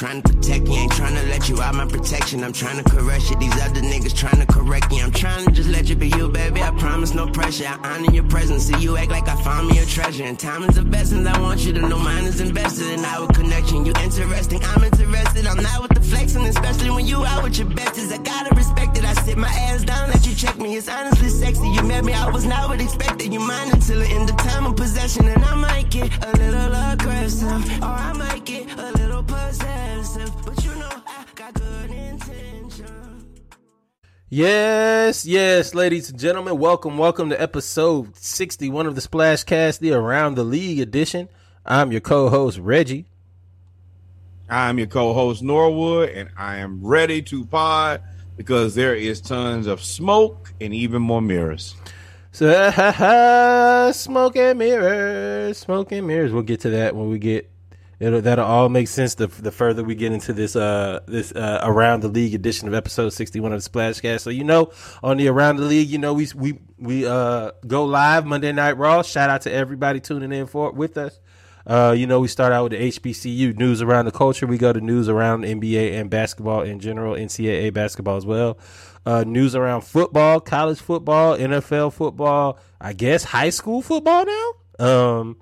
trying to protect you. Ain't trying to let you out my protection. I'm trying to caress you. These other niggas trying to correct you. I'm trying to just let you be you, baby. I promise no pressure. I honor your presence. See you act like I found me a treasure. And time is of essence. I want you to know mine is invested in our connection. You interesting. I'm interested. I'm not with the flexing, especially when you out with your besties. I gotta respect it. I sit my ass down, let you check me. It's honestly sexy. You met me, I was not what expected. You mine until the end of time of possession. And I might get a little aggressive, or I might Yes, yes, ladies and gentlemen, welcome, welcome to episode 61 of the Splash Cast, the Around the League edition. I'm your co-host Reggie. I'm your co-host Norwood, and I am ready to pod because there is tons of smoke and even more mirrors. So, ha, ha, smoke and mirrors, smoke and mirrors. We'll get to that when we get. It'll, that'll all make sense the, the further we get into this uh this uh around the league edition of episode 61 of the Splashcast. So you know on the around the league, you know we we we uh go live Monday Night Raw. Shout out to everybody tuning in for with us. Uh, you know, we start out with the HBCU news around the culture. We go to news around NBA and basketball in general, NCAA basketball as well. Uh, news around football, college football, NFL football, I guess high school football now. Um,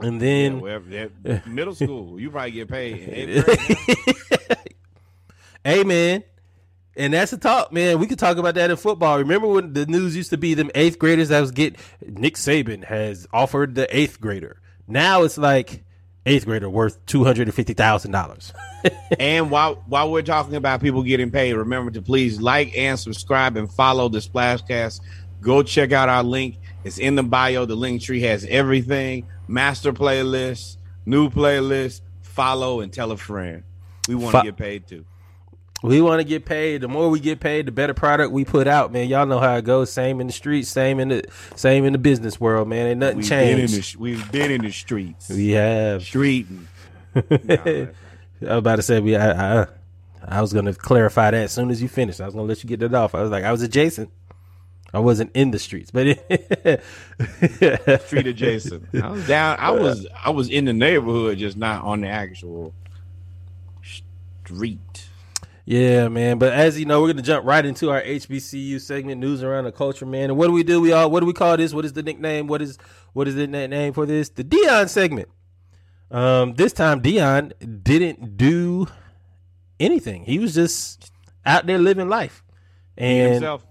and then Yeah, wherever that- middle school, you probably get paid. in eighth grade now. Hey man, and that's the talk, man. We could talk about that in football. Remember when the news used to be them eighth graders that was get Nick Saban has offered the eighth grader. Now it's like eighth grader worth two hundred and fifty thousand dollars. and while while we're talking about people getting paid, remember to please like and subscribe and follow the Splashcast. Go check out our link. It's in the bio. The link tree has everything: master playlist, new playlist. Follow and tell a friend. We want to Fo- get paid too. We want to get paid. The more we get paid, the better product we put out, man. Y'all know how it goes. Same in the streets, same in the same in the business world, man. Ain't nothing We've been in changed. the we've been in the streets. we have. Street. I was about to say we. I, I, I was gonna clarify that as soon as you finished. I was gonna let you get that off. I was like, I was adjacent. I wasn't in the streets, but street adjacent. I was down. I was I was in the neighborhood, just not on the actual street. Yeah, man. But as you know, we're gonna jump right into our HBCU segment, news around the culture, man. And what do we do? We all what do we call this? What is the nickname? What is what is the na- name for this? The Deion segment. Um, this time Deion didn't do anything. He was just out there living life. And himself.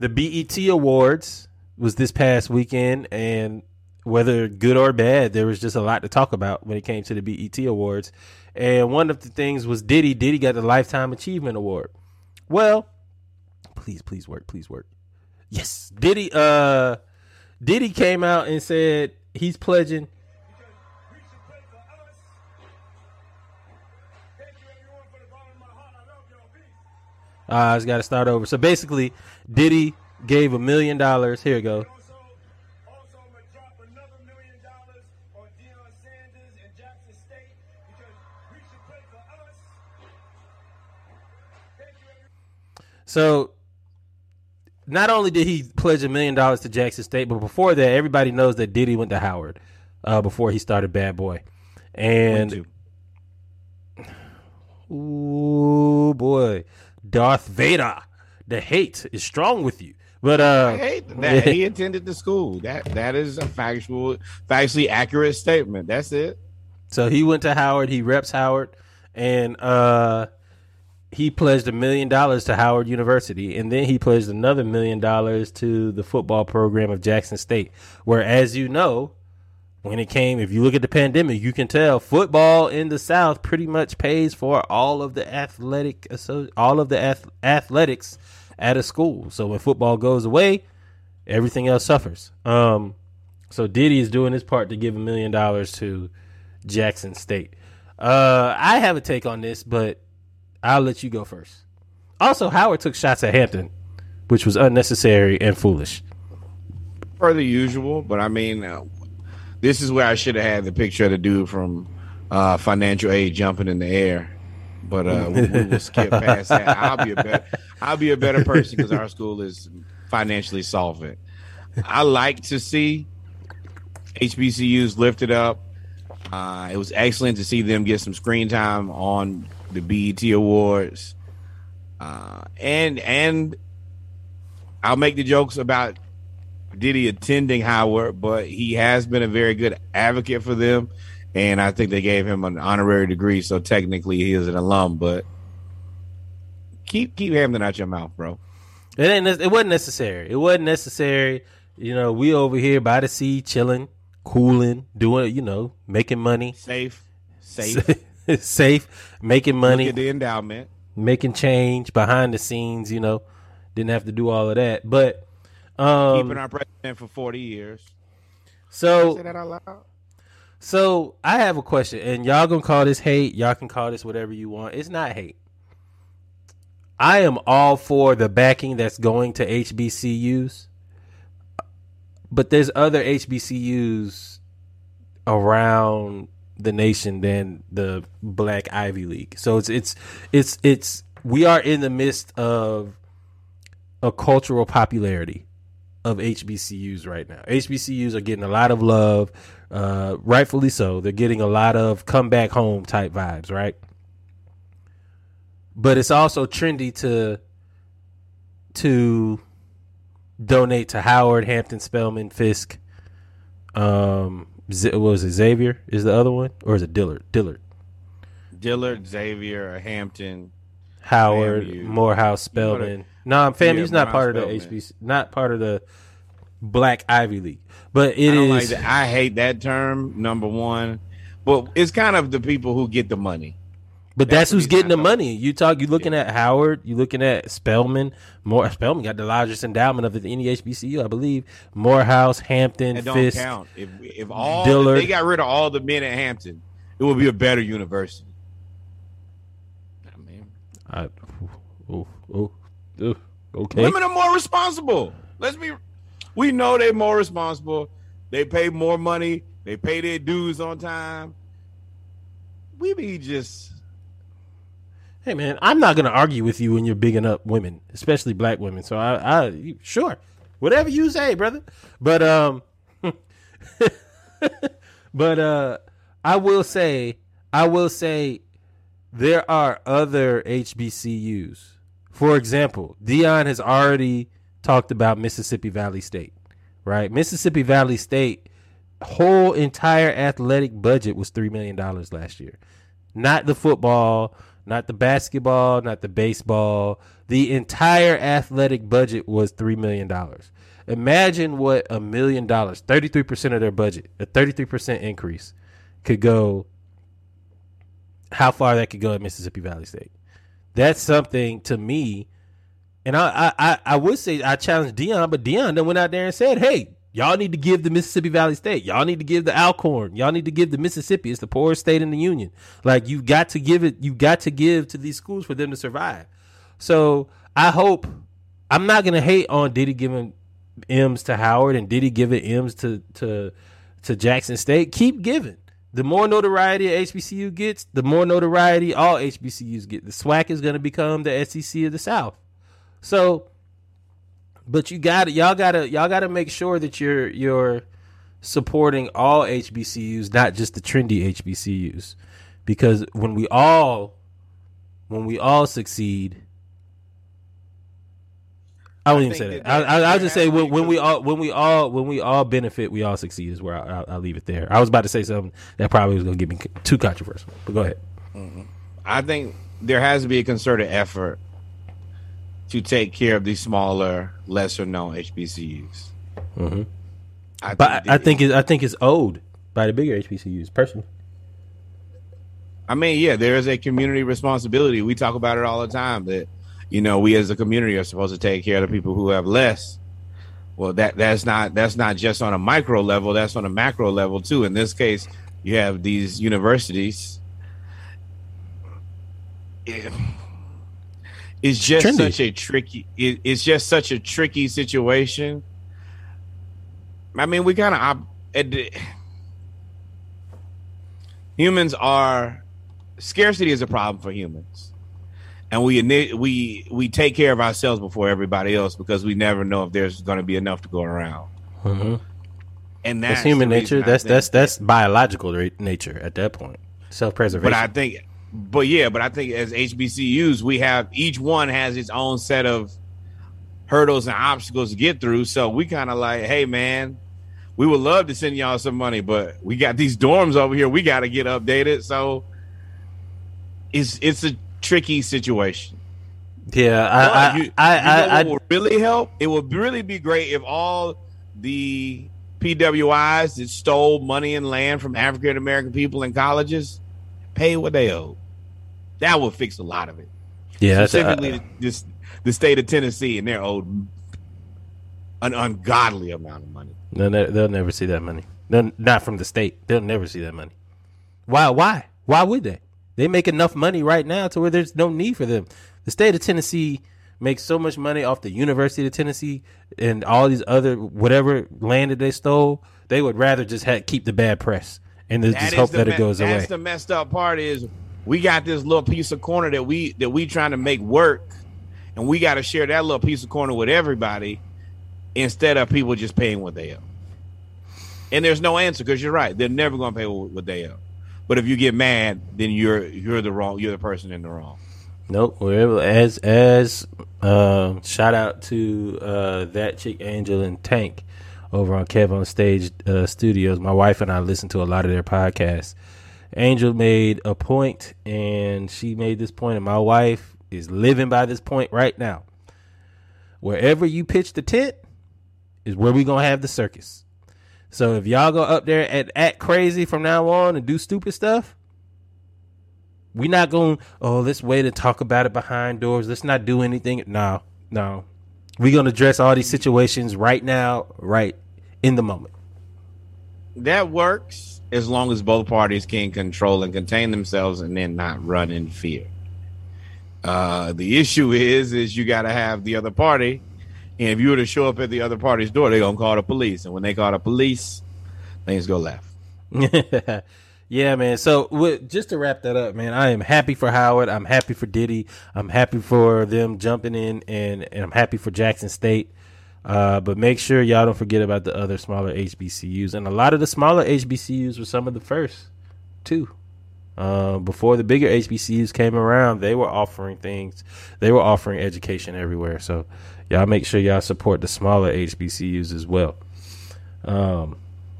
The BET Awards was this past weekend, and whether good or bad, there was just a lot to talk about when it came to the BET Awards. And one of the things was Diddy. Diddy got the Lifetime Achievement Award. Well, please, please work, please work. Yes, Diddy. Uh, Diddy came out and said he's pledging. Uh, I just got to start over. So basically, Diddy gave a million dollars. Here you go. So not only did he pledge a million dollars to Jackson State, but before that, everybody knows that Diddy went to Howard uh, before he started Bad Boy. And ooh boy, Darth Vader, the hate is strong with you. But uh, I hate that he attended the school. That that is a factual, factually accurate statement. That's it. So he went to Howard. He reps Howard, and uh, he pledged a million dollars to Howard University, and then he pledged another million dollars to the football program of Jackson State. Where, as you know, when it came, if you look at the pandemic, you can tell football in the South pretty much pays for all of the athletic, all of the ath- athletics at a school. So when football goes away, everything else suffers. Um, so Diddy is doing his part to give a million dollars to Jackson State. Uh, I have a take on this, but I'll let you go first. Also, Howard took shots at Hampton which was unnecessary and foolish. per the usual, but I mean, uh, this is where I should have had the picture of the dude from uh, financial aid jumping in the air. But uh, we, we will skip past that. I'll be a better, I'll be a better person because our school is financially solvent. I like to see HBCUs lifted up. Uh, it was excellent to see them get some screen time on the BET Awards, uh, and and I'll make the jokes about Diddy attending Howard, but he has been a very good advocate for them, and I think they gave him an honorary degree, so technically he is an alum. But keep keep Hampton out your mouth, bro. It ain't. It wasn't necessary. It wasn't necessary. You know, we over here by the sea, chilling, cooling, doing. You know, making money, Safe, safe. safe, making money, the endowment. making change behind the scenes. You know, didn't have to do all of that. But um, Keeping our president for forty years. so Say that out loud. So I have a question, and y'all gonna call this hate. Y'all can call this whatever you want. It's not hate. I am all for the backing that's going to HBCUs, but there's other HBCUs around the nation than the Black Ivy League. So it's it's it's it's we are in the midst of a cultural popularity of HBCUs right now. HBCUs are getting a lot of love, uh, rightfully so. They're getting a lot of come back home type vibes, right? But it's also trendy to to donate to Howard, Hampton, Spelman, Fisk. Um, Z- what was it? Xavier is the other one, or is it Dillard? Dillard, Dillard, Xavier, Hampton. Howard. Morehouse, Spelman. No, I'm FAMU's Yeah, not part of the HBC, not part of the Black Ivy League, but it I is. like. I hate that term. Number one, but it's kind of the people who get the money. But That's that's, who's getting the money. You talk. You looking at Howard. You looking at Spelman. More Spelman got the largest endowment of any HBCU, I believe. Morehouse, Hampton, That don't Fisk. count. If if all Dillard. if they got rid of all the men at Hampton, it would be a better university. I mean, I, oh, oh, oh, okay. women are more responsible. Let's be. We know they're more responsible. They pay more money. They pay their dues on time. We be just. Hey man, I'm not gonna argue with you when you're bigging up women, especially black women. So I, I sure, whatever you say, brother. But um, but uh, I will say, I will say, there are other HBCUs. For example, Deion has already talked about Mississippi Valley State, right? Mississippi Valley State whole entire athletic budget was three million dollars last year. Not the football, not the basketball, not the baseball. The entire athletic budget was three million dollars. Imagine what a million dollars, thirty three percent of their budget, a thirty three percent increase, could go. How far that could go at Mississippi Valley State? That's something to me. And I, I, I, would say I challenged Deion, but Deion then went out there and said, "Hey, y'all need to give the Mississippi Valley State. Y'all need to give the Alcorn. Y'all need to give the Mississippi. It's the poorest state in the union. Like you've got to give it. you've got to give to these schools for them to survive. So I hope I'm not gonna hate on Diddy giving M's to Howard and Diddy giving M's to to to Jackson State. Keep giving. The more notoriety HBCU gets, the more notoriety all HBCUs get. The SWAC is going to become the SEC of the South. So, but you got to y'all got to y'all got to make sure that you're you're supporting all HBCUs, not just the trendy HBCUs, because when we all when we all succeed. I won't even say that. that I, I, I'll just say when, when we all when we all when we all benefit, we all succeed. Is where I, I'll, I'll leave it there. I was about to say something that probably was going to get me too controversial, but go ahead. I think there has to be a concerted effort to take care of these smaller, lesser known HBCUs. Mhm. I But I, I think it, I think it's owed by the bigger HBCUs personally. I mean, yeah, there is a community responsibility. We talk about it all the time that you know we as a community are supposed to take care of the people who have less. Well, that that's not that's not just on a micro level. That's on a macro level too. In this case, you have these universities. It's just trendy. such a tricky. It, it's just such a tricky situation. I mean, we kind of humans are scarcity is a problem for humans, and we we we take care of ourselves before everybody else because we never know if there's going to be enough to go around. Mhm. And that's, That's human nature. That's that's that's biological nature at that point. Self preservation. But I think, but yeah, but I think as HBCUs, we have each one has its own set of hurdles and obstacles to get through. So we kind of like, hey, man, we would love to send y'all some money, but we got these dorms over here. We got to get updated. So it's it's a tricky situation. yeah, I But I, you, I, you know I, I, would really help? It would really be great if all the PWIs that stole money and land from African American people in colleges pay what they owe. That would fix a lot of it. yeah, uh, Specifically, this the state of Tennessee, and they're owed an ungodly amount of money. They'll, ne- they'll never see that money. They'll, not from the state. They'll never see that money. Why? Why? Why would they? They make enough money right now to where there's no need for them. The state of Tennessee makes so much money off the University of Tennessee and all these other whatever land that they stole. They would rather just ha- keep the bad press and That just hope that me- it goes That's away. the messed up part is we got this little piece of corner that we that we trying to make work, and we got to share that little piece of corner with everybody instead of people just paying what they owe. And there's no answer because you're right; they're never going to pay what what they owe. But if you get mad, then you're you're the wrong. You're the person in the wrong. Nope. Wherever as as um, shout out to uh, that chick Angel and Tank over on Kev on Stage uh, Studios. My wife and I listen to a lot of their podcasts. Angel made a point, and she made this point, and my wife is living by this point right now. Wherever you pitch the tent is where we gonna have the circus. So if y'all go up there and act crazy from now on and do stupid stuff, we not going. Oh, let's wait and talk about it behind doors. Let's not do anything. No, no. We're gonna address all these situations right now, right in the moment. That works as long as both parties can control and contain themselves and then not run in fear. Uh, the issue is, is you got to have the other party, and if you were to show up at the other party's door, they're gonna call the police, and when they call the police, things go left. yeah, man. So wi- just to wrap that up, man, I am happy for Howard. I'm happy for Diddy. I'm happy for them jumping in, and, and I'm happy for Jackson State. Uh, but make sure y'all don't forget about the other smaller HBCUs, and a lot of the smaller HBCUs were some of the first, too. Uh, before the bigger HBCUs came around, they were offering things. They were offering education everywhere. So y'all make sure y'all support the smaller HBCUs as well. Um,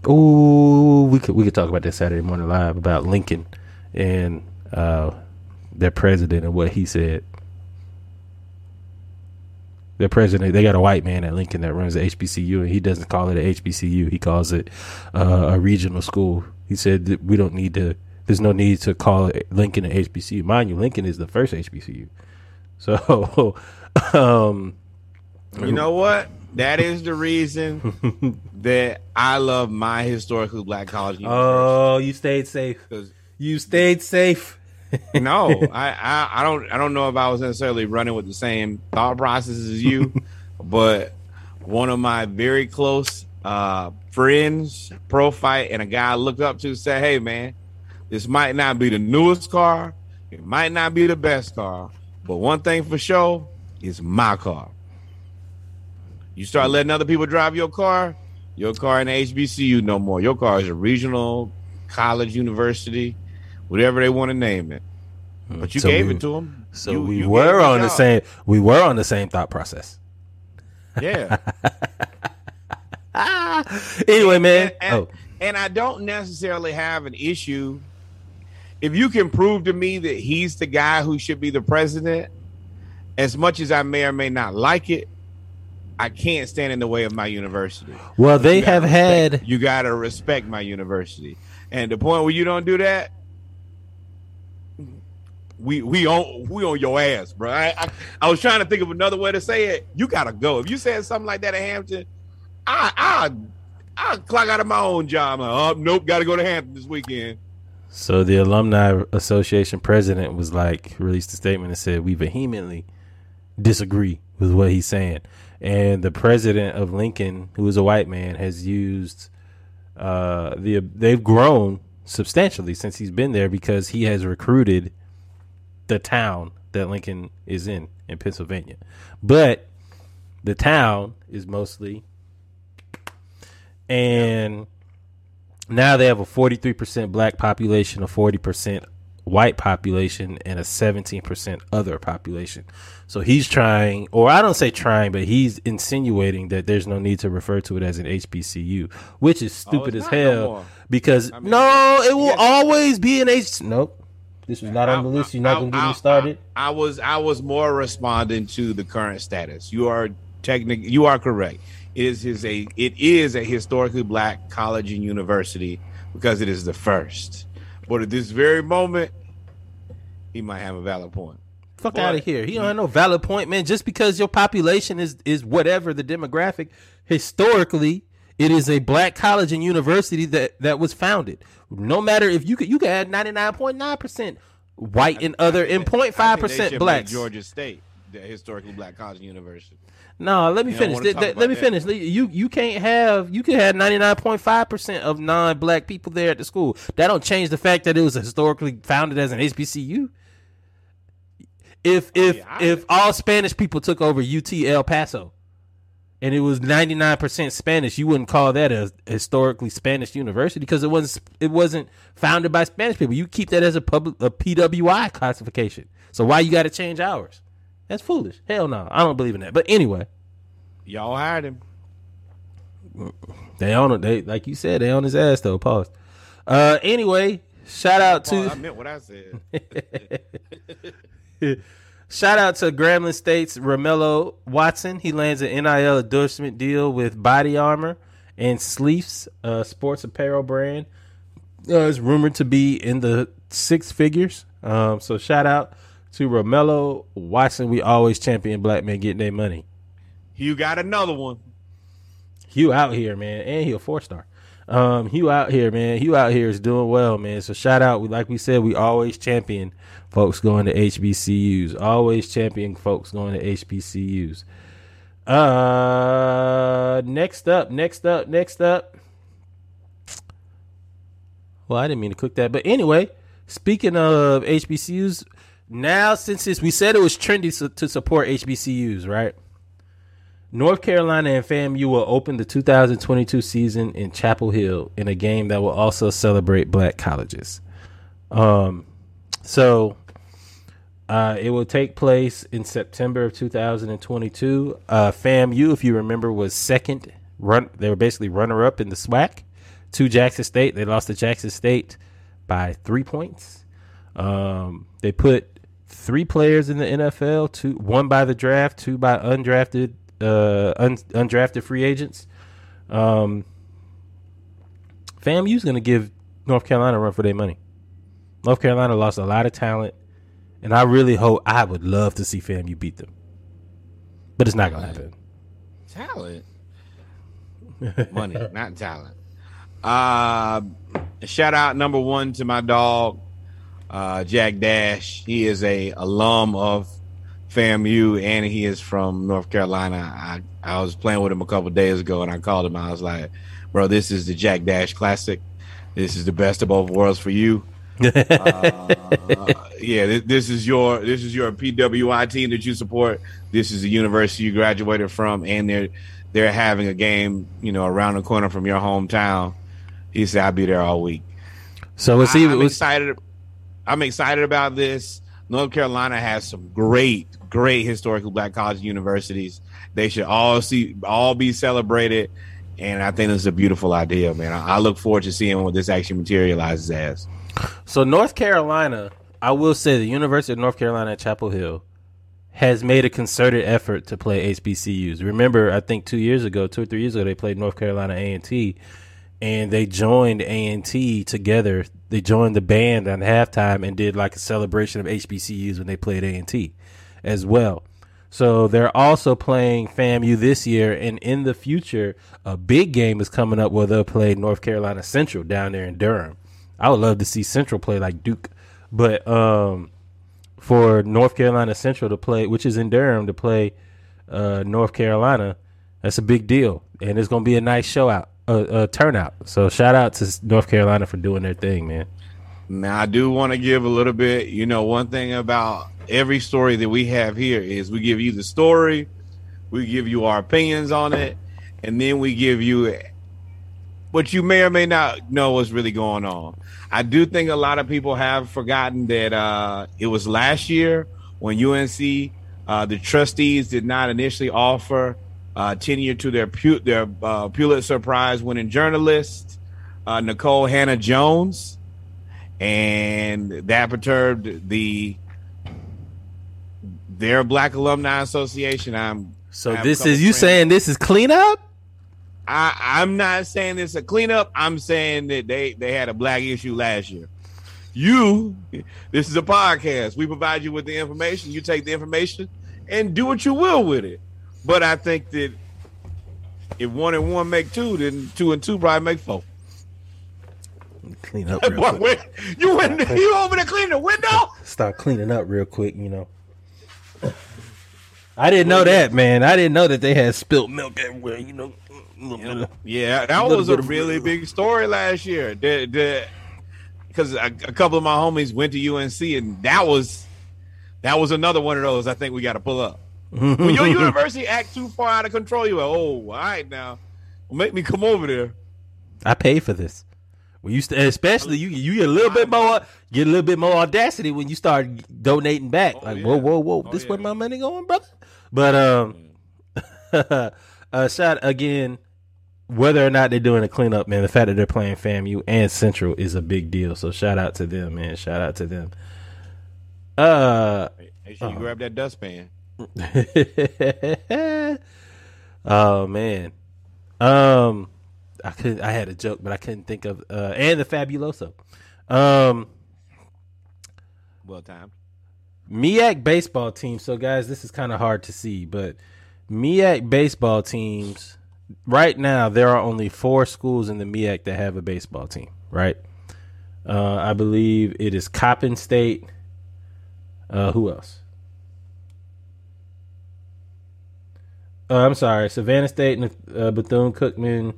ooh, we could we could talk about that Saturday morning live about Lincoln and uh, their president and what he said. Their president, they got a white man at Lincoln that runs the HBCU, and he doesn't call it a HBCU. He calls it uh, a regional school. He said that we don't need to. There's no need to call it Lincoln an HBCU. Mind you, Lincoln is the first HBCU. So, um, You know what? That is the reason that I love my historically black college university. oh, you stayed safe. You stayed safe. no, I, I I don't I don't know if I was necessarily running with the same thought processes as you, but one of my very close uh, friends, pro fight, and a guy I look up to said, "Hey man, this might not be the newest car, it might not be the best car, but one thing for sure is my car. You start hmm. letting other people drive your car, your car in HBCU no more. Your car is a regional college, university, whatever they want to name it. Hmm. But you So gave we- it to them. So You- we you were on the job. same. We were on the same thought process. Yeah. Anyway, man. And, and, oh, and I don't necessarily have an issue. If you can prove to me that he's the guy who should be the president, as much as I may or may not like it, I can't stand in the way of my university. well, they you have respect- had. You got to respect my university. And the point where you don't do that, we we on we on your ass, bro. I, I I was trying to think of another way to say it. You gotta go. If you said something like that at Hampton, I I I clock out of my own job. Like, oh nope, got to go to Hampton this weekend. So the alumni association president was like released a statement and said we vehemently disagree with what he's saying. And the president of Lincoln, who is a white man, has used uh, the they've grown substantially since he's been there because he has recruited the town that Lincoln is in in Pennsylvania. But the town is mostly and now they have a 43% black population, a 40% white population, and a 17% other population. So he's trying, or I don't say trying, but he's insinuating that there's no need to refer to it as an HBCU, which is oh, stupid as Oh, it's not no hell. because I mean, no, it will yes. always be an H. Nope, this was not on the list. You're not gonna get me started. I, I was I was more responding to the current status. You are technic you are correct. It is his a it is a historically black college and university because it is the first. But at this very moment, he might have a valid point. Fuck out of here. He don't have no valid point, man. Just because your population is is whatever the demographic, historically, it is a black college and university that that was founded. No matter if you could, you could add ninety nine point nine percent white and other, and 0.5 I think they percent should blacks. Georgia State, the historically black college and university. No, let me You finish. Let, me that. finish. You you can't have you can have ninety nine point five percent of non black people there at the school. That don't change the fact that it was historically founded as an HBCU. If if Oh, yeah, if all Spanish people took over UT El Paso, and it was ninety nine percent Spanish, you wouldn't call that a historically Spanish university because it wasn't it wasn't founded by Spanish people. You keep that as a public a PWI classification. So why you got to change ours? That's foolish. Hell no, I don't believe in that. But anyway. Y'all hired him. They on it. They like you said. They on his ass though. Pause. Uh. Anyway, shout out Oh, I to meant what I said. shout out to Grambling State's Romello Watson. He lands an NIL endorsement deal with Body Armor and Sleefs, uh, sports apparel brand. Uh, it's rumored to be in the six figures. Um. So shout out to Romello Watson. We always champion black men getting their money. you got another one. Hugh out here, man, and he a four star. Um, Hugh out here, man. Hugh out here is doing well, man. So shout out. We like we said, we always champion folks going to HBCUs. Always champion folks going to HBCUs. Uh, next up, next up, next up. Well, I didn't mean to cook that, but anyway, speaking of HBCUs, now since it's, we said it was trendy to, to support HBCUs, right? North Carolina and FAMU will open the 2022 season in Chapel Hill in a game that will also celebrate black colleges. Um, so uh, it will take place in September of 2022. Uh, FAMU, if you remember, was second run. They were basically runner up in the SWAC to Jackson State. They lost to Jackson State by three points. Um, they put three players in the NFL, two one by the draft, two by undrafted uh, un, undrafted free agents. Um, FAMU's going to give North Carolina a run for their money. North Carolina lost a lot of talent, and I really hope I would love to see FAMU beat them, but it's not going to happen. Talent. Money, not talent. Uh, shout out number one to my dog, uh, Jack Dash. He is a alum of FAMU and he is from North Carolina. I, I was playing with him a couple days ago and I called him. I was like, bro, this is the Jack Dash Classic. This is the best of both worlds for you. Uh, yeah, this, this is your this is your PWI team that you support. This is the university you graduated from, and they're they're having a game, you know, around the corner from your hometown. He said, "I'll be there all week." So we'll see. I, we'll- excited. I'm excited about this. North Carolina has some great, great historical black college universities. They should all see, all be celebrated, and I think it's a beautiful idea, man. I, I look forward to seeing what this actually materializes as. So North Carolina, I will say the University of North Carolina at Chapel Hill has made a concerted effort to play HBCUs. Remember, I think two years ago, two or three years ago, they played North Carolina A and T, and they joined A and T together. They joined the band on halftime and did like a celebration of HBCUs when they played A and T, as well. So they're also playing FAMU this year, and in the future, a big game is coming up where they'll play North Carolina Central down there in Durham. I would love to see Central play like Duke, but um, for North Carolina Central to play, which is in Durham, to play uh, North Carolina. That's a big deal, and it's going to be a nice show out, uh, uh, turnout. So shout out to North Carolina for doing their thing, man. Now I do want to give a little bit. You know, one thing about every story that we have here is we give you the story, we give you our opinions on it, and then we give you what you may or may not know what's really going on. I do think a lot of people have forgotten that uh, it was last year when UNC uh, the trustees did not initially offer uh, tenure to their Pu- their uh, Pulitzer Prize winning journalist uh, Nikole Hannah Jones, and that perturbed the their Black Alumni Association. I'm So this is you friends- saying this is cleanup? I, I'm not saying it's a cleanup. I'm saying that they they had a black issue last year. You, this is a podcast. We provide you with the information. You take the information and do what you will with it. But I think that if one and one make two, then two and two probably make four. Clean up real Boy, quick. wait, you went, you over there cleaning the window? Start cleaning up real quick, you know. I didn't know that, man. I didn't know that they had spilt milk everywhere, you know. A little bit of- Yeah, that was a really big story last year. The, the, because a, a couple of my homies went to UNC, and that was that was another one of those. I think we got to pull up. when your university act too far out of control, you're like, oh, all right now, make me come over there. I paid for this. When you st- especially you you get a little bit more get a little bit more audacity when you start donating back. Oh, like yeah. whoa whoa whoa, Oh, this where my money going, brother? But um, uh, shot again. Whether or not they're doing a cleanup, man, the fact that they're playing FAMU and Central is a big deal. So shout out to them, man. Shout out to them. Uh, Make sure you grab that dustpan. oh man. Um I could I had a joke, but I couldn't think of uh and the Fabuloso. Um Well timed. MEAC baseball team. So guys, this is kind of hard to see, but MEAC baseball teams right now there are only four schools in the MEAC that have a baseball team, right? Uh I believe it is Coppin State. Uh who else? Uh, I'm sorry, Savannah State and uh, Bethune Cookman,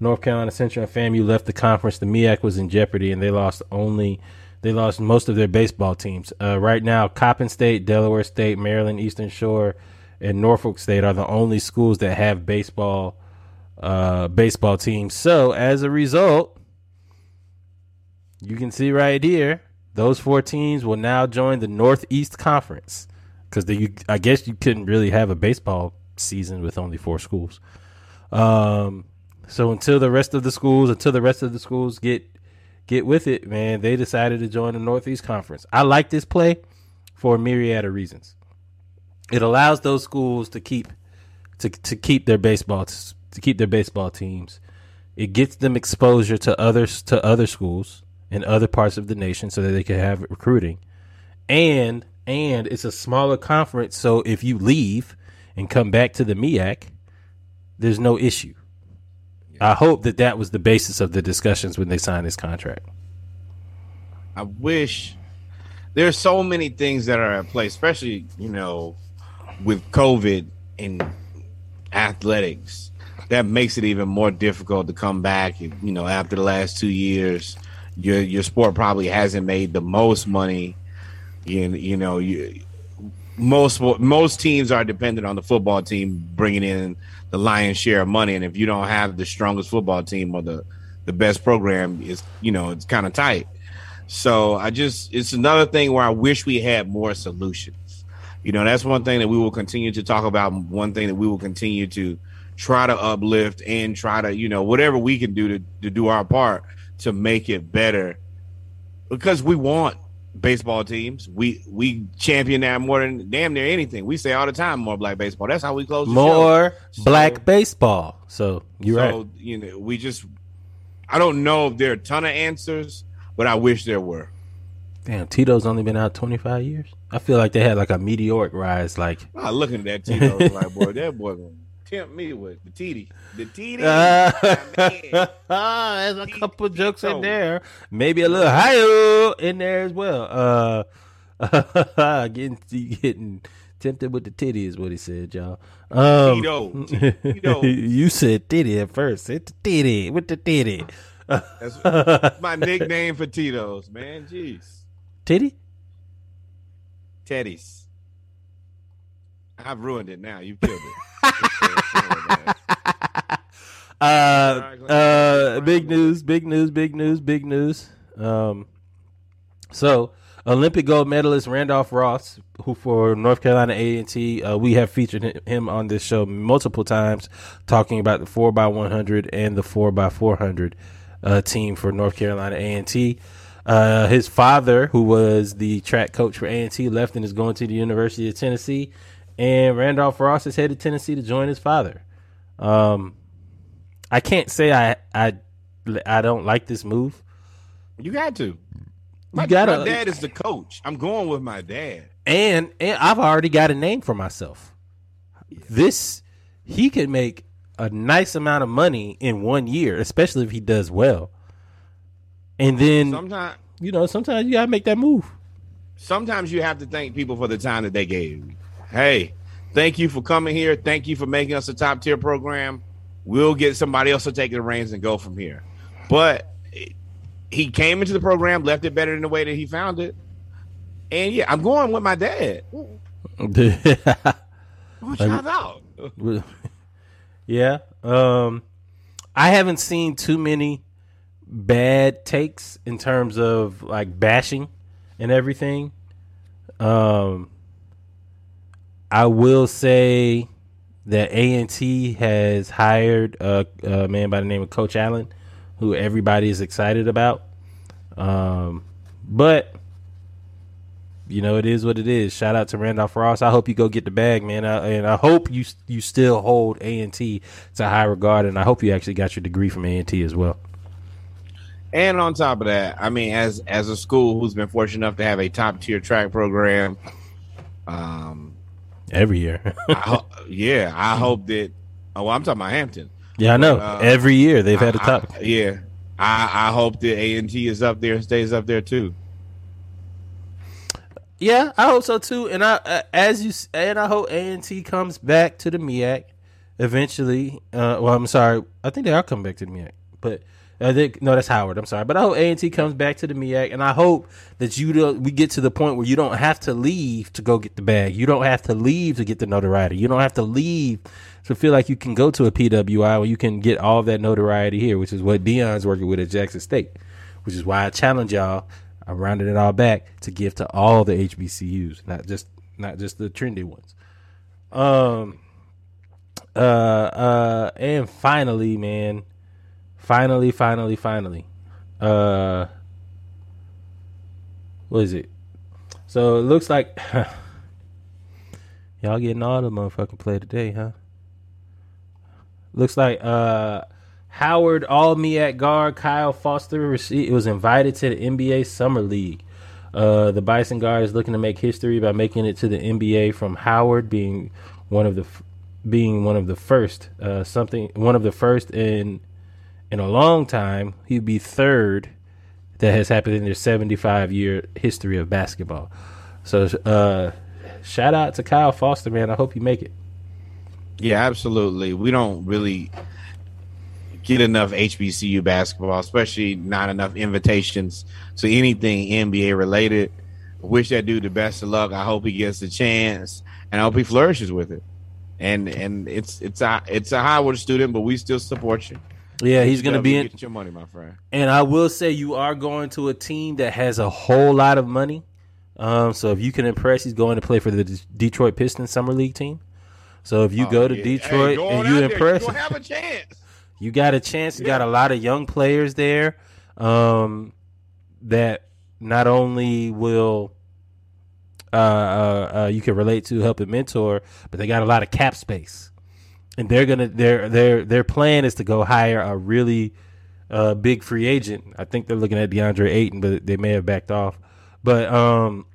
North Carolina Central, and FAMU left the conference. The MEAC was in jeopardy, and they lost only they lost most of their baseball teams. Uh, right now, Coppin State, Delaware State, Maryland Eastern Shore, and Norfolk State are the only schools that have baseball uh, baseball teams. So as a result, you can see right here, those four teams will now join the Northeast Conference because I guess you couldn't really have a baseball season with only four schools. Um, so until the rest of the schools, until the rest of the schools get get with it, man, they decided to join the Northeast Conference. I like this play for a myriad of reasons. It allows those schools to keep to to keep their baseball to keep their baseball teams. It gets them exposure to others to other schools in other parts of the nation so that they can have recruiting. And and it's a smaller conference, so if you leave and come back to the MEAC, there's no issue. I hope that that was the basis of the discussions when they signed this contract. I wish there's so many things that are at play, especially you know with COVID and athletics. That makes it even more difficult to come back. You know, after the last two years, your your sport probably hasn't made the most money. You, you know, you most most teams are dependent on the football team bringing in the lion's share of money, and if you don't have the strongest football team or the the best program, it's you know it's kind of tight. So I just it's another thing where I wish we had more solutions. You know, that's one thing that we will continue to talk about. One thing that we will continue to try to uplift and try to you know whatever we can do to to do our part to make it better because we want baseball teams. We we champion that more than damn near anything. We say all the time more black baseball. That's how we close the More show. black baseball. So you're so, right. you know, we just I don't know if there are a ton of answers, but I wish there were. Damn, Tito's only been out 25 years. I feel like they had like a meteoric rise. Like, ah, I looking at that Tito like boy, that boy tempt me with the TD. The TD. uh, there's a couple jokes in there. Maybe a little higher in there as well. Uh, getting getting tempted with the titty is what he said, y'all. Um, Tito. Tito. you said titty at first. It's the titty with the titty. That's my nickname for Tito's, man. Jeez. Titty? Teddy's. I've ruined it now. You've killed it. Uh, uh, big news, big news, big news, big news. Um, so Olympic gold medalist Randolph Ross, who for North Carolina A and T, uh, we have featured him on this show multiple times, talking about the four x one hundred and the four x four hundred uh, team for North Carolina A and T. Uh, his father, who was the track coach for A and T, left and is going to the University of Tennessee, and Randolph Ross is headed to Tennessee to join his father. Um, I can't say I I I don't like this move. You got to. My, You gotta- my dad is the coach. I'm going with my dad. And and I've already got a name for myself. This he could make a nice amount of money in one year, especially if he does well. And then Sometimes you know, sometimes you gotta make that move. sometimes you have to thank people for the time that they gave you. Hey, thank you for coming here. Thank you for making us a top tier program. We'll get somebody else to take the reins and go from here. But he came into the program, left it better than the way that he found it. And yeah, I'm going with my dad. What y'all yeah. Um I haven't seen too many bad takes in terms of like bashing and everything. Um I will say that A&T has hired a, a man by the name of Coach Allen who everybody is excited about. Um but you know it is what it is. Shout out to Randolph Ross. I hope you go get the bag, man. I, and I hope you you still hold A and T to high regard, and I hope you actually got your degree from A and T as well. And on top of that, I mean, as as a school who's been fortunate enough to have a top tier track program, um, Every year, I ho- yeah, I hope that. Oh, I'm talking about Hampton. yeah, I know. Uh, Every year they've had a top. I- yeah, I, I hope that A and T is up there and stays up there too. Yeah, I hope so too. And I, uh, as you, and I hope A and T comes back to the MEAC eventually. Uh, well, I'm sorry, I think they are coming back to the MEAC, but No, that's Howard. I'm sorry, but I hope A and T comes back to the MEAC, and I hope that you do, we get to the point where you don't have to leave to go get the bag. You don't have to leave to get the notoriety. You don't have to leave to feel like you can go to a PWI where you can get all that notoriety here, which is what Deion's working with at Jackson State. Which is why I challenge y'all. I'm rounding it all back to give to all the HBCUs, not just not just the trendy ones. Um. Uh. Uh. And finally, man. Finally, finally, finally. Uh. What is it? So it looks like y'all getting all the motherfucking play today, huh? Looks like uh Howard All me at guard Kyle Foster received, was invited to the NBA Summer League. Uh, the Bison guard is looking to make history by making it to the NBA from Howard being one of the being one of the first uh, something one of the first in in a long time. He'd be third that has happened in their 75 year history of basketball. So uh, shout out to Kyle Foster, man. I hope you make it. Yeah, absolutely. We don't really get enough HBCU basketball, especially not enough invitations to anything NBA related. Wish that dude the best of luck. I hope he gets a chance, and I hope he flourishes with it. And and it's it's a it's a Howard student, but we still support you. Yeah, he's gonna be in. Get your money, my friend. And I will say you are going to a team that has a whole lot of money. Um, so if you can impress, he's going to play for the D- Detroit Pistons summer league team. So if you go to Oh, Yeah. Detroit Hey, and you out there. impress, you have a chance. you got a chance. You got a lot of young players there um, that not only will uh, uh, uh, you can relate to, help and mentor, but they got a lot of cap space, and they're gonna their their their plan is to go hire a really uh, big free agent. I think they're looking at DeAndre Ayton, but they may have backed off. But um,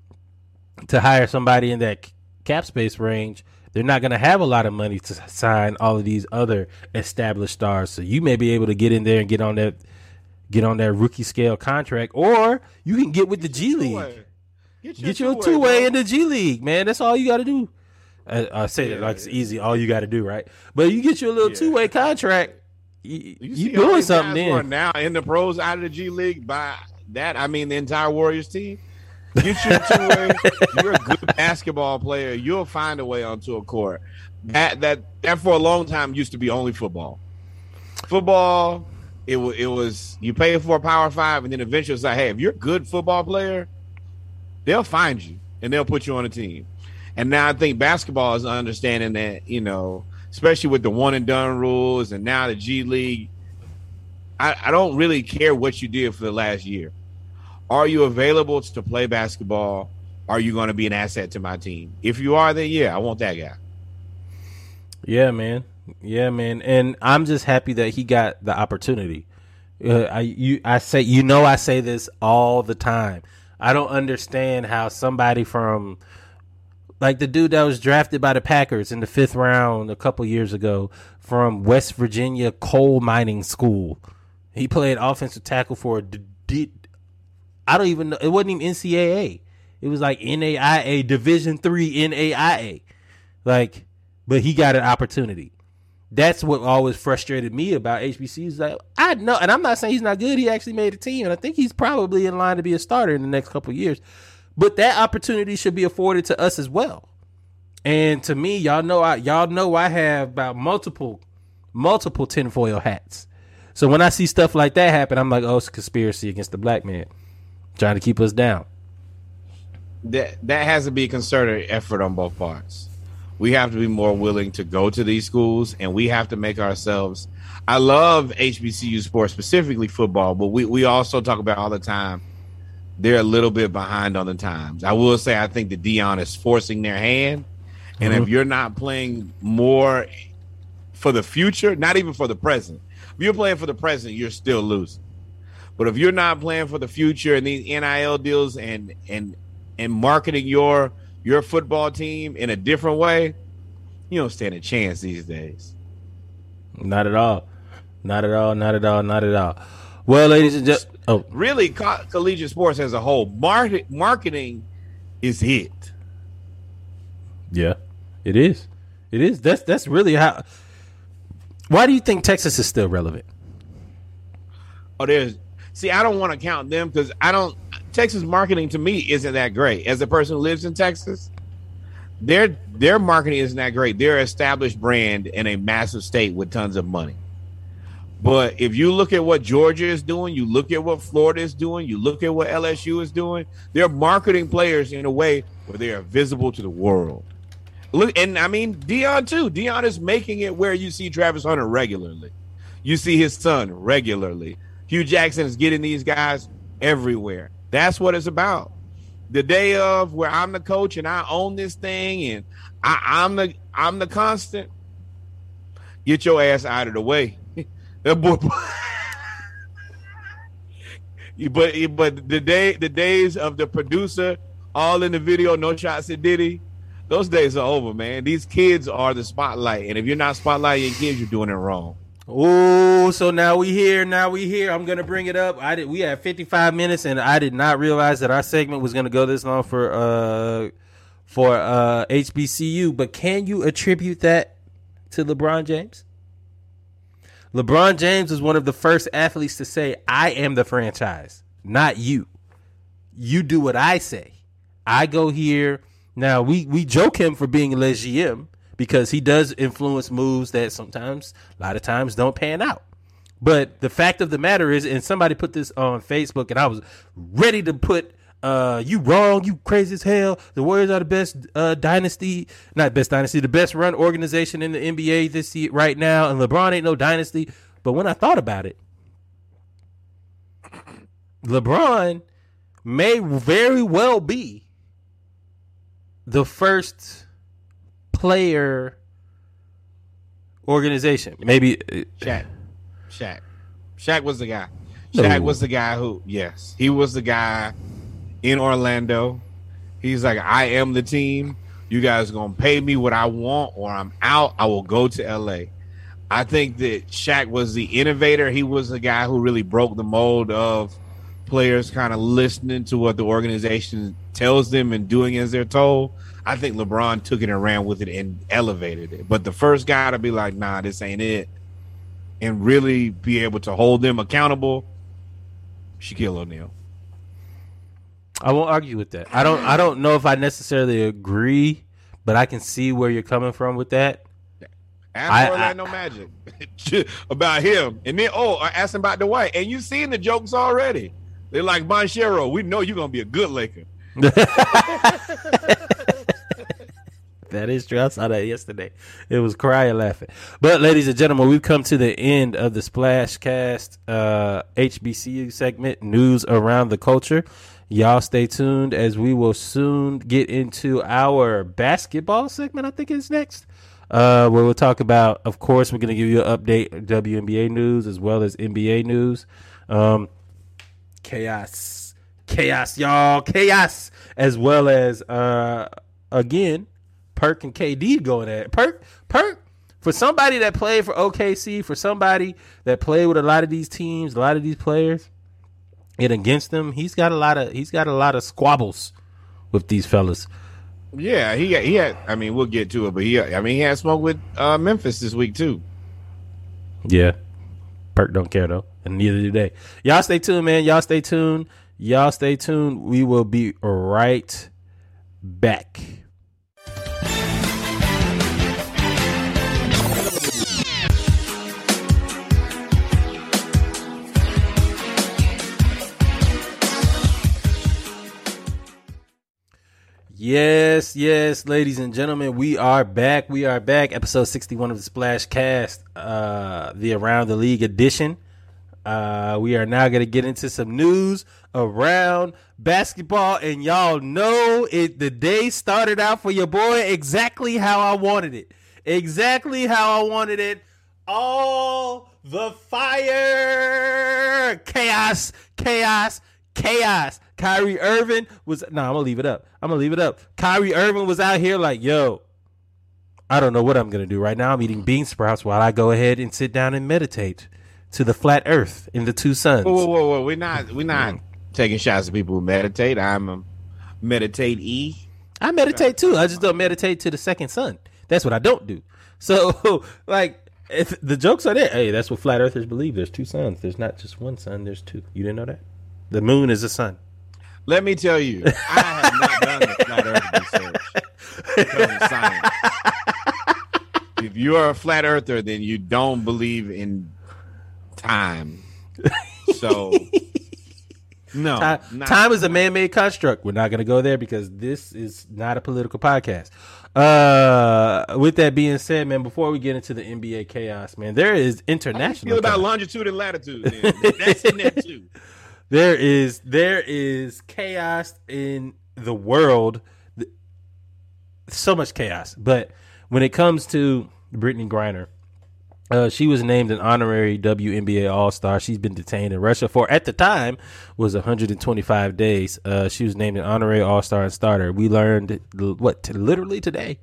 to hire somebody in that cap space range, they're not going to have a lot of money to sign all of these other established stars. So you may be able to get in there and get on that get on that rookie scale contract, or you can get with the G League. Get, Get you a two way in the G League, man. That's all you got to do. I, I say that Yeah. like it's easy. All you got to do, right? But you get you a little Yeah. two way contract. You, You, you, doing something guys who are then? now in the pros out of the G League. By that, I mean the entire Warriors team. Get you two way. You're a good basketball player. You'll find a way onto a court. That that that for a long time used to be only football. Football, it was it was you pay for a power five, and then eventually it's like, hey, if you're a good football player, they'll find you and they'll put you on a team. And now I think basketball is understanding that, you know, especially with the one and done rules and now the G League. I, I don't really care what you did for the last year. Are you available to play basketball? Are you going to be an asset to my team? If you are, then yeah, I want that guy. Yeah, man. Yeah, man. And I'm just happy that he got the opportunity. Uh, I you I say you know I say this all the time. I don't understand how somebody from like the dude that was drafted by the Packers in the fifth round a couple years ago from West Virginia coal mining school. He played offensive tackle for I don't even know. It wasn't even NCAA. It was like NAIA Division Three NAIA. Like, but he got an opportunity. That's what always frustrated me about HBC. Is like I know, and I'm not saying he's not good. He actually made a team, and I think he's probably in line to be a starter in the next couple years. But that opportunity should be afforded to us as well. And to me, y'all know, I y'all know I have about multiple, multiple tinfoil hats. So when I see stuff like that happen, I'm like, oh, it's a conspiracy against the black man, trying to keep us down. That that has to be a concerted effort on both parts. We have to be more willing to go to these schools, and we have to make ourselves. I love HBCU sports, specifically football, but we we also talk about all the time. They're a little bit behind on the times. I will say I think that Deion is forcing their hand, and if mm-hmm. you're not playing more for the future, not even for the present, if you're playing for the present, you're still losing. But if you're not playing for the future and these NIL deals and and and marketing your your football team in a different way, you don't stand a chance these days. Not at all. Not at all. Not at all. Not at all. Well, ladies and gentlemen, oh. oh, Really, co- collegiate sports as a whole, market, marketing is it. yeah, it is. It is. That's that's really how. Why do you think Texas is still relevant? Oh, there's see, I don't want to count them because I don't. Texas marketing to me isn't that great. As a person who lives in Texas, their their marketing isn't that great. They're an established brand in a massive state with tons of money. But if you look at what Georgia is doing, you look at what Florida is doing, you look at what LSU is doing, they're marketing players in a way where they are visible to the world. Look, and I mean Deion too. Deion is making it where you see Travis Hunter regularly. You see his son regularly. Hue Jackson is getting these guys everywhere. That's what it's about. The day of where I'm the coach and I own this thing and I, I'm the I'm the constant. Get your ass out of the way. That boy. but but the day the days of the producer all in the video, no shots at Diddy. Those days are over, man. These kids are the spotlight, and if you're not spotlighting kids, you're doing it wrong. Oh, so now we here. Now we here. I'm gonna bring it up. I did. We had 55 minutes, and I did not realize that our segment was gonna go this long for uh for uh HBCU. But can you attribute that to LeBron James? LeBron James was one of the first athletes to say, "I am the franchise, not you. You do what I say. I go here." Now we we joke him for being Le GM because he does influence moves that sometimes, a lot of times, don't pan out. But the fact of the matter is, and somebody put this on Facebook, and I was ready to put uh you wrong, you crazy as hell. The Warriors are the best uh dynasty, not best dynasty, the best run organization in the NBA this year right now, and LeBron ain't no dynasty. But when I thought about it, LeBron may very well be the first player organization. Maybe uh, Shaq. Shaq. Shaq was the guy. No. Shaq was the guy who, yes, he was the guy in Orlando. He's like, I am the team. You guys to pay me what I want or I'm out. I will go to LA. I think that Shaq was the innovator. He was the guy who really broke the mold of players kind of listening to what the organization tells them and doing as they're told. I think LeBron took it and ran with it and elevated it. But the first guy to be like, nah, this ain't it, and really be able to hold them accountable, Shaquille O'Neal. I won't argue with that. I don't. I don't know if I necessarily agree, but I can see where you're coming from with that. Ask I- Orlando Magic about him, and then oh, I asked him about Dwight, and you seen the jokes already. They're like Banchero. We know you're gonna be a good Laker. That is true. I saw that yesterday. It was crying laughing. But ladies and gentlemen, we've come to the end of the Splashcast uh, HBCU segment, news around the culture. Y'all stay tuned as we will soon get into our basketball segment. I think is next. Uh, where we'll talk about, of course, we're going to give you an update WNBA news as well as NBA news. Um, chaos, chaos, y'all, chaos, as well as uh, again, Perk and KD going at it. Perk, Perk, for somebody that played for OKC, for somebody that played with a lot of these teams, a lot of these players, and against them, he's got a lot of he's got a lot of squabbles with these fellas. Yeah, he he had. I mean, we'll get to it, but he. I mean, he had smoke with uh, Memphis this week too. Yeah. Perk don't care though, and neither do they. Y'all stay tuned, man. Y'all stay tuned. Y'all stay tuned. We will be right back. Yes, yes, ladies and gentlemen, we are back. We are back. Episode 61 of the Splash Cast, uh, the Around the League edition. Uh, we are now going to get into some news around basketball, and y'all know it. The day started out for your boy exactly how I wanted it. Exactly how I wanted it. All the fire, chaos, chaos, chaos. Kyrie Irving was no, I'm gonna leave it up. I'm gonna leave it up. Kyrie Irving was out here like, yo, I don't know what I'm gonna do right now. I'm eating bean sprouts while I go ahead and sit down and meditate to the flat Earth in the two suns. Whoa, whoa, whoa, whoa. We're not. We're not mm-hmm. taking shots at people who meditate. I'm a meditate e. I meditate too. I just don't meditate to the second sun. That's what I don't do. So, like, if the jokes are there, hey, that's what flat earthers believe. There's two suns. There's not just one sun. There's two. You didn't know that? The moon is a sun. Let me tell you, I have not done the flat Earth research. science. If you are a flat earther, then you don't believe in time. So, no, Time, time is a man-made construct. We're not going to go there because this is not a political podcast. Uh, with that being said, man, before we get into the NBA chaos, man, there is How you international. feel about longitude and latitude? then? That's in there too. there is there is chaos in the world so much chaos but when it comes to Brittney Griner uh, she was named an honorary WNBA All-Star. She's been detained in Russia for, at the time, was 125 days. Uh, she was named an honorary All-Star and starter. We learned what literally today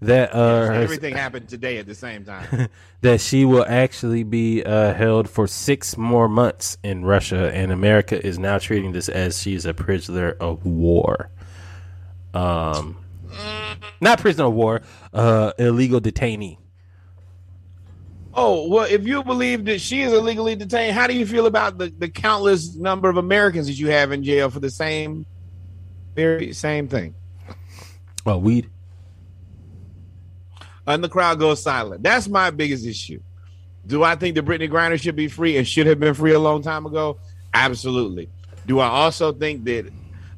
that uh, her- Everything happened today at the same time. that she will actually be uh, held for six more months in Russia, and America is now treating this as she's a prisoner of war. Um, not prisoner of war, uh, illegal detainee. Oh, well, if you believe that she is illegally detained, how do you feel about the, the countless number of Americans that you have in jail for the same very same thing? Oh, weed. And the crowd goes silent. That's my biggest issue. Do I think that Brittney Griner should be free and should have been free a long time ago? Absolutely. Do I also think that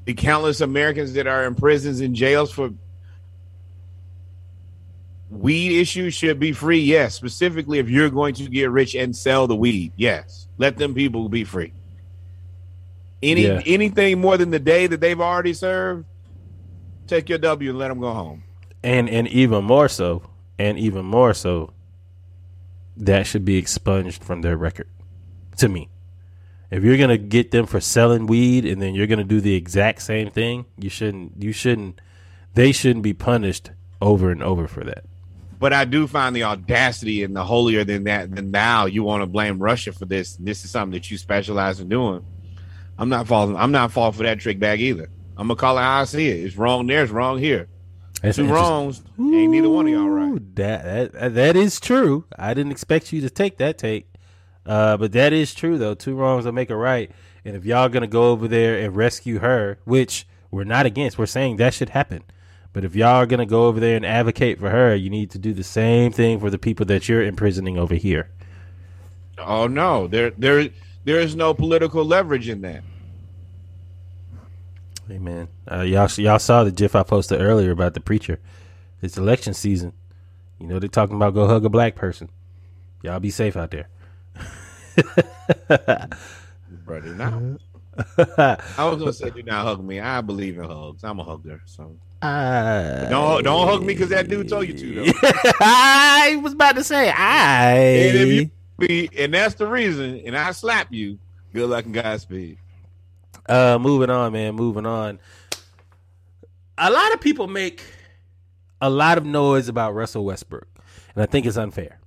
the countless Americans that are in prisons and jails for weed issues should be free? Yes. Specifically, if you're going to get rich and sell the weed, yes. Let them people be free. Any Yeah. anything more than the day that they've already served, take your W and let them go home. and and even more so, and even more so, that should be expunged from their record. To me, if you're gonna get them for selling weed, and then you're gonna do the exact same thing, you shouldn't. You shouldn't. They shouldn't be punished over and over for that. But I do find the audacity and the holier than that than now you want to blame Russia for this. This is something that you specialize in doing. I'm not falling. I'm not falling for that trick bag either. I'm gonna call it how I see it. It's wrong there. It's wrong here. That's Two wrongs ain't neither one of y'all right. That, that that is true. I didn't expect you to take that take, uh, but that is true though. Two wrongs will make a right. And if y'all gonna go over there and rescue her, which we're not against, we're saying that should happen. But if y'all are gonna go over there and advocate for her, you need to do the same thing for the people that you're imprisoning over here. Oh no, there there there is no political leverage in that. Amen. Uh, y'all y'all saw the gif I posted earlier about the preacher. It's election season. You know they're talking about go hug a black person. Y'all be safe out there. Brother, now. I was gonna say do not hug me. I believe in hugs. I'm a hugger. So I, don't don't hug me because that dude told you to though. I was about to say I. And if you be, and that's the reason, and I slap you. Good luck and Godspeed. Uh, moving on, man. Moving on. A lot of people make a lot of noise about Russell Westbrook, and I think it's unfair.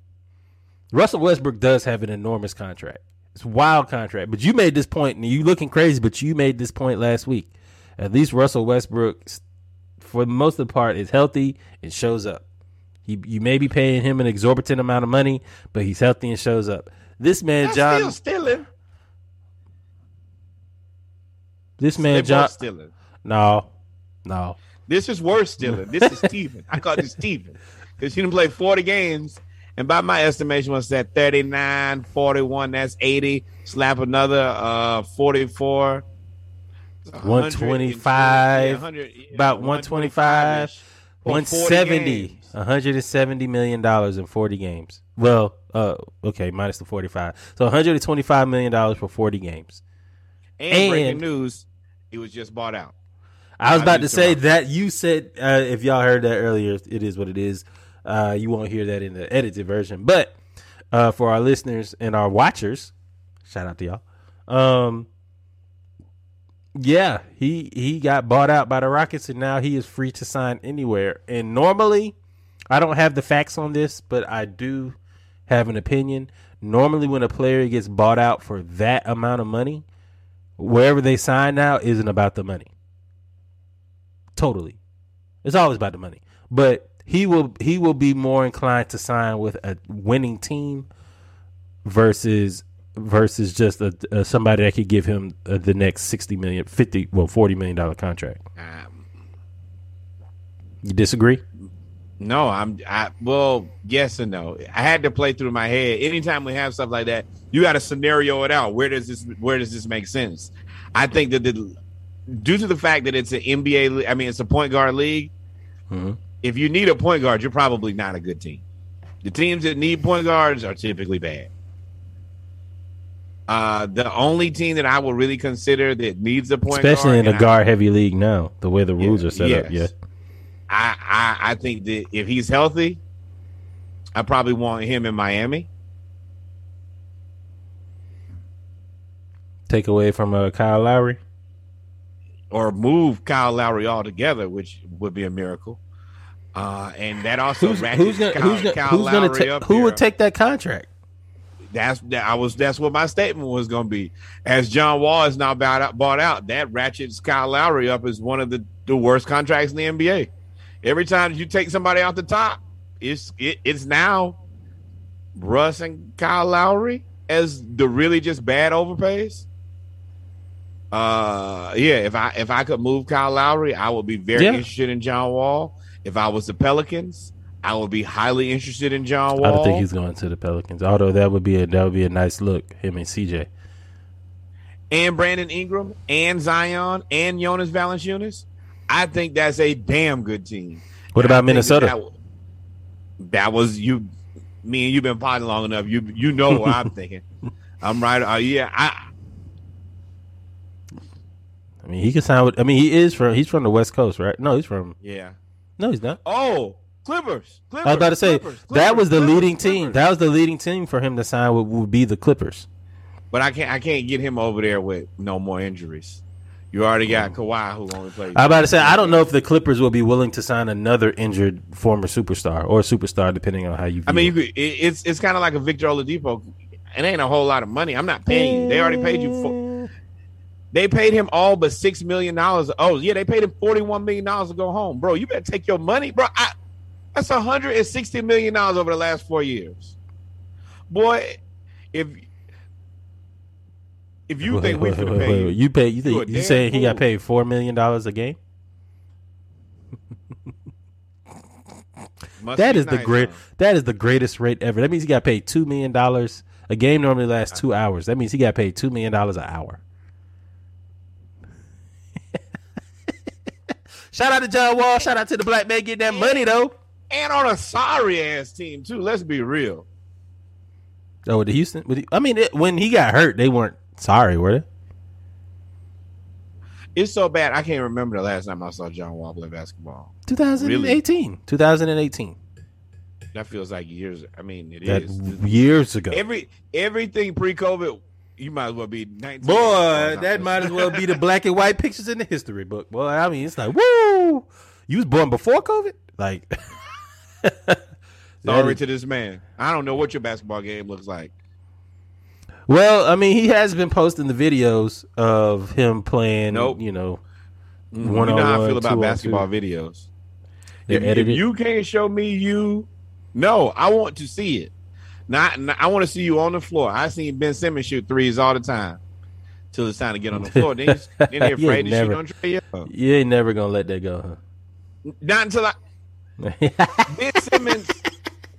Russell Westbrook does have an enormous contract. It's a wild contract, but you made this point, and you looking crazy, but you made this point last week. At least Russell Westbrook, for the most of the part, is healthy and shows up. He, you may be paying him an exorbitant amount of money, but he's healthy and shows up. This man, That's John, still stealing. This man, both John, stealing. no, no. This is worse stealing. This is Steven. I call this Steven because he didn't play 40 games. And by my estimation, was that 39, 41, that's 80. Slap another uh 44. 125, 100, yeah, about 125, 125 for 40 170, games. 170 million dollars in 40 games. Well, uh, okay, minus the 45, so 125 million dollars for 40 games. And, breaking news, he was just bought out. I was about to say that you said uh, if y'all heard that earlier, it is what it is. Uh, you won't hear that in the edited version, but uh, for our listeners and our watchers, shout out to y'all. Um, yeah, he he got bought out by the Rockets, and now he is free to sign anywhere. And normally, I don't have the facts on this, but I do have an opinion. Normally, when a player gets bought out for that amount of money, wherever they sign now isn't about the money. Totally. It's always about the money. But he will he will be more inclined to sign with a winning team versus versus just a, a somebody that could give him uh, the next 60 million 50 well 40 million dollar contract. Um, You disagree? No, I'm. I well, yes and no. I had to play through my head. Anytime we have stuff like that, you got to scenario it out. Where does this? Where does this make sense? I think that the due to the fact that it's an NBA, I mean, it's a point guard league. Mhm. If you need a point guard, you're probably not a good team. The teams that need point guards are typically bad. Uh, the only team that I would really consider that needs a point Especially guard, in a and I- guard heavy league now, the way the rules Yeah, are set up. Yeah. I, I I think that if he's healthy, I probably want him in Miami. Take away from uh, Kyle Lowry. or move Kyle Lowry altogether, which would be a miracle. Uh, and that also Who's, ratchets who's gonna Kyle, who's gonna, Kyle who's gonna Lowry up who here. would take that contract? That's that. I was. That's what my statement was going to be. As John Wall is now bought out, bought out, that ratchets Kyle Lowry up as one of the, the worst contracts in the NBA. Every time you take somebody off the top, it's it, it's now Russ and Kyle Lowry as the really just bad overpays. Uh, yeah. If I if I could move Kyle Lowry, I would be very Yeah. interested in John Wall. If I was the Pelicans, I would be highly interested in John Wall. I don't think he's going to the Pelicans. Although that would be a that would be a nice look. Him and CJ. and Brandon Ingram and Zion and Jonas Valanciunas, I think that's a damn good team. What about Minnesota? That, that, was you. Me and you've been potting long enough. You you know what I'm thinking. I'm right. Uh, yeah, I I mean, he can sign with. I mean, he is from. He's from the West Coast, right? No, he's from. yeah. No, he's not. Oh, Clippers. Clippers I was about to say Clippers, that was the Clippers, leading Clippers. team. That was the leading team for him to sign with would be the Clippers. But I can't I can't get him over there with no more injuries. You already got mm. Kawhi who only plays. I was about to say I don't know if the Clippers will be willing to sign another injured former superstar or superstar, depending on how you. View I mean, you could, it, it's it's kind of like a Victor Oladipo. It ain't a whole lot of money. I'm not paying you. They already paid you for. They paid him all but six million dollars. Oh yeah, they paid him forty-one million dollars to go home, bro. You better take your money, bro. I, that's hundred and sixty million dollars over the last four years, boy. If if you think we finna pay you, you pay, you you think you damn saying he got paid four million dollars a game? That the nice, great. huh? That is the greatest rate ever. That means he got paid two million dollars. A game normally lasts two hours. That means he got paid two million dollars an hour. Shout out to John Wall. Shout out to the black man getting that money though. and on a sorry ass team too. Let's be real. Oh, with the Houston. I mean, it, when he got hurt, they weren't sorry, were they? It's so bad. I can't remember the last time I saw John Wall play basketball. 2018. 2018. That feels like years. I mean, it That is years ago. Every everything pre-COVID, you might as well be nineteen. Boy, that might as well be the black and white pictures in the history book. Boy, I mean, it's like, woo! You was born before COVID? Like, Sorry that is- to this man. I don't know what your basketball game looks like. Well, I mean, he has been posting the videos of him playing, Nope. you know, You one know how I feel about basketball videos. If, if you can't show me you, no, I want to see it. Not, not- I want to see you on the floor. I seen Ben Simmons shoot threes all the time. Till it's time to get on the floor. then, he's, then they're afraid to never- shoot on Trae Young. You ain't never gonna let that go, huh? Not until I? Ben Simmons.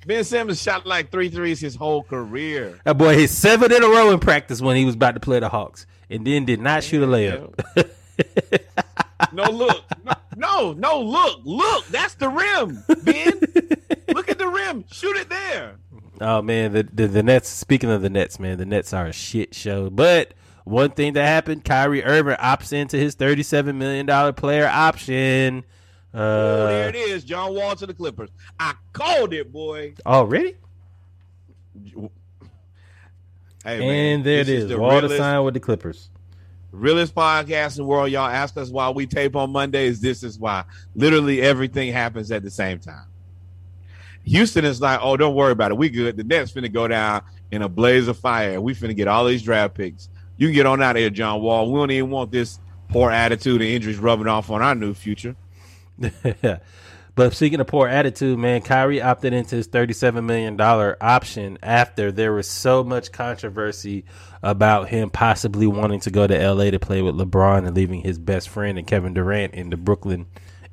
Ben Simmons shot like three threes his whole career. that boy hit seven in a row in practice when he was about to play the Hawks, and then did not shoot a layup. No look, no, no, no look, look. That's the rim, Ben. look at the rim. Shoot it there. Oh man, the, the the Nets. Speaking of the Nets, man, the Nets are a shit show. But one thing that happened, Kyrie Irving opts into his thirty-seven million dollar player option. Oh, there Uh, it is. John Wall to the Clippers. I called it, boy. already, Hey, man, and there it is. is. the Wall to sign with the Clippers. realest podcast in the world. Y'all ask us why we tape on Mondays. This is why. Literally everything happens at the same time. Houston is like, oh, don't worry about it. We good. The Nets finna go down in a blaze of fire. We finna get all these draft picks. You can get on out of here, John Wall. We don't even want this poor attitude and injuries rubbing off on our new future. but speaking of poor attitude, man, Kyrie opted into his thirty-seven million dollar option after there was so much controversy about him possibly wanting to go to LA to play with LeBron and leaving his best friend and Kevin Durant in the Brooklyn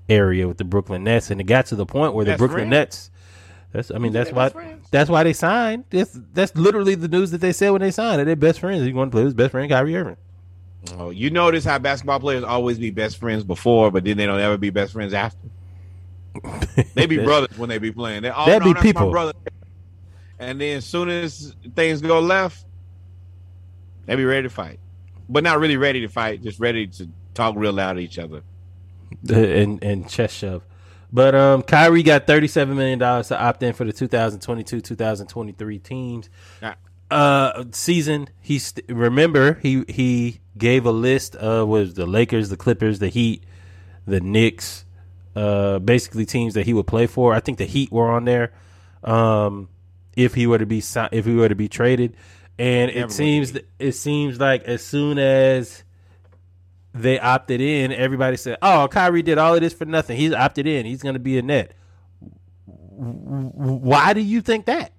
area with the Brooklyn Nets, and it got to the point where the Best Brooklyn friend? Nets. That's I mean that's why friends? that's why they signed. That's that's literally the news that they said when they signed. That they're best friends. He's going to play with his best friend Kyrie Irving. Oh, you notice how basketball players always be best friends before, but then they don't ever be best friends after. They be brothers when they be playing. They, oh, no, be people. brother. And then as soon as things go left, they be ready to fight, but not really ready to fight, just ready to talk real loud at each other. and and chest shove. But um, Kyrie got thirty seven million dollars to opt in for the 2022-2023 teams uh season. He st- remember he he gave a list of was the Lakers, the Clippers, the Heat, the Knicks, uh, basically teams that he would play for. I think the Heat were on there. Um, if he were to be if he were to be traded, and Never it seems that it seems like as soon as they opted in, everybody said, "Oh, Kyrie did all of this for nothing. He's opted in. He's going to be a net." Why do you think that?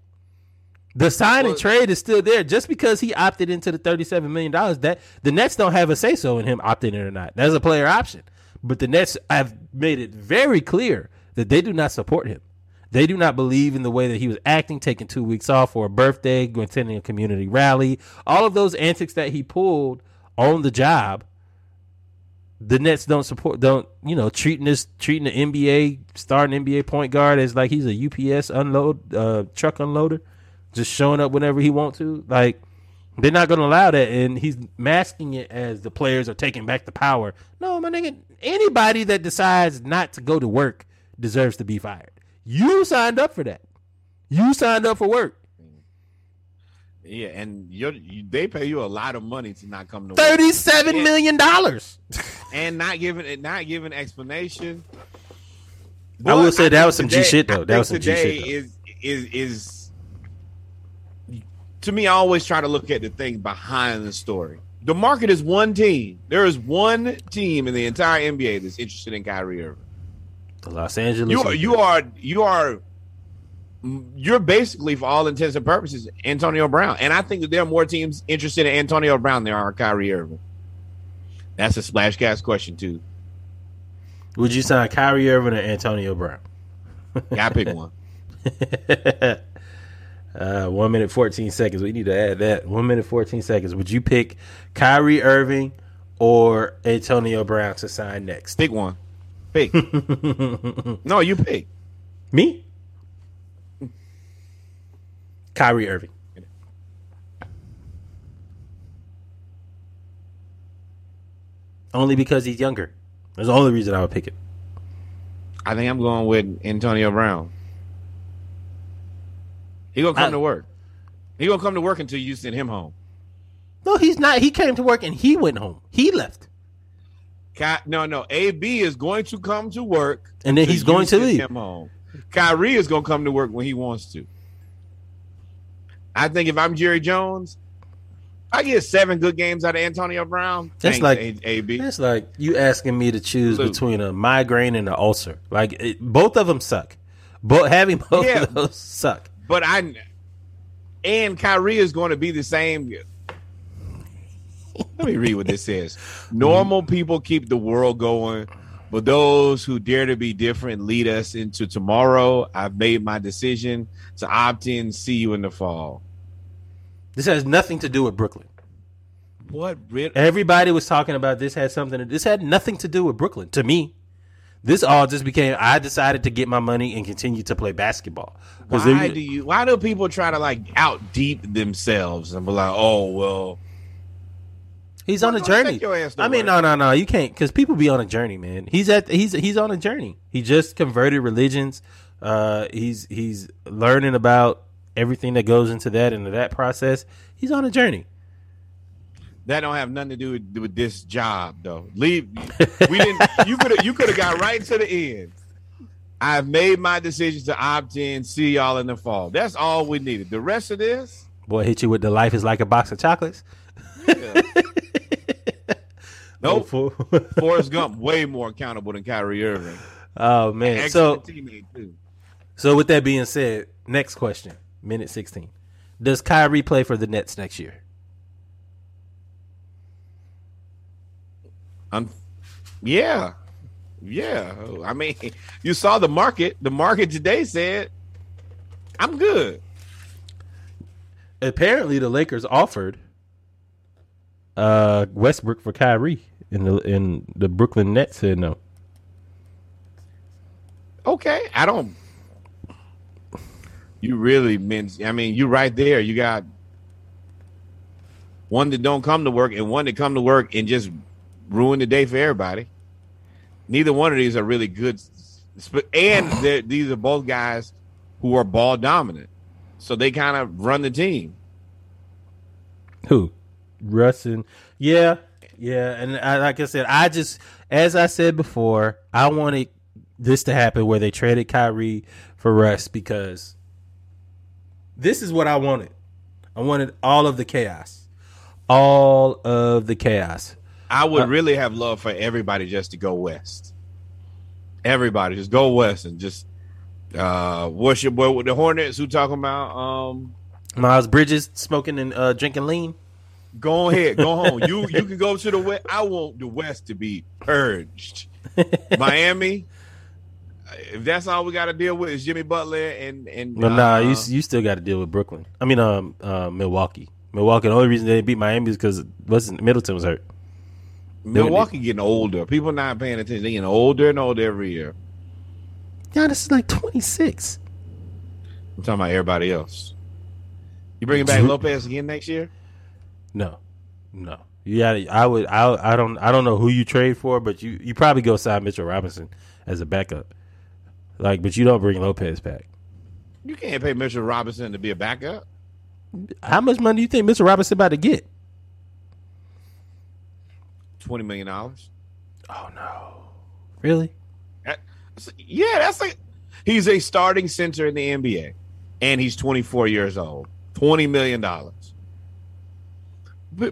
The sign and trade is still there. Just because he opted into the thirty-seven million dollars, that the Nets don't have a say so in him opting in or not. That's a player option. But the Nets have made it very clear that they do not support him. They do not believe in the way that he was acting, taking two weeks off for a birthday, going attending a community rally, all of those antics that he pulled on the job. The Nets don't support, don't you know, treating this, treating the NBA starting NBA point guard as like he's a UPS unload uh, truck unloader, just showing up whenever he wants to. Like they're not going to allow that, and he's masking it as the players are taking back the power. No, my nigga, anybody that decides not to go to work deserves to be fired. You signed up for that. You signed up for work. Yeah, and you're, you, they pay you a lot of money to not come to work Thirty-seven Yeah. million dollars. and not giving it, not giving explanation. I will But say that was some G shit, though. I That was some G shit, though. Is is is to me? I always try to look at the thing behind the story. The market is one team. There is one team in the entire NBA that's interested in Kyrie Irving. The Los Angeles. You are, you are you are you're basically for all intents and purposes Antonio Brown, and I think that there are more teams interested in Antonio Brown than there are Kyrie Irving. That's a splash splashcast question too. Would you sign Kyrie Irving or Antonio Brown? Yeah, I pick one. Uh, one minute fourteen seconds. We need to add that. One minute fourteen seconds. Would you pick Kyrie Irving or Antonio Brown to sign next? Pick one. Pick. no, you pick. Me? Kyrie Irving. Only because he's younger. That's the only reason I would pick it. I think I'm going with Antonio Brown. He gonna come I- to work. He gonna come to work until you send him home. No, he's not. He came to work and he went home. He left. Ky- no, no. AB is going to come to work, And then he's going to leave. Him home. Kyrie is gonna come to work when he wants to. I think if I'm Jerry Jones, I get seven good games out of Antonio Brown. That's Thanks, like- AB. It's like you asking me to choose Lou. between a migraine and an ulcer. Like it, both of them suck. Both having both Yeah. of those suck. But I and Kyrie is going to be the same. Let me read what this says. Normal people keep the world going, but those who dare to be different lead us into tomorrow. I've made my decision to opt in. See you in the fall. This has nothing to do with Brooklyn. What? Everybody was talking about this had something. To, this had nothing to do with Brooklyn. To me, this all just became. I decided to get my money and continue to play basketball. Why do you? Why do people try to like out deep themselves and be like, oh well? He's on a journey. take your ass to I mean, work. no, no, no. You can't because people be on a journey, man. He's at he's he's on a journey. He just converted religions. Uh, he's he's learning about everything that goes into that into that process. He's on a journey. That don't have nothing to do with, with this job, though. Leave. We didn't. You could have. You could have got right to the end. I've made my decision to opt in. See y'all in the fall. That's all we needed. The rest of this, Boy, hit you with the life is like a box of chocolates. nope. Oh, Forrest Gump way more accountable than Kyrie Irving. oh man. So Excellent teammate too. so with that being said, next question, minute sixteen. Does Kyrie play for the Nets next year? Un- yeah, yeah. I mean, you saw the market. The market today said, "I'm good." apparently the Lakers offered uh Westbrook for Kyrie and the and the Brooklyn Nets said no. Okay, I don't. You really meant. I mean, you right there. You got one that don't come to work and one that come to work and just ruin the day for everybody. Neither one of these are really good, and these are both guys who are ball dominant, so they kind of run the team. Who? Russ and yeah, yeah, and I, like I said, I just as I said before, I wanted this to happen where they traded Kyrie for Russ because this is what I wanted. I wanted all of the chaos, all of the chaos. I would Uh, really have love for everybody just to go west. Everybody just go west and just uh what's your boy with the Hornets who talking about um Miles Bridges smoking and uh, drinking lean. go ahead, go home. You you can go to the west. I want the west to be purged. Miami, if that's all we got to deal with is Jimmy Butler and and nah, uh, you you still got to deal with Brooklyn. I mean, um, uh, Milwaukee. Milwaukee. The only reason they beat Miami is because wasn't Middleton was hurt. Milwaukee getting older. People not paying attention. They getting older and older every year. Giannis is like twenty six. I'm talking about everybody else. You bringing back Lopez again next year? No, no. You got. I would. I. I don't. I don't know who you trade for, but you. You probably go sign Mitchell Robinson as a backup. Like, but you don't bring Lopez back. You can't pay Mitchell Robinson to be a backup. How much money do you think Mitchell Robinson about to get? Twenty million dollars. Oh no, really? Yeah, that's like he's a starting center in the NBA, and he's 24 years old. 20 million dollars.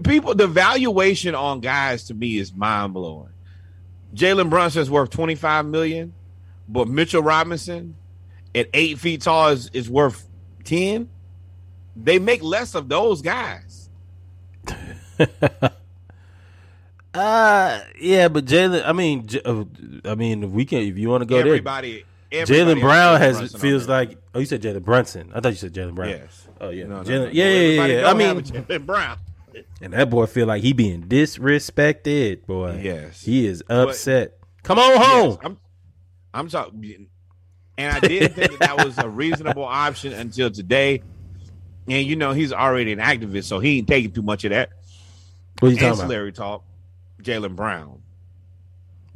People, the valuation on guys to me is mind blowing. Jalen Brunson's worth twenty five million, but Mitchell Robinson at eight feet tall is, is worth ten. They make less of those guys. Uh yeah, but Jalen. I mean, J- uh, I mean, if we can. If you want to go everybody, there, everybody Jaylen Brown has feels like. Oh, you said Jalen Brunson. I thought you said Jaylen Brown. yes. Oh yeah, No, no, Jalen. no, no. Yeah, yeah, yeah. I mean, Jaylen Brown. and that boy feel like he being disrespected, boy. Yes. he is upset. Come on home. Yes, I'm, I'm talking, and I didn't think that that was a reasonable option until today. And you know he's already an activist, so he ain't taking too much of that what are you talking about? ancillary talk. Jaylen Brown.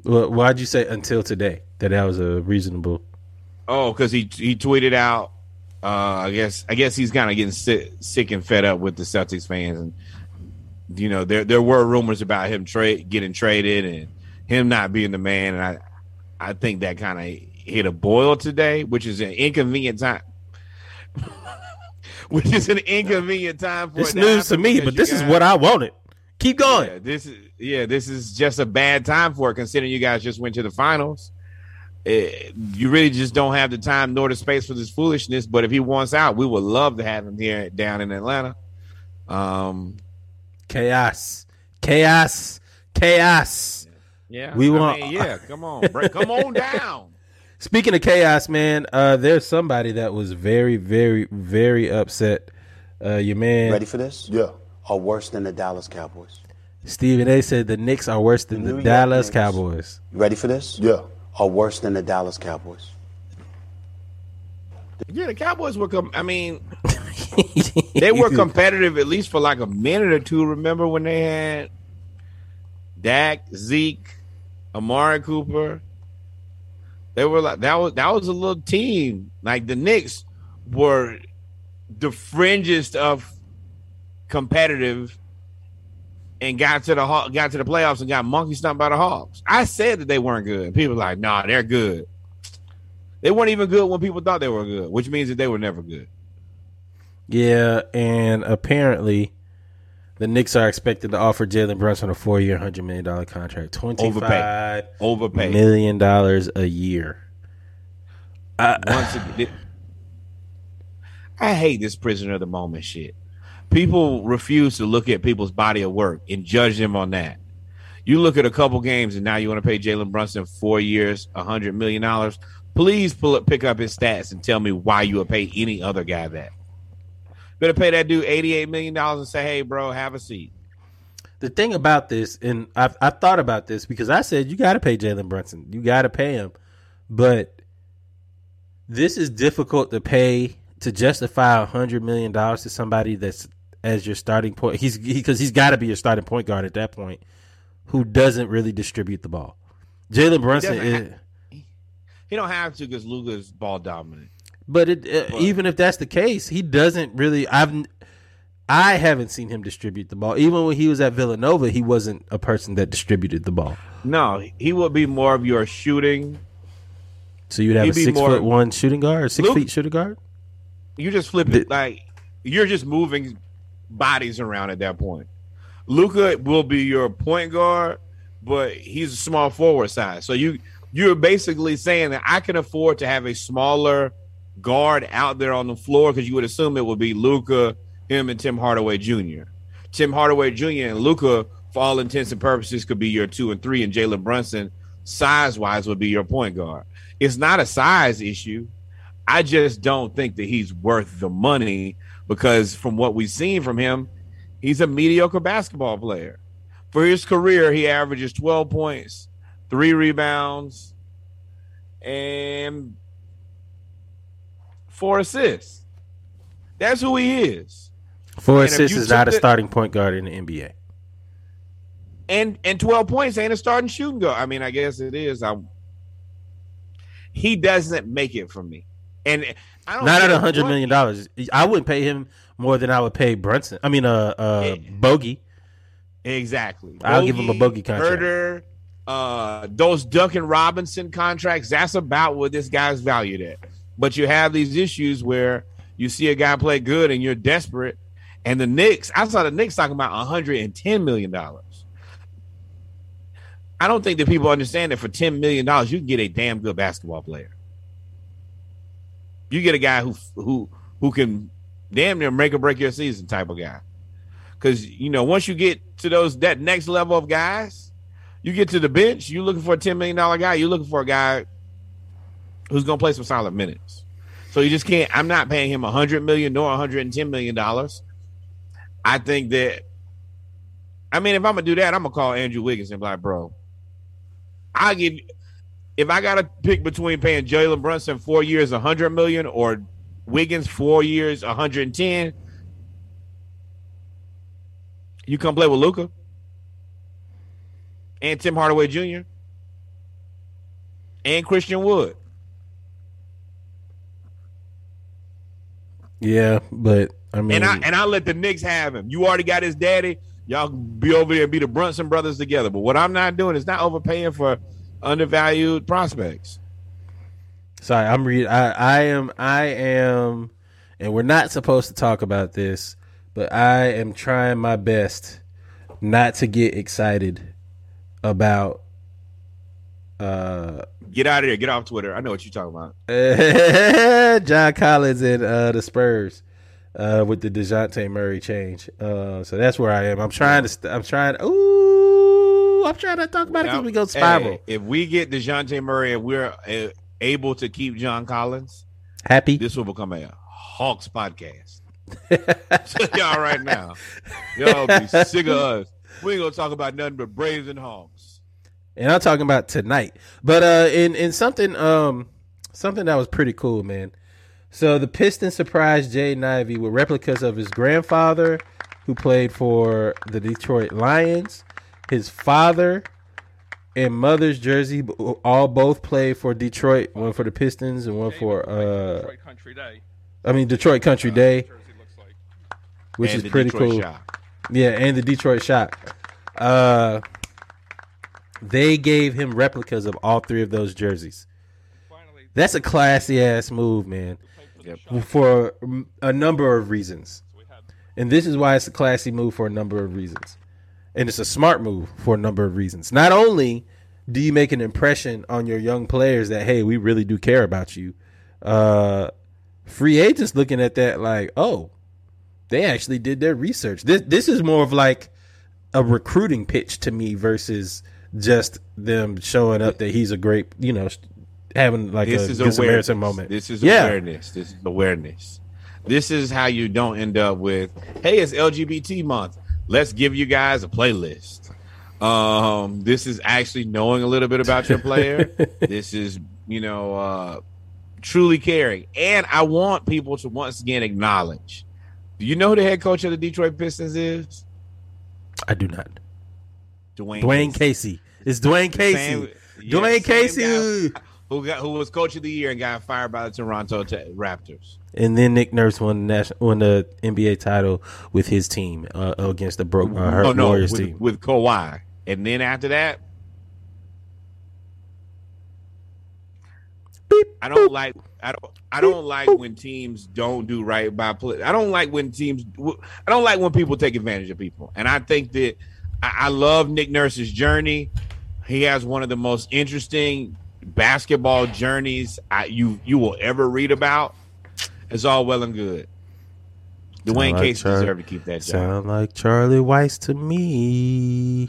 Well, why'd you say until today that that was a reasonable? Oh, because he he tweeted out. Uh, I guess I guess he's kind of getting sick, sick and fed up with the Celtics fans, and you know there there were rumors about him trade getting traded and him not being the man, and I I think that kind of hit a boil today, which is an inconvenient time. which is an inconvenient time for It's news to me, but this is what I wanted. Keep going. yeah, this is yeah, this is just a bad time for it, considering you guys just went to the finals. Eh, you really just don't have the time nor the space for this foolishness. But if he wants out, we would love to have him here down in Atlanta. Um, Chaos, chaos, chaos. yeah, We I want- mean, yeah, come on, break, come on down. Speaking of chaos, man, uh, there's somebody that was very, very, very upset. Uh, your man Ready for this? Yeah. Are worse than the Dallas Cowboys. Stephen A. said the Knicks are worse than New the Dallas Knicks. Cowboys. You ready for this? Yeah. Are worse than the Dallas Cowboys. Yeah, the Cowboys were. Com- I mean, they were competitive at least for like a minute or two. Remember when they had Dak, Zeke, Amari Cooper? They were like that was that was a little team. Like the Knicks were the fringest of competitive and got to the got to the playoffs and got monkey stomped by the Hawks. I said that they weren't good. People were like, nah, they're good. They weren't even good when people thought they were good, which means that they were never good. Yeah, and apparently the Knicks are expected to offer Jalen Brunson a four-year, hundred million dollar contract, twenty-five Overpaid. million dollars a year. Once again, I hate this prisoner of the moment shit. People refuse to look at people's body of work and judge them on that. You look at a couple games and now you want to pay Jalen Brunson four years, a hundred million dollars. Please pull up, pick up his stats and tell me why you would pay any other guy that. Better pay that dude eighty-eight million dollars and say, "Hey, bro, have a seat." The thing about this, and I've I've thought about this because I said you got to pay Jalen Brunson, you got to pay him, but this is difficult to pay to justify a hundred million dollars to somebody that's as your starting point. He's because he, has got to be your starting point guard at that point, who doesn't really distribute the ball. Jalen Brunson, doesn't is, He don't have to because Luka's ball dominant. but it, uh, But- even if that's the case, he doesn't really. I've I haven't seen him distribute the ball. Even when he was at Villanova, he wasn't a person that distributed the ball. No, he would be more of your shooting. So you'd have He'd a six foot one shooting guard, six Luke- feet shooting guard. You just flip The- it like you're just moving bodies around at that point. Luka will be your point guard, but he's a small forward size. So you you're basically saying that I can afford to have a smaller guard out there on the floor because you would assume it would be Luka, him, and Tim Hardaway Jr. Tim Hardaway Jr. and Luka, for all intents and purposes, could be your two and three, and Jalen Brunson, size wise, would be your point guard. It's not a size issue. I just don't think that he's worth the money because from what we've seen from him, he's a mediocre basketball player. For his career, he averages 12 points, three rebounds, and four assists. That's who he is. Four And assists is not a starting point guard in the NBA. And and 12 points ain't a starting shooting guard. I mean, I guess it is. I he doesn't make it for me. And Not at a hundred million dollars. I wouldn't pay him more than I would pay Brunson. I mean, uh, uh, Yeah. Bogey. Exactly. I'll give him a bogey contract. Herder, uh, those Duncan Robinson contracts, that's about what this guy's valued at. But you have these issues where you see a guy play good and you're desperate And the Knicks, I saw the Knicks talking about 110 million dollars. I don't think that people understand that for 10 million dollars you can get a damn good basketball player. You get a guy who who who can damn near make or break your season type of guy. Cuz you know, once you get to those that next level of guys, you get to the bench, you're looking for a 10 million dollar guy, you're looking for a guy who's going to play some solid minutes. So you just can't I'm not paying him a 100 million nor 110 million dollars. I think that I mean, if I'm gonna do that, I'm gonna call Andrew Wiggins and be like, bro, I give if I gotta pick between paying Jalen Brunson four years, a hundred million, or Wiggins four years, a hundred and ten, you come play with Luka and Tim Hardaway Jr. and Christian Wood. Yeah, but I mean, And I and I let the Knicks have him. You already got his daddy. Y'all be over there and be the Brunson brothers together. But what I'm not doing is not overpaying for undervalued prospects. sorry, I'm read. I, I am. I am, and we're not supposed to talk about this, but I am trying my best not to get excited about. Uh, Get out of here. Get off Twitter. I know what you're talking about. John Collins and uh, the Spurs uh, with the Dejounte Murray change. Uh, so that's where I am. I'm trying to. St- I'm trying. Ooh, I'm trying to talk about it because we go spiral. Hey, if we get DeJounte Murray and we're uh, able to keep John Collins, Happy. this will become a Hawks podcast. Y'all right now. Y'all be sick of us. We ain't gonna talk about nothing but Braves and Hawks. and I'm talking about tonight. But uh, in in something um something that was pretty cool, man. So the Pistons surprised Jaden Ivey with replicas of his grandfather, who played for the Detroit Lions, his father and mother's jersey, all both played for Detroit. One for the Pistons and one for uh, Detroit Country Day. I mean Detroit Country Day, like. which And is the pretty Detroit cool. Shock. Yeah, and the Detroit Shock. Uh, they gave him replicas of all three of those jerseys. Finally, That's a classy ass move, man, Yep. for a number of reasons. And this is why it's a classy move for a number of reasons. And it's a smart move for a number of reasons. Not only do you make an impression on your young players that, hey, we really do care about you, uh, free agents looking at that like, oh, they actually did their research. This this is more of like a recruiting pitch to me versus just them showing up that he's a great, you know, having like This a is good awareness. Samaritan moment. This is yeah. awareness. This is awareness. This is how you don't end up with, hey, it's LGBT month. Let's give you guys a playlist. Um, this is actually knowing a little bit about your player. this is, you know, uh truly caring. And I want people to once again acknowledge. Do you know who the head coach of the Detroit Pistons is? I do not. Dwayne, Dwayne Casey. Casey. It's Dwayne Casey. Same- yeah, Dwayne Casey. guy who got who was coach of the year and got fired by the Toronto Ta- Raptors. And then Nick Nurse won the national, won the NBA title with his team uh, against the broke uh, oh no, Warriors with, team. with Kawhi, and then after that, I don't like I don't I don't like when teams don't do right by play. I don't like when teams I don't like when people take advantage of people, and I think that I, I love Nick Nurse's journey. He has one of the most interesting basketball journeys I, you you will ever read about. It's all well and good. Dwayne like Casey Char- deserved to keep that job. Sound like Charlie Weis to me.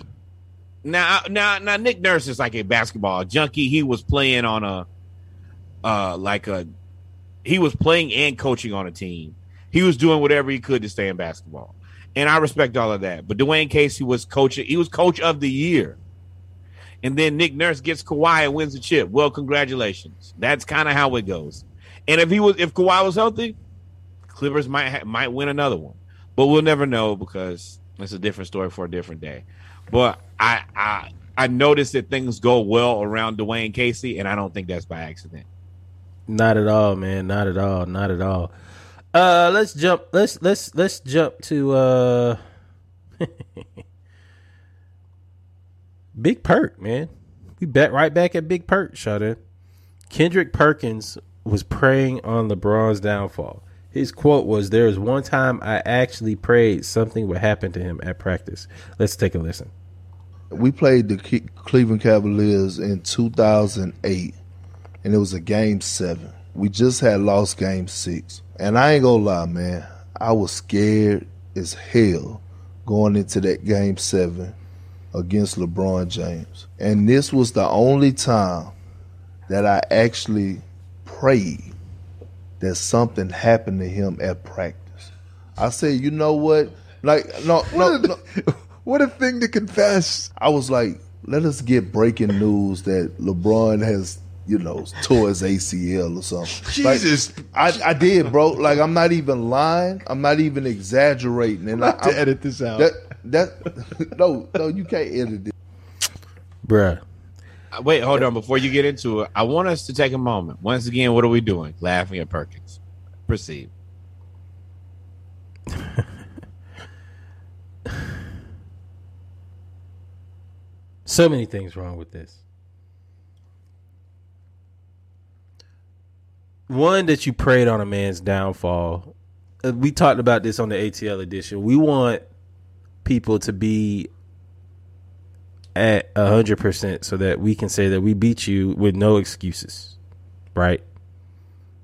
Now, now, now, Nick Nurse is like a basketball junkie. He was playing on a, uh, like a, he was playing and coaching on a team. He was doing whatever he could to stay in basketball, and I respect all of that. But Dwayne Casey was coaching. He was coach of the year, and then Nick Nurse gets Kawhi and wins the chip. Well, congratulations. That's kind of how it goes. And if he was, if Kawhi was healthy, Clippers might ha- might win another one, but we'll never know because it's a different story for a different day. But I I I noticed that things go well around Dwayne Casey, and I don't think that's by accident. Not at all, man. Not at all. Not at all. Uh, let's jump. Let's let's let's jump to uh, Big Perk, man. We bet right back at Big Perk, shut in. Kendrick Perkins was praying on LeBron's downfall. His quote was, "There was one time I actually prayed something would happen to him at practice." Let's take a listen. We played the Cleveland Cavaliers in 2008, and it was a game seven. We just had lost game six. And I ain't gonna lie, man, I was scared as hell going into that game seven against LeBron James. And this was the only time that I actually prayed that something happened to him at practice. I said, you know what? Like, no, no, no. What a thing to confess. I was like, let us get breaking news that LeBron has, you know, tore his ACL or something. Like, Jesus. I, I did, bro. Like, I'm not even lying. I'm not even exaggerating. And I, have to I- edit this out. That, that, no, no, you can't edit it. Bruh. Uh, Wait, hold on. Before you get into it, I want us to take a moment. Once again, what are we doing? Laughing at Perkins. Proceed. So many things wrong with this. One that you prayed on a man's downfall. Uh, We talked about this on the ATL edition. We want people to be at hundred percent so that we can say that we beat you with no excuses, right?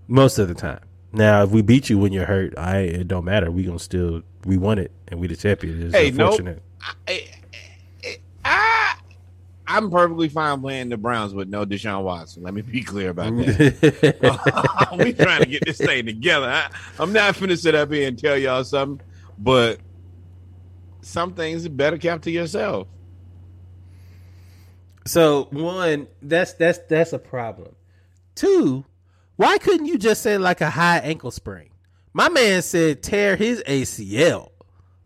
Most of the time. Now, if we beat you when you're hurt, I it don't matter. We gonna still we won it and we the champion. It's Hey, nope. unfortunate. I, I, I, I'm perfectly fine playing the Browns with no Deshaun Watson. Let me be clear about that. we trying to get this thing together. I, I'm not finna sit up here and tell y'all something, but some things better kept to yourself. So one, that's that's that's a problem. Two, why couldn't you just say like a high ankle sprain? My man said tear his ACL.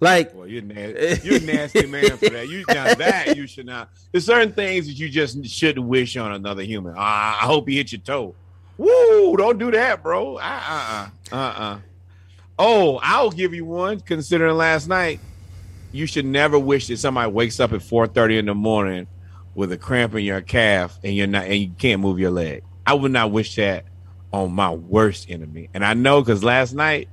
Like Well, you're nasty. You're a nasty man for that. You now that you should not. There's certain things that you just shouldn't wish on another human. Ah, I hope he hit your toe. Woo! Don't do that, bro. Uh uh uh uh. Oh, I'll give you one. Considering last night, you should never wish that somebody wakes up at 4:30 in the morning with a cramp in your calf and you're not and you can't move your leg. I would not wish that on my worst enemy. And I know because last night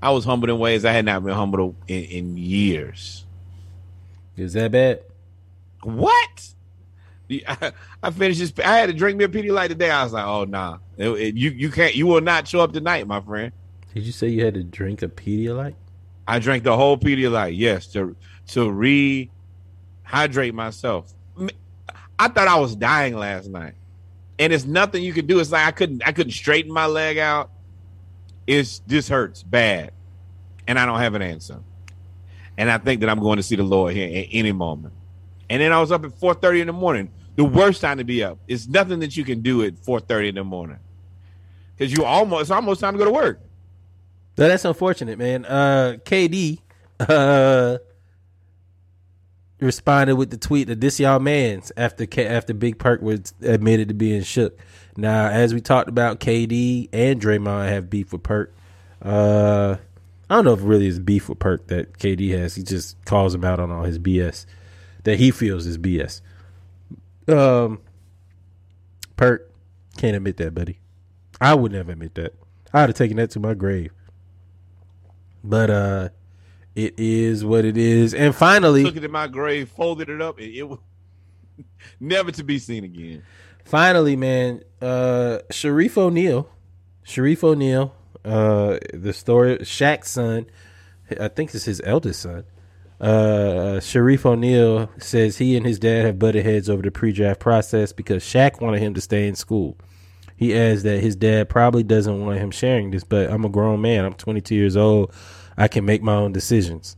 I was humbled in ways I had not been humbled in, in years. is that bad? What? I, I finished this. I had to drink me a Pedialyte today. I was like, oh nah, It- it- you you can't. You will not show up tonight, my friend. Did you say you had to drink a Pedialyte? I drank the whole Pedialyte. Yes, to to rehydrate myself. I thought I was dying last night, and it's nothing you could do. It's like I couldn't I couldn't straighten my leg out. It's this hurts bad, and I don't have an answer. And I think that I'm going to see the Lord here at any moment. And then I was up at 4:30 in the morning. The worst time to be up. It's nothing that you can do at 4:30 in the morning because you almost it's almost time to go to work. No, that's unfortunate, man. Uh, KD uh, responded with the tweet that this y'all man's after K- after Big Perk was admitted to being shook. Now, as we talked about, KD and Draymond have beef with Perk. Uh, I don't know if it really is beef with Perk that KD has. He just calls him out on all his BS that he feels is BS. Um, Perk can't admit that, buddy. I would never admit that. I'd have taken that to my grave. But uh it is what it is. And finally, took it in my grave, folded it up, and it was never to be seen again. finally, man, uh Shareef O'Neal, Shareef O'Neal, uh the story Shaq's son, I think it's his eldest son. Uh Shareef O'Neal says he and his dad have butted heads over the pre-draft process because Shaq wanted him to stay in school. He adds that his dad probably doesn't want him sharing this, but I'm a grown man. I'm 22 years old. I can make my own decisions.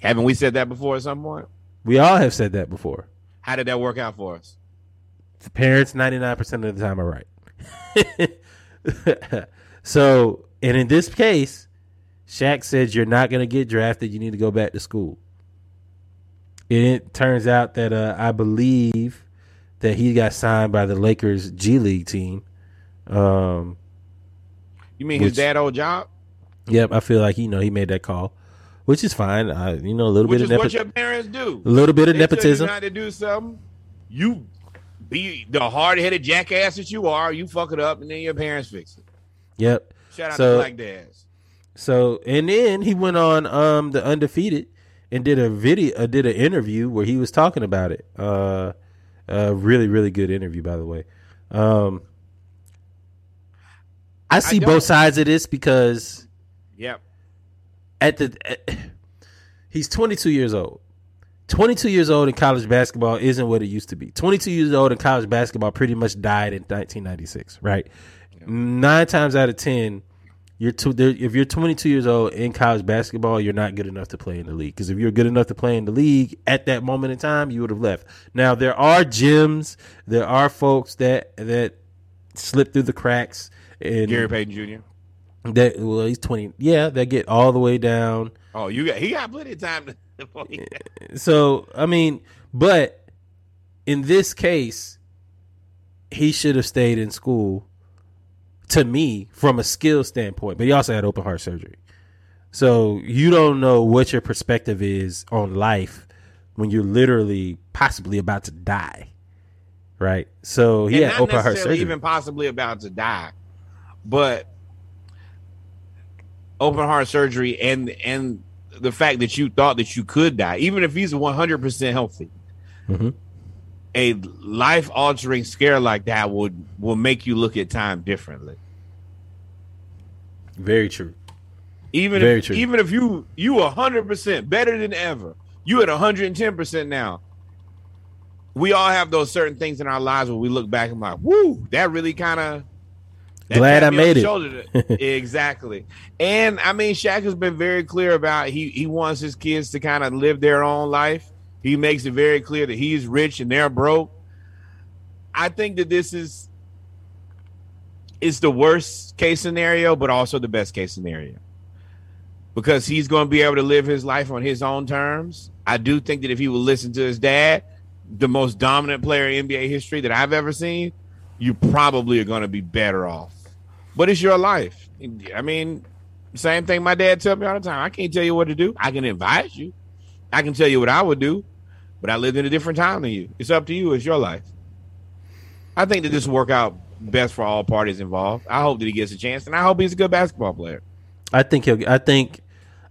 Haven't we said that before at some point? We all have said that before. How did that work out for us? The parents 99% of the time are right. so, and in this case, Shaq says you're not going to get drafted. You need to go back to school. And it turns out that uh, I believe that he got signed by the Lakers G League team. Um, You mean his dad old job? Yep, I feel like you know he made that call, which is fine. I, you know, a little Which bit is of what nepo- your parents do. a little bit of They tell you nepotism. not to do something. You be the hard headed jackass that you are. You fuck it up, and then your parents fix it. Yep. Shout out So- to Black Dads. So and then he went on um the undefeated and did a video, uh, did an interview where he was talking about it. Uh, a really really good interview, by the way. Um, I see don't- both sides of this because Yep. at the at- he's 22 years old. 22 years old in college basketball isn't what it used to be. 22 years old in college basketball pretty much died in 1996, right? Nine times out of 10, you're too, if you're 22 years old in college basketball, you're not good enough to play in the league. Because if you're good enough to play in the league at that moment in time, you would have left. Now there are gyms, there are folks that that slip through the cracks and Gary Payton Jr. that well he's 20 yeah they get all the way down. Oh, you got he got plenty of time to. so i mean but in this case he should have stayed in school to me from a skill standpoint but he also had open heart surgery. So you don't know what your perspective is on life when you're literally possibly about to die right? So he and had open heart surgery. even possibly about to die, but open heart surgery and and the fact that you thought that you could die, even if he's one hundred percent healthy, Mhm. a life altering scare like that would will make you look at time differently. very true Even Very if true. even if you you hundred percent better than ever, you at hundred and ten percent now. We all have those certain things in our lives where we look back and like, "Woo, that really kind of." Glad I made it. exactly, and I mean, Shaq has been very clear about he he wants his kids to kind of live their own life. He makes it very clear that he's rich and they're broke. I think that this is is the worst case scenario, but also the best case scenario because he's going to be able to live his life on his own terms. I do think that if he would listen to his dad, the most dominant player in NBA history that I've ever seen, you probably are going to be better off. But it's your life. I mean, same thing my dad told me all the time. I can't tell you what to do. I can advise you. I can tell you what I would do, but I lived in a different time than you. It's up to you. It's your life. I think that this will work out best for all parties involved. I hope that he gets a chance, and I hope he's a good basketball player. I think he'll. I think.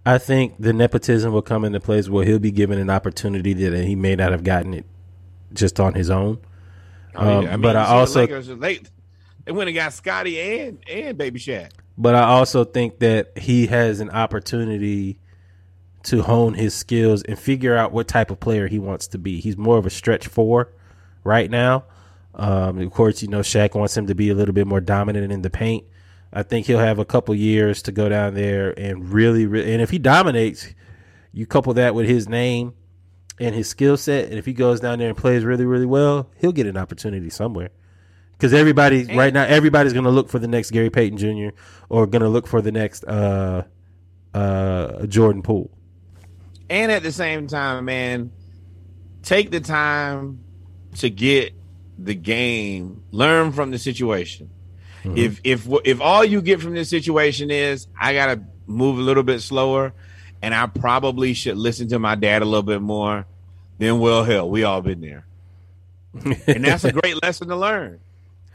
I think the nepotism will come into place where he'll be given an opportunity that he may not have gotten it just on his own. Oh, Um, yeah. but I see the also- Lakers late. They went and got Scotty and and Baby Shaq. But I also think that he has an opportunity to hone his skills and figure out what type of player he wants to be. He's more of a stretch four right now. Um, of course, you know Shaq wants him to be a little bit more dominant in the paint. I think he'll have a couple years to go down there and really, re- and if he dominates, you couple that with his name and his skill set, and if he goes down there and plays really, really well, he'll get an opportunity somewhere. Because everybody right now, everybody's going to look for the next Gary Payton Jr. or going to look for the next uh, uh, Jordan Poole. And at the same time, man, take the time to get the game, learn from the situation. If if if all you get from this situation is I gotta move a little bit slower, and I probably should listen to my dad a little bit more, then well, hell, we all been there, and that's a great lesson to learn.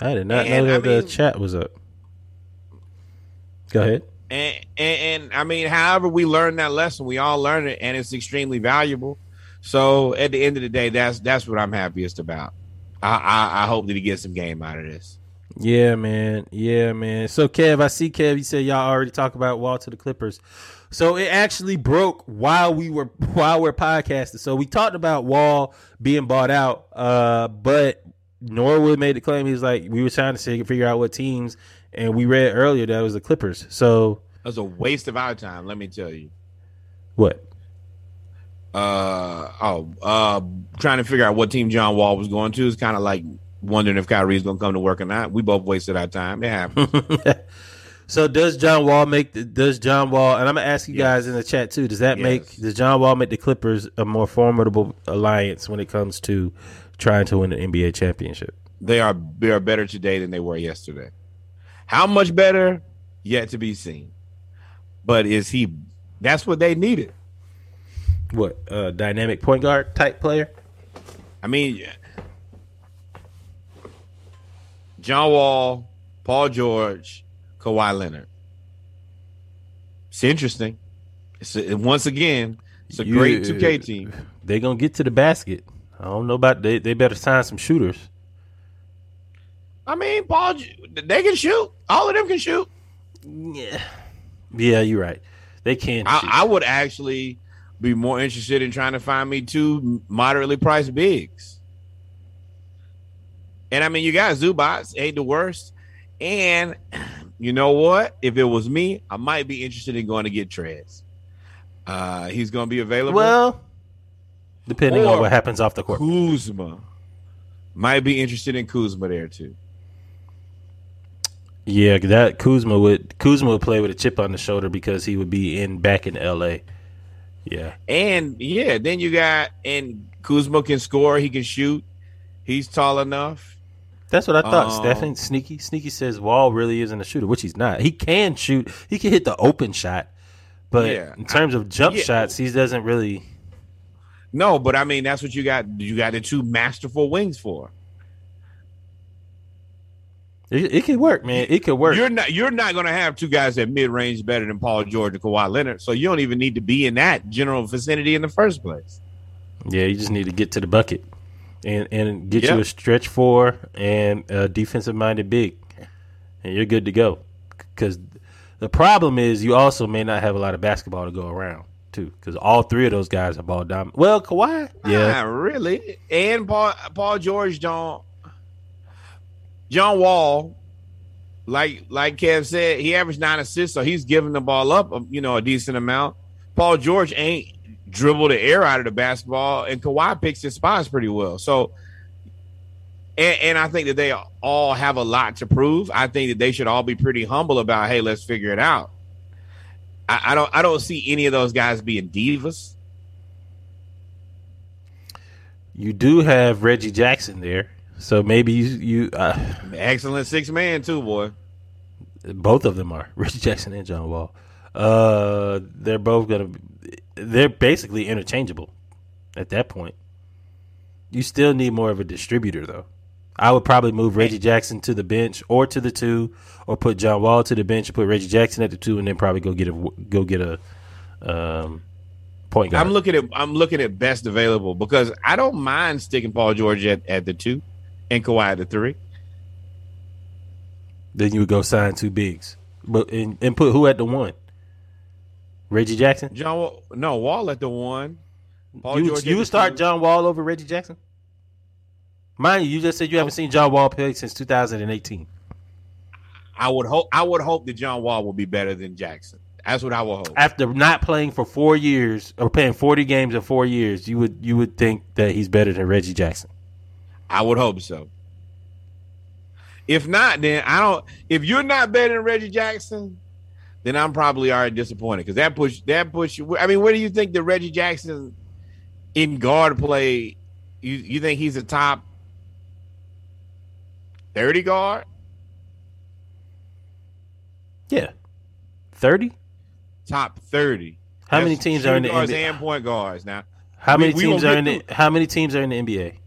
I did not And, know I that the chat was up. Go ahead. And, and and I mean, however we learn that lesson, we all learn it, and it's extremely valuable. So at the end of the day, that's that's what I'm happiest about. I I, I hope that he gets some game out of this. Yeah, man. Yeah, man. So, Kev, I see Kev. You said y'all already talked about Wall to the Clippers. So it actually broke while we were while we're podcasting. So we talked about Wall being bought out, uh, but Norwood made the claim. He's like, we were trying to figure figure out what teams, and we read earlier that it was the Clippers. So That's a waste of our time. Let me tell you. what? Uh oh, uh, trying to figure out what team John Wall was going to is kind of like wondering if Kyrie's going to come to work or not. We both wasted our time. It so does John Wall make the, does John Wall and I'm gonna ask you Yes. guys in the chat too. Does that make does John Wall make the Clippers a more formidable alliance when it comes to trying to win an NBA championship? they are they are better today than they were yesterday. How much better? Yet to be seen. But is he? That's what they needed. What uh, dynamic point guard type player? I mean, John Wall, Paul George, Kawhi Leonard. It's interesting. It's a, once again, it's a You- great 2K team. They're gonna get to the basket. I don't know about they. They better sign some shooters. I mean, Paul, they can shoot. All of them can shoot. Yeah, yeah, you're right. They can. shoot. I, I would actually be more interested in trying to find me two moderately priced bigs. And I mean, you got Zubac, ain't the worst. And you know what? If it was me, I might be interested in going to get Trez. Uh, he's going to be available. well, depending on what happens off the court. Kuzma might be interested in Kuzma there too. Yeah, that Kuzma would Kuzma would play with a chip on the shoulder because he would be in back in L.A. Yeah, And yeah, then you got and Kuzma can score. He can shoot. He's tall enough. that's what I thought. Um, Stephen Sneaky Sneaky says Wall really isn't a shooter, which he's not. He can shoot. He can hit the open shot, but Yeah. in terms of jump Yeah. shots, he doesn't really. No, but I mean that's what you got. You got the two masterful wings for. It, it could work, man. It could work. You're not. You're not going to have two guys at mid range better than Paul George and Kawhi Leonard. So you don't even need to be in that general vicinity in the first place. Yeah, you just need to get to the bucket and and get Yep. you a stretch four and a defensive minded big, and you're good to go. Because the problem is you also may not have a lot of basketball to go around too. Because all three of those guys are ball dominant. Well, Kawhi, yeah, Not really. And Paul Paul George don't. John Wall, like like Kev said, he averaged nine assists, so he's giving the ball up, um, you know, a decent amount. Paul George ain't dribble the air out of the basketball, and Kawhi picks his spots pretty well. So, and, and I think that they all have a lot to prove. I think that they should all be pretty humble about, hey, let's figure it out. I, I don't I don't see any of those guys being divas. you do have Reggie Jackson there, so maybe you you uh, Excellent six man too, boy. both of them are Reggie Jackson and John Wall. Uh, they're both gonna. They're basically interchangeable at that point. You still need more of a distributor, though. I would probably move Reggie Jackson to the bench or to the two, or put John Wall to the bench and put Reggie Jackson at the two, and then probably go get a go get a um, point guard. I'm looking at I'm looking at best available because I don't mind sticking Paul George at, at the two and Kawhi at the three. then you would go sign two bigs, but and, and put who at the one? Reggie Jackson. John Wall, no Wall at the one. Paul you George you would start two. John Wall over Reggie Jackson? Mind you, you just said you haven't seen John Wall play since 2018. I would hope I would hope that John Wall will be better than Jackson. That's what I would hope. After not playing for four years or playing 40 games in four years, you would you would think that he's better than Reggie Jackson. I would hope so. If not, then I don't. If you're not better than Reggie Jackson, then I'm probably already disappointed because that push that push. I mean, where do you think that Reggie Jackson in guard play? You you think he's a top thirty guard? Yeah, 30. Top thirty. How many teams are in the NBA? and point guards now? How we- many teams are in the How many teams are in the NBA?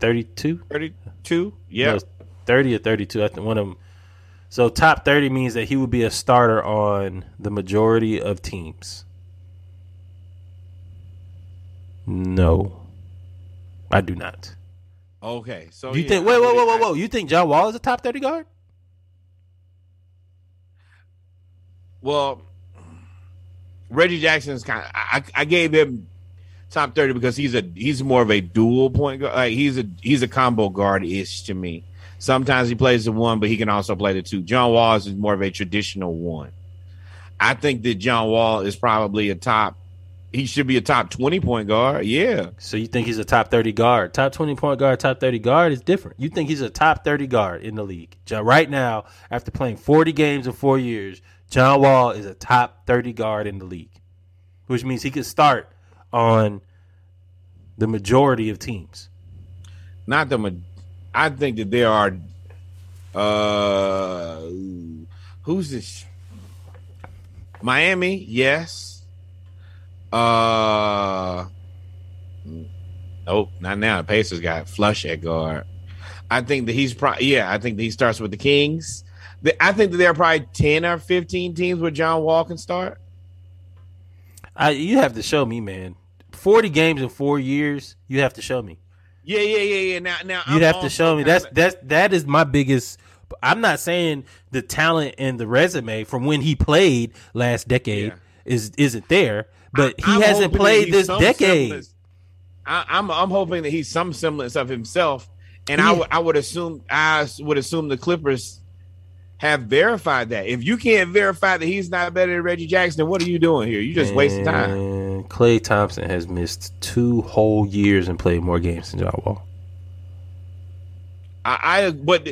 32. Thirty-two. Yeah. No, 30 or 32. I think one of them. So top 30 means that he would be a starter on the majority of teams. No, I do not. Okay. So you yeah, think? Wait, would- whoa, whoa, whoa! You think John Wall is a top 30 guard? Well, Reggie Jackson's kind. Of, I, I gave him top thirty because he's a he's more of a dual point guard. Like he's a he's a combo guard ish to me. Sometimes he plays the one, but he can also play the two. John Wall is more of a traditional one. I think that John Wall is probably a top. He should be a top twenty point guard. Yeah, So you think he's a top 30 guard? Top 20 point guard, top 30 guard is different. You think he's a top 30 guard in the league. Right now, after playing 40 games in four years, John Wall is a top 30 guard in the league, which means he could start on the majority of teams. not the. ma- I think that there are. Uh, who's this? Miami, yes. Uh, nope, not now. The Pacers got flush at guard. I think that he's probably Yeah, I think that he starts with the Kings. I think that there are probably ten or fifteen teams where John Wall can start. I, you have to show me, man. Forty games in four years. You have to show me. Yeah, yeah, yeah, yeah. Now, now You'd I'm have to show me. That's that's that is my biggest. I'm not saying the talent and the resume from when he played last decade Yeah. is isn't there, but he I'm hasn't played this decade. semblance- I, I'm I'm hoping that he's some semblance of himself, and Yeah. I would I would assume I would assume the Clippers have verified that. If you can't verify that he's not better than Reggie Jackson, what are you doing here? You just wasting time. Klay Thompson has missed two whole years and played more games than John Wall. I, I but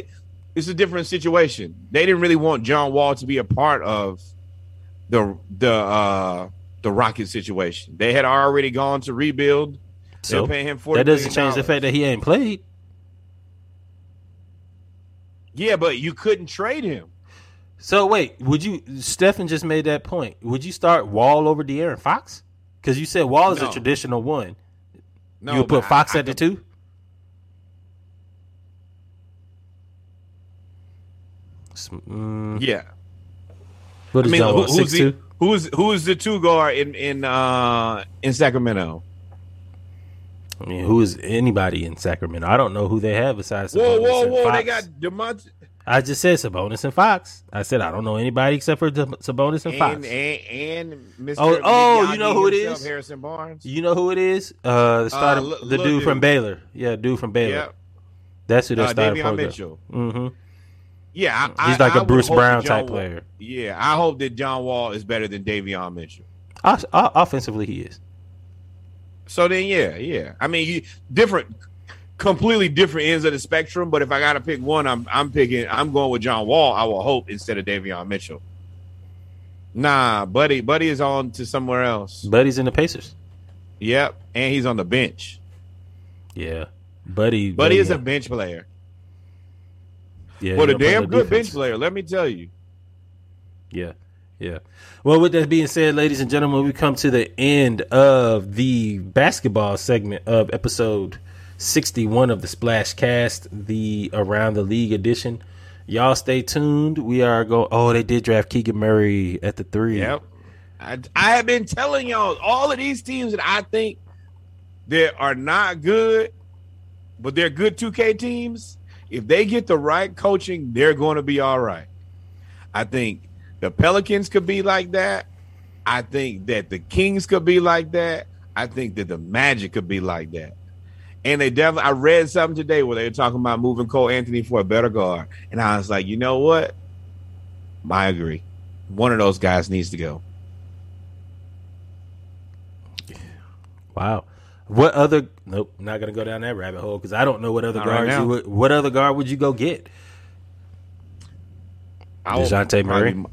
it's a different situation. They didn't really want John Wall to be a part of the the uh the Rocket situation. They had already gone to rebuild. So paying him forty. that doesn't change the fact that he ain't played. Yeah, but you couldn't trade him. So wait, would you? Stefan just made that point. Would you start Wall over De'Aaron Fox? Because you said Wall is a traditional one. No, you would put Fox I- I at the two. Mm, Yeah, what I mean, John who, who's Six the two. Who's who's the two guard in in uh in Sacramento? I mean, who is anybody in Sacramento? I don't know who they have besides. Whoa, Sabonis whoa, and whoa! They got Demont I just said Sabonis and Fox. I said I don't know anybody except for De- Sabonis and Fox. and, and and Mr. Oh, oh, you know who it is? Harrison Barnes. You know who it is? Uh, the starter, li- the little dude, from. Baylor. Yeah, dude from Baylor. Yeah, That's who they uh, started Davion for. Mitchell. Mm-hmm. Yeah, I, He's like I a would Bruce Brown type Wall- player. Yeah, I hope that John Wall is better than Davion Mitchell. Offensively, he is. So then, yeah, yeah. I mean, you different, completely different ends of the spectrum. But if I got to pick one, I'm I'm picking. I'm going with John Wall. I will hope instead of Davion Mitchell. Nah, buddy, buddy is on to somewhere else. Buddy's in the Pacers. Yep, and he's on the bench. Yeah, Buddy. Buddy is a bench player. Yeah, he a damn good defense. bench player. Let me tell you. Yeah, yeah. Well, with that being said, ladies and gentlemen, we come to the end of the basketball segment of episode 61 of the Splash Cast, the Around the League edition. Y'all stay tuned. We are going. Oh, they did draft Keegan Murray at the three. Yep. I, I have been telling y'all all of these teams that I think that are not good, but they're good 2K teams. If they get the right coaching, they're going to be all right. I think the Pelicans could be like that. I think that the Kings could be like that. I think that the Magic could be like that. And they definitely, I read something today where they were talking about moving Cole Anthony for a better guard. And I was like, you know what? I agree. One of those guys needs to go. Wow. What other? Nope, not gonna go down that rabbit hole because I don't know what other Not guards now. you would. What other guard would you go get? I will DeJounte Murray? probably-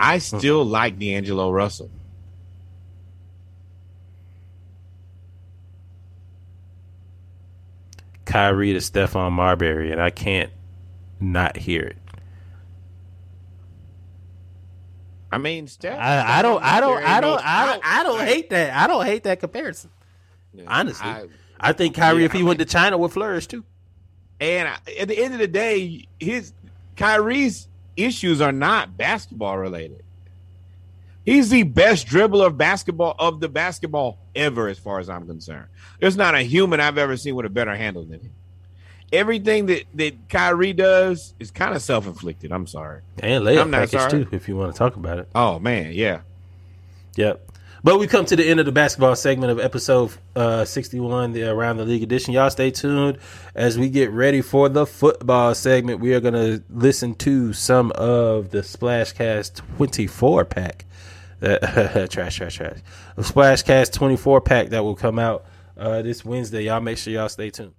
I still like D'Angelo Russell. Kyrie to Stephon Marbury, and I can't not hear it. I mean, Steph. I, I don't, I don't, There ain't I don't, I don't, I don't hate that. I don't hate that comparison. Honestly, I, I- think Kyrie, Yeah, if he I went to China, would flourish too. and I- at the end of the day, his Kyrie's issues are not basketball related. He's the best dribbler of basketball of the basketball ever, as far as I'm concerned. There's not a human I've ever seen with a better handle than him. Everything that that Kyrie does is kind of self inflicted. I'm sorry. And layup I'm not package sorry. too, if you want to talk about it. Oh man, yeah. Yep. But we come to the end of the basketball segment of episode uh, 61, the Around the League edition. Y'all stay tuned as we get ready for the football segment. We are going to listen to some of the Splashcast 24 pack. Uh, trash, trash, trash. The Splashcast 24 pack that will come out uh, this Wednesday. Y'all make sure y'all stay tuned.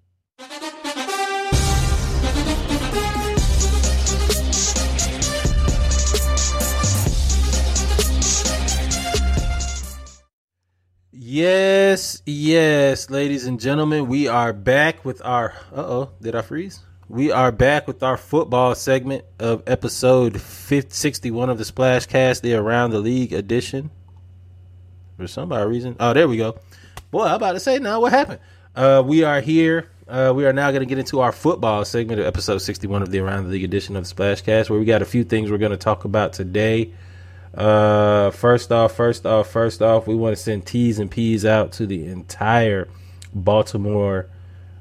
Yes, yes, ladies and gentlemen, we are back with our. Uh oh, did I freeze? We are back with our football segment of episode 50, 61 of the Splashcast, the Around the League edition. For some odd reason. Oh, there we go. Boy, I'm about to say now what happened. Uh, we are here Uh, we are now going to get into our football segment of episode 61 of the Around the League edition of the Splashcast, where we got a few things we're going to talk about today. Uh, first off, first off, first off, we want to send T's and P's out to the entire Baltimore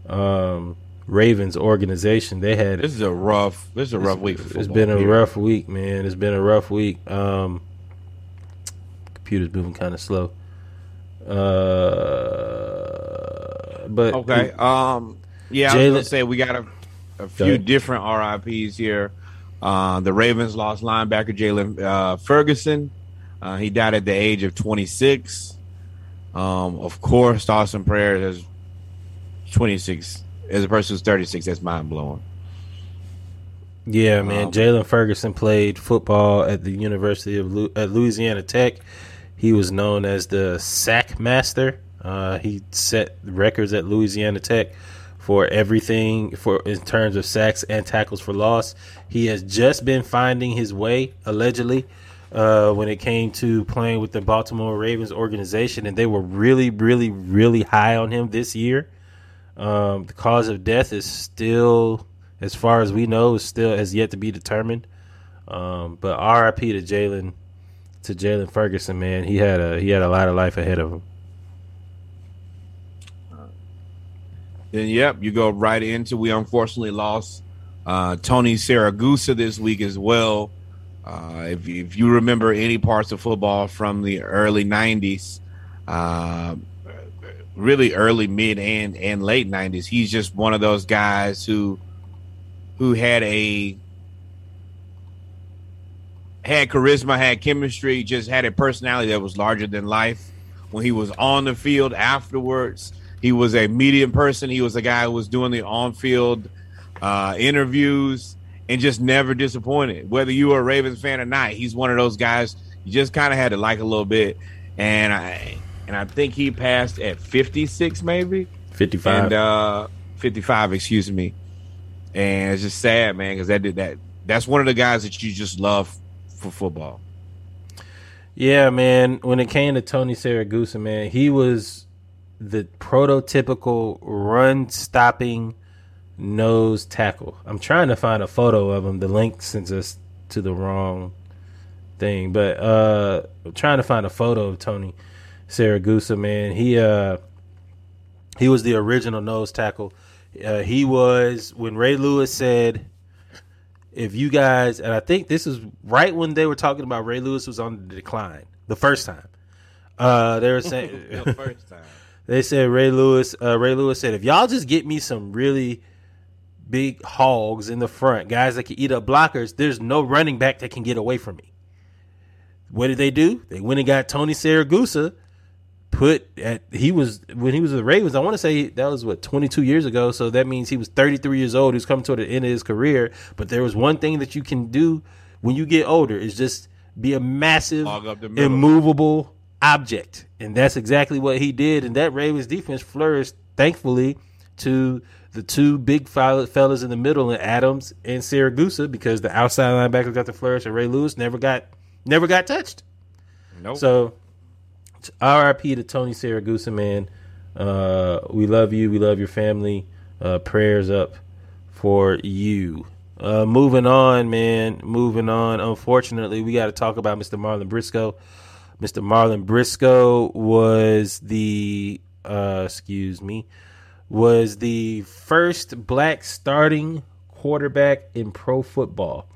um, Ravens organization. They had This is a rough. This is a rough week for it's been a period. rough week, man. It's been a rough week. Um, computer's moving kind of slow. Uh, but Okay. Um. Yeah, I was gonna say we got a, a few different RIPS here. Uh, the Ravens lost linebacker Jaylon uh, Ferguson. Uh, he died at the age of 26. Um, of course, thoughts and prayers as 26 as a person who's 36. That's mind blowing. Yeah, man. Um, Jaylon Ferguson played football at the University of Lu- at Louisiana Tech. He was known as the sack master. Uh, he set records at Louisiana Tech for everything for in terms of sacks and tackles for loss. He has just been finding his way allegedly uh, when it came to playing with the Baltimore Ravens organization, and they were really, really, really high on him this year. Um, the cause of death is still, as far as we know, is still has yet to be determined. Um, but RIP to Jaylon, to Jaylon Ferguson, man. He had a he had a lot of life ahead of him. Then, yep, you go right into. We unfortunately lost uh, Tony Siragusa this week as well. Uh, if, if you remember any parts of football from the early '90s, uh, really early, mid, and and late '90s, he's just one of those guys who who had a had charisma, had chemistry, just had a personality that was larger than life. When he was on the field afterwards, he was a medium person. He was a guy who was doing the on-field uh, interviews and just never disappointed. Whether you were a Ravens fan or not, he's one of those guys you just kind of had to like a little bit. And I and I think he passed at 56, maybe Fifty five. and uh 55 excuse me and it's just sad man because that did that that's one of the guys that you just love for football Yeah, man. When it came to Tony Siragusa, man, he was the prototypical run stopping nose tackle. I'm trying to find a photo of him. The link sends us to the wrong thing, but uh, I'm trying to find a photo of Tony Siragusa, man. He uh, he was the original nose tackle. Uh, he was when Ray Lewis said if you guys, and I think this is right when they were talking about Ray Lewis was on the decline the first time. Uh, they were saying the first time they said Ray Lewis. Uh, Ray Lewis said if y'all just get me some really big hogs in the front, guys that can eat up blockers, there's no running back that can get away from me. What did they do? They went and got Tony Siragusa. Put at he was when he was with the Ravens. I want to say that was what 22 years ago. So that means he was 33 years old. He was coming to the end of his career. But there was one thing that you can do when you get older is just be a massive, immovable object, and that's exactly what he did. And that Ravens defense flourished, thankfully, to the two big fel- fellas in the middle, and Adams and Siragusa, because the outside linebackers got to flourish, and Ray Lewis never got never got touched. nope. So, RIP to Tony Siragusa, man. Uh, we love you. We love your family. Uh, prayers up for you. Uh, moving on, man. Moving on. Unfortunately, we got to talk about Mr. Marlon Briscoe. Mr. Marlon Briscoe was the, uh, excuse me, was the first black starting quarterback in pro football.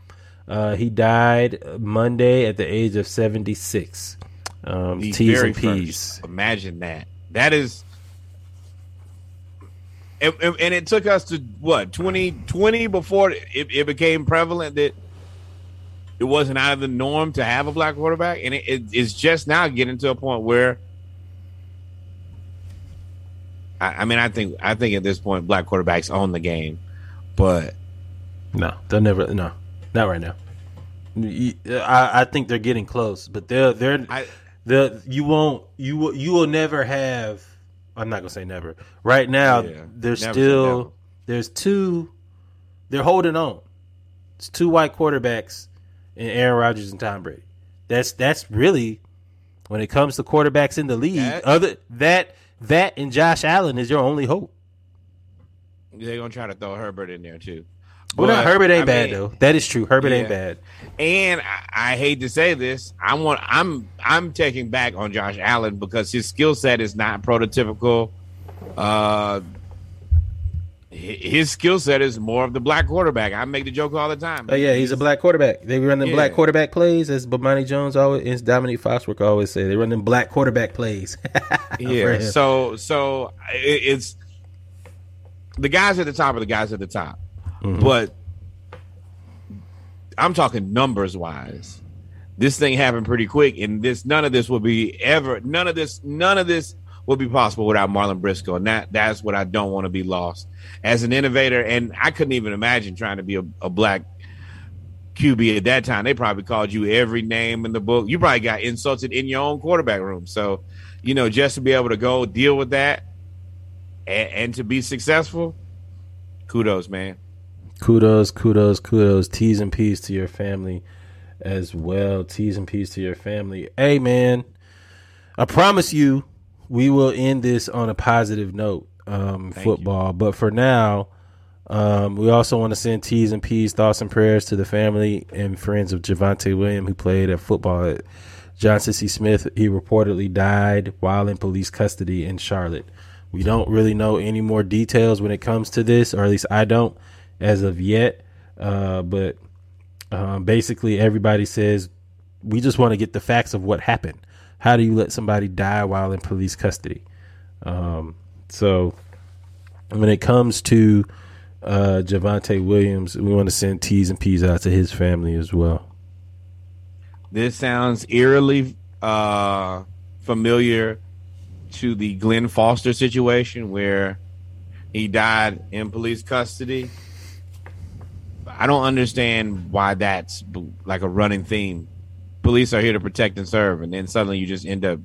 Uh, he died Monday at the age of 76. Um, The T's and P's. first. imagine that that is and it took us to what 2020 before it, it became prevalent that it wasn't out of the norm to have a black quarterback and it, it- it's just now getting to a point where I, I mean i think i think at this point black quarterbacks own the game but No, they'll never. No, not right now. I, I think they're getting close, but they're they're I- the you won't you will you will never have. I'm not gonna say never. Right now, Yeah, there's still there's two. They're holding on. It's two white quarterbacks, and Aaron Rodgers and Tom Brady. That's that's really when it comes to quarterbacks in the league. That- other that that and Josh Allen is your only hope. They're gonna try to throw Herbert in there too. Well, no, But, Herbert ain't I bad mean, though. That is true. Herbert ain't bad. And I, I hate to say this, I want I'm I'm taking back on Josh Allen because his skill set is not prototypical. Uh, his skill set is more of the black quarterback. I make the joke all the time. Oh yeah, he's a black quarterback. They run them Yeah. black quarterback plays, as Bomani Jones always, as Domonique Foxworth always say. They run them black quarterback plays. Yeah. So so it's the guys at the top are the guys at the top, Mm-hmm. but I'm talking numbers wise. This thing happened pretty quick, and this none of this will be ever none of this none of this would be possible without Marlin Briscoe, and that that's what I don't want to be lost as an innovator. And I couldn't even imagine trying to be a, a black QB at that time. They probably called you every name in the book. You probably got insulted in your own quarterback room. So, you know, just to be able to go deal with that and, and to be successful, kudos, man. kudos, kudos, kudos. T's and P's to your family as well. T's and P's to your family. Hey man, I promise you we will end this on a positive note. Um, football, but for now, um, we also want to send T's and P's, thoughts and prayers to the family and friends of Javante William, who played at football at Johnson C. Smith. He reportedly died while in police custody in Charlotte. We don't really know any more details when it comes to this, or at least I don't as of yet. Uh, but um, basically, everybody says we just want to get the facts of what happened. How do you let somebody die while in police custody? Um, so when it comes to uh, Javante Williams, we want to send T's and P's out to his family as well. This sounds eerily uh, familiar to the Glenn Foster situation where he died in police custody. I don't understand why that's like a running theme. Police are here to protect and serve, and then suddenly you just end up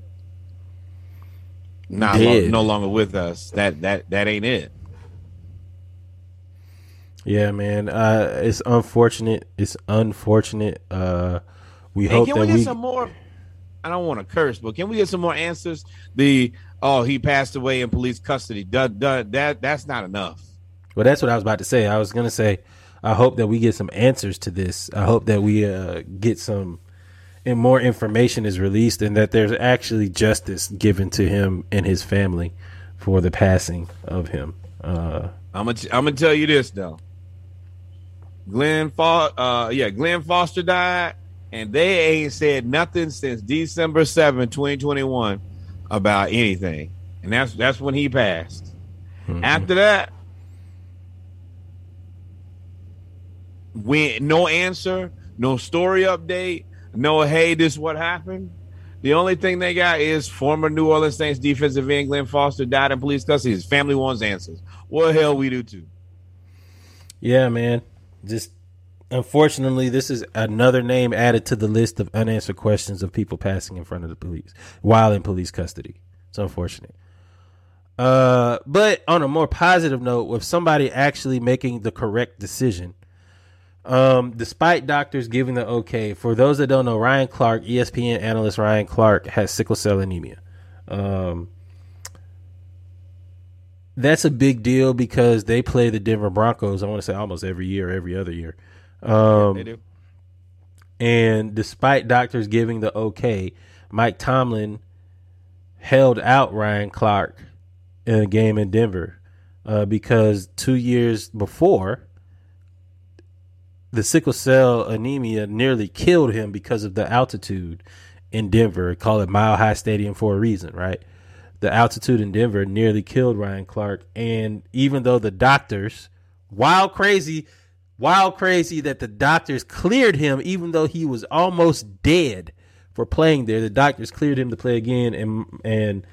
not lo- no longer with us. That that that ain't it. Yeah, man. Uh, it's unfortunate. It's unfortunate. Uh, we hope can that we get we. some more? I don't want to curse, but can we get some more answers? The oh, he passed away in police custody. Duh, duh, that that's not enough. Well, that's what I was about to say. I was gonna say, I hope that we get some answers to this. I hope that we uh, get some, and more information is released, and that there's actually justice given to him and his family for the passing of him. Uh, I'm gonna I'm gonna tell you this though. Glenn Fo- uh yeah, Glenn Foster died, and they ain't said nothing since December 7, 2021 about anything. And that's that's when he passed. After that, when no answer, no story update, no hey, this is what happened. The only thing they got is former New Orleans Saints defensive end Glenn Foster died in police custody. His family wants answers. What hell we do too? yeah, man. Just unfortunately, this is another name added to the list of unanswered questions of people passing in front of the police while in police custody. It's unfortunate. Uh, but on a more positive note, with somebody actually making the correct decision, um, despite doctors giving the okay, for those that don't know, Ryan Clark, ESPN analyst Ryan Clark, has sickle cell anemia. Um, that's a big deal because they play the Denver Broncos. I want to say almost every year, every other year. Um, They do. and despite doctors giving the okay, Mike Tomlin held out Ryan Clark in a game in Denver uh, because two years before, the sickle cell anemia nearly killed him because of the altitude in Denver. Call it Mile High Stadium for a reason, right? The altitude in Denver nearly killed Ryan Clark. And even though the doctors, wild crazy, wild crazy that the doctors cleared him, even though he was almost dead for playing there, the doctors cleared him to play again. And, and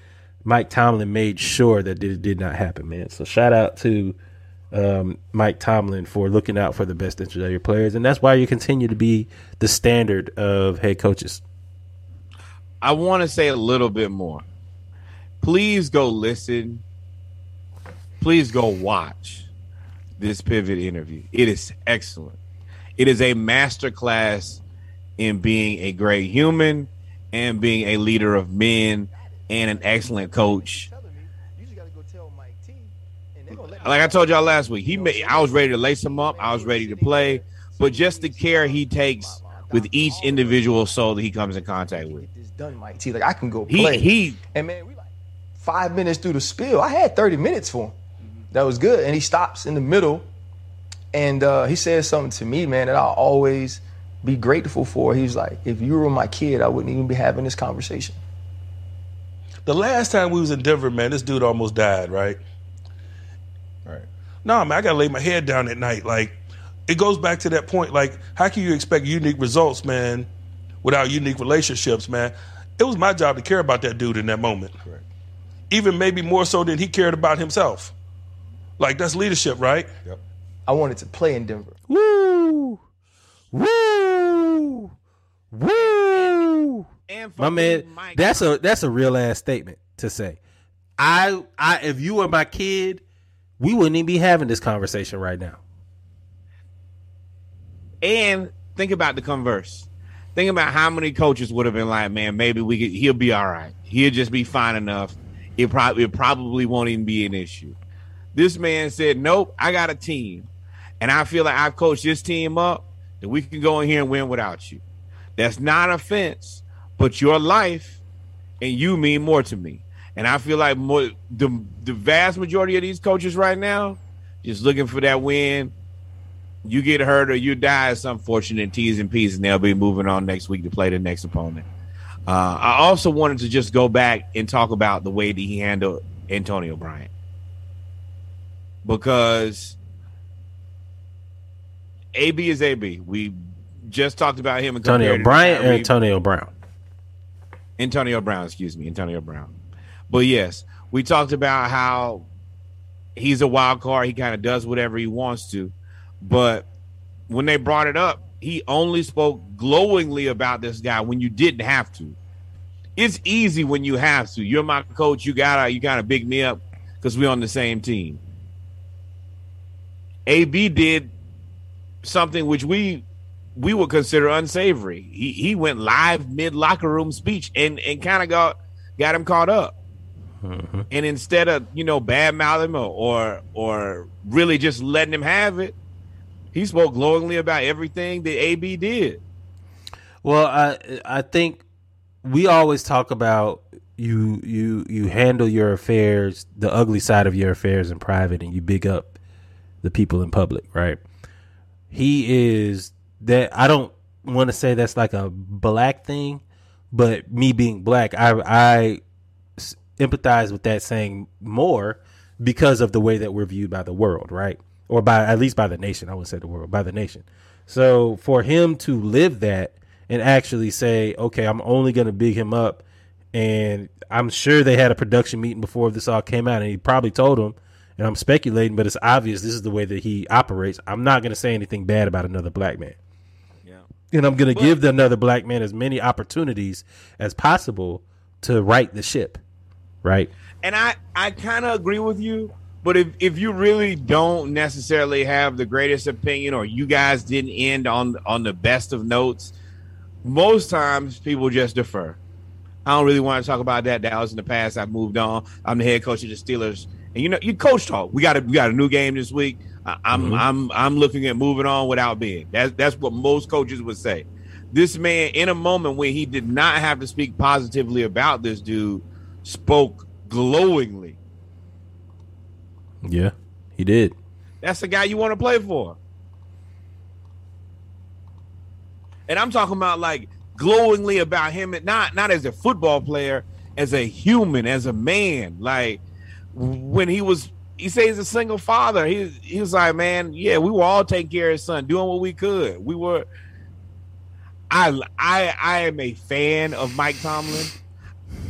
Mike Tomlin made sure that it did not happen, man. So shout out to um, Mike Tomlin for looking out for the best interest of your players, and that's why you continue to be the standard of head coaches. I want to say a little bit more. Please go listen. Please go watch this pivot interview. It is excellent. It is a masterclass in being a great human and being a leader of men and an excellent coach. Like I told y'all last week, he made, I was ready to lace him up. I was ready to play, but just the care he takes with each individual soul that he comes in contact with. This done, Mike T. Like I can go play. he he and man, we like five minutes through the spiel. I had 30 minutes for him. That was good. And he stops in the middle and uh, he says something to me, man, that I'll always be grateful for. He's like, if you were my kid, I wouldn't even be having this conversation. The last time we was in Denver, man, this dude almost died, right? Right. No, man, I gotta lay my head down at night. Like, it goes back to that point. Like, how can you expect unique results, man, without unique relationships, man? It was my job to care about that dude in that moment. Correct. Even maybe more so than he cared about himself. Like, that's leadership, right? Yep. I wanted to play in Denver. Woo! Woo! Woo! and My man, Mike- that's a that's a real ass statement to say. I I if you were my kid, we wouldn't even be having this conversation right now. And think about the converse. Think about how many coaches would have been like, man, maybe we could, he'll be all right. He'll just be fine enough. It probably it probably won't even be an issue. This man said, Nope, I got a team. And I feel like I've coached this team up that we can go in here and win without you. That's not offense, but your life and you mean more to me. And I feel like more the the vast majority of these coaches right now just looking for that win you get hurt or you die, it's unfortunate T's and P's, and they'll be moving on next week to play the next opponent. Uh, I also wanted to just go back and talk about the way that he handled Antonio Bryant because AB is AB. We just talked about him. Antonio Bryant or Antonio Brown? Antonio Brown, excuse me, Antonio Brown. But yes, we talked about how he's a wild card. He kind of does whatever he wants to. But when they brought it up, he only spoke glowingly about this guy when you didn't have to. It's easy when you have to. You're my coach. You gotta you gotta big me up because we're on the same team. AB did something which we we would consider unsavory. He he went live mid locker room speech and and kind of got got him caught up. Mm-hmm. And instead of you know bad mouthing or, or or really just letting him have it, he spoke glowingly about everything that AB did. Well, I I think we always talk about you you you handle your affairs, the ugly side of your affairs in private, and you big up the people in public, right? He is that I don't want to say that's like a black thing, but me being black, I I empathize with that saying more because of the way that we're viewed by the world, right? Or by at least by the nation. I would say the world, by the nation. So for him to live that and actually say, okay, I'm only going to big him up, and I'm sure they had a production meeting before this all came out, and he probably told him, and I'm speculating, but it's obvious this is the way that he operates. I'm not going to say anything bad about another black man Yeah. and I'm going to give the another black man as many opportunities as possible to right the ship, right? And I I kind of agree with you, but if if you really don't necessarily have the greatest opinion or you guys didn't end on on the best of notes, most times people just defer. I don't really want to talk about that. That was in the past. I've moved on. I'm the head coach of the Steelers, and you know, you coach talk. We got a we got a new game this week. I, I'm mm-hmm. I'm I'm looking at moving on without being. That's that's what most coaches would say. This man, in a moment when he did not have to speak positively about this dude, spoke glowingly. Yeah, he did. That's the guy you want to play for. And I'm talking about like glowingly about him, not not as a football player, as a human, as a man. Like when he was, he says he's a single father. He he was like, man, yeah, we were all taking care of his son, doing what we could. We were. I I I am a fan of Mike Tomlin.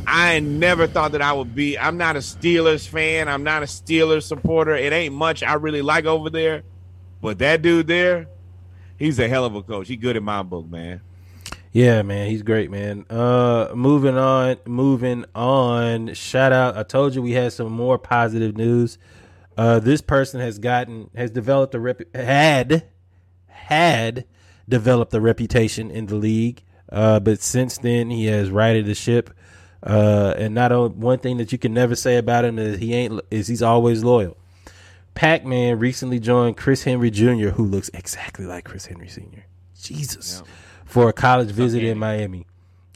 I never thought that I would be. I'm not a Steelers fan. I'm not a Steelers supporter. It ain't much I really like over there. But that dude there, he's a hell of a coach. He good in my book, man. Yeah, man, he's great, man. Uh, moving on, moving on. Shout out! I told you we had some more positive news. Uh, this person has gotten has developed a rep had had developed a reputation in the league. Uh, but since then he has righted the ship. Uh, and not on, one thing that you can never say about him is he ain't is he's always loyal. Pac Man recently joined Chris Henry Jr., who looks exactly like Chris Henry Sr. Jesus, for a college visit in Miami.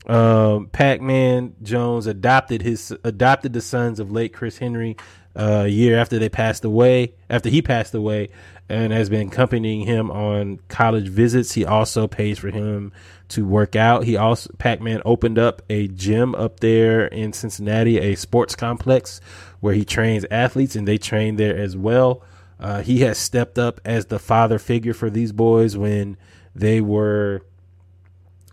Um, Pac Man Jones adopted his adopted the sons of late Chris Henry a year after they passed away. After he passed away, and has been accompanying him on college visits. He also pays for him to work out. He also Pac Man opened up a gym up there in Cincinnati, a sports complex where he trains athletes, and they train there as well. Uh, he has stepped up as the father figure for these boys when they were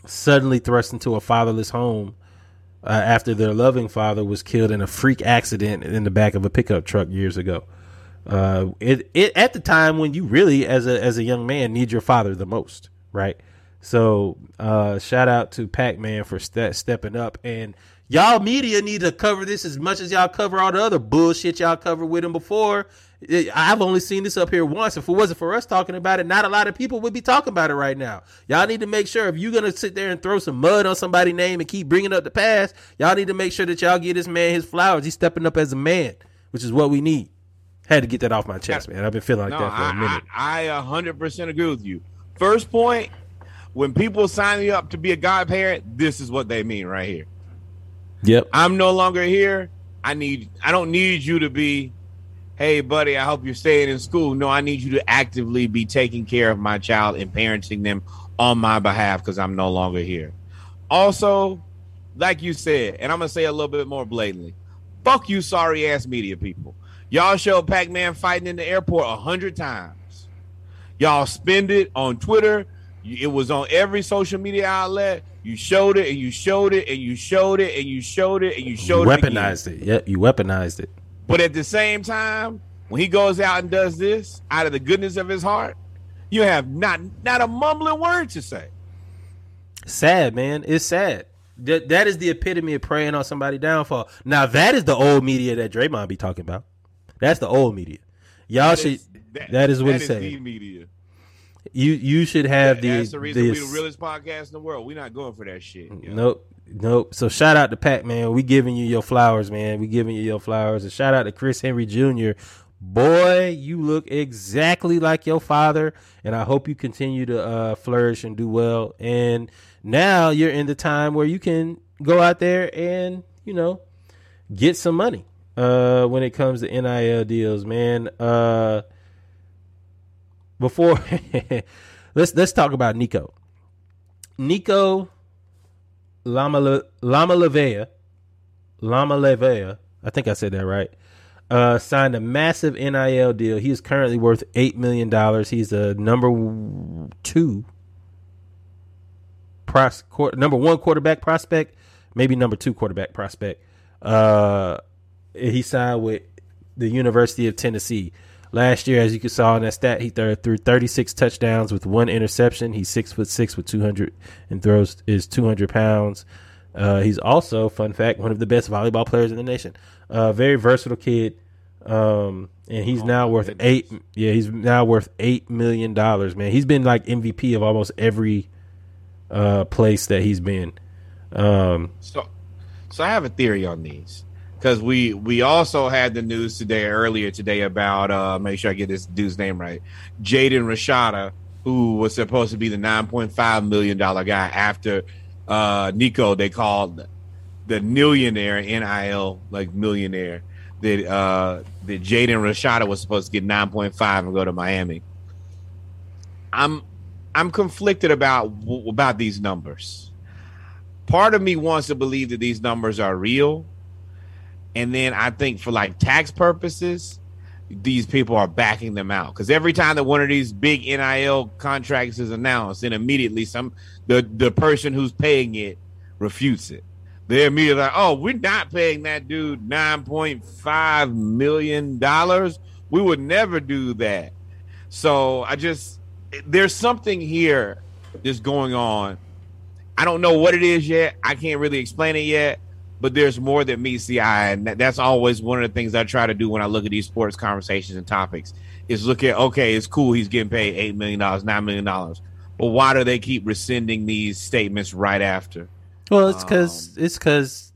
suddenly thrust into a fatherless home uh, after their loving father was killed in a freak accident in the back of a pickup truck years ago. Uh, it, it at the time when you really, as a as a young man, need your father the most, right? So, uh, shout out to Pac Man for ste- stepping up, and y'all media need to cover this as much as y'all cover all the other bullshit y'all covered with him before. I've only seen this up here once. If it wasn't for us talking about it, not a lot of people would be talking about it right now. Y'all need to make sure if you're gonna sit there and throw some mud on somebody's name and keep bringing up the past, y'all need to make sure that y'all give this man his flowers. He's stepping up as a man, which is what we need. Had to get that off my chest, man. I've been feeling like no, that for a I, minute. I, I 100% agree with you. First point, when people sign you up to be a godparent, this is what they mean right here. Yep. I'm no longer here. I need I don't need you to be, hey buddy, I hope you're staying in school. No, I need you to actively be taking care of my child and parenting them on my behalf because I'm no longer here. Also, like you said, and I'm gonna say a little bit more blatantly, fuck you, sorry ass media people. Y'all showed Pac-Man fighting in the airport a hundred times. Y'all spend it on Twitter. It was on every social media outlet. You showed it and you showed it and you showed it and you showed it and you You showed it. again. weaponized it. Yep, you weaponized it. But at the same time, when he goes out and does this out of the goodness of his heart, you have not not a mumbling word to say. Sad, man. It's sad. That that is the epitome of praying on somebody downfall. Now that is the old media that Draymond be talking about. That's the old media. Y'all That should. is- that- that is what that is saying. media. You you should have the. That's the reason we the realest podcast in the world. We're not going for that shit. Nope. Nope. So shout out to Pac Man. We giving you your flowers, man. We giving you your flowers. And shout out to Chris Henry Jr. Boy, you look exactly like your father, and I hope you continue to uh, flourish and do well. And now you're in the time where you can go out there and you know get some money uh, when it comes to NIL deals, man. Uh, before let's let's talk about Nico. Nico Lama Lama Levea, Lama Levea, I think I said that right. Uh, signed a massive NIL deal. He is currently worth eight million dollars. He's the number two, pros, number one quarterback prospect, maybe number two quarterback prospect. Uh, he signed with the University of Tennessee. Last year, as you can saw in that stat, he threw, threw 36 touchdowns with one interception. He's six foot six with 200 and throws is 200 pounds. Uh, he's also, fun fact, one of the best volleyball players in the nation. Uh, very versatile kid. Um, and he's now worth eight. Yeah, he's now worth eight million dollars. Man, he's been like MVP of almost every uh, place that he's been. Um, So, so I have a theory on these because we we also had the news today earlier today about uh make sure I get this dude's name right, Jaden Rashada, who was supposed to be the nine point five million dollar guy after uh Nico they called the millionaire nil like millionaire that uh that Jaden Rashada was supposed to get nine point five and go to Miami. I'm I'm conflicted about about these numbers part of me wants to believe that these numbers are real and then i think for like tax purposes these people are backing them out. Because every time that one of these big nil contracts is announced then immediately some the the person who's paying it refutes it. They're immediately like oh we're not paying that dude 9.5 million dollars. We would never do that. So i just there's something here that's going on. I don't know what it is yet. I can't really explain it yet, but there's more than meets the eye, and that, that's always one of the things I try to do when I look at these sports conversations and topics. Is look at okay, it's cool he's getting paid eight million dollars, nine million dollars, but why do they keep rescinding these statements right after? Well, it's um, because it's because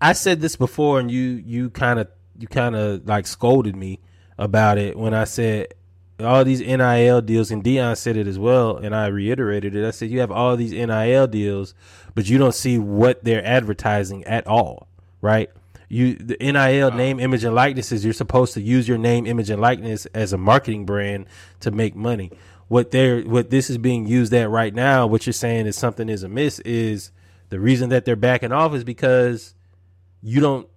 I said this before, and you you kind of you kind of like scolded me. about it when I said all these NIL deals, and Deion said it as well, and I reiterated it. I said you have all these NIL deals, but you don't see what they're advertising at all, right? You the NIL name, image, and likenesses. You're supposed to use your name, image, and likeness as a marketing brand to make money. What they're what this is being used at right now, what you're saying is something is amiss, is the reason that they're backing off is because you don't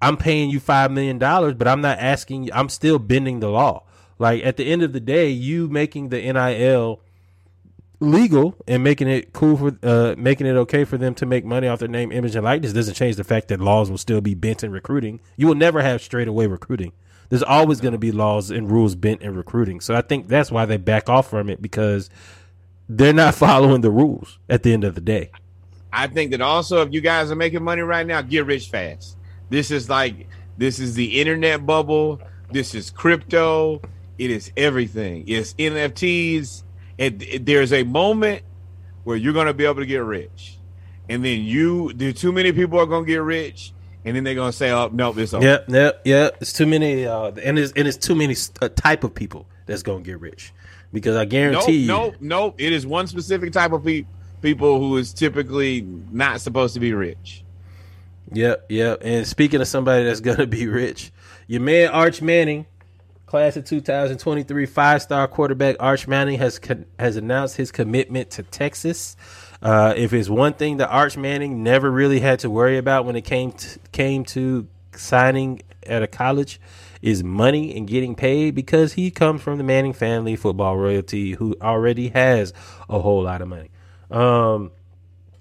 I'm paying you five million dollars, but I'm not asking you. I'm still bending the law. Like at the end of the day, you making the NIL legal and making it cool for uh, making it okay for them to make money off their name, image, and likeness doesn't change the fact that laws will still be bent in recruiting. You will never have straightaway recruiting. There's always going to be laws and rules bent in recruiting. So I think that's why they back off from it because they're not following the rules at the end of the day. I think that also if you guys are making money right now, get rich fast. This is like this is the internet bubble. This is crypto. It is everything. It's NFTs. And there's a moment where you're going to be able to get rich, and then you, there too many people are going to get rich, and then they're going to say, "Oh, no, it's over." Yep, yep, yep. It's too many, uh, and it's and it's too many uh, type of people that's gonna get rich because I guarantee you. no, no. It is one specific type of pe- people who is typically not supposed to be rich. Yep, yep. And speaking of somebody that's gonna be rich, your man Arch Manning, class of 2023 five-star quarterback Arch Manning has con- has announced his commitment to Texas. Uh, if it's one thing that Arch Manning never really had to worry about when it came to, came to signing at a college is money and getting paid because he comes from the Manning family football royalty who already has a whole lot of money. Um,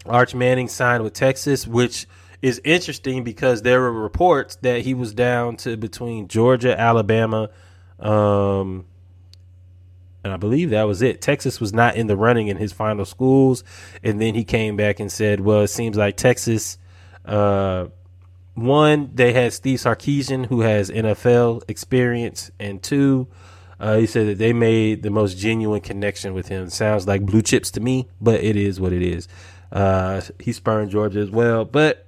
Arch Manning signed with Texas, which is interesting because there were reports that he was down to between Georgia, Alabama, um, and I believe that was it. Texas was not in the running in his final schools, and then he came back and said, "Well, it seems like Texas." Uh, one, they had Steve Sarkisian, who has NFL experience, and two, uh, he said that they made the most genuine connection with him. Sounds like blue chips to me, but it is what it is. Uh, he spurned Georgia as well, but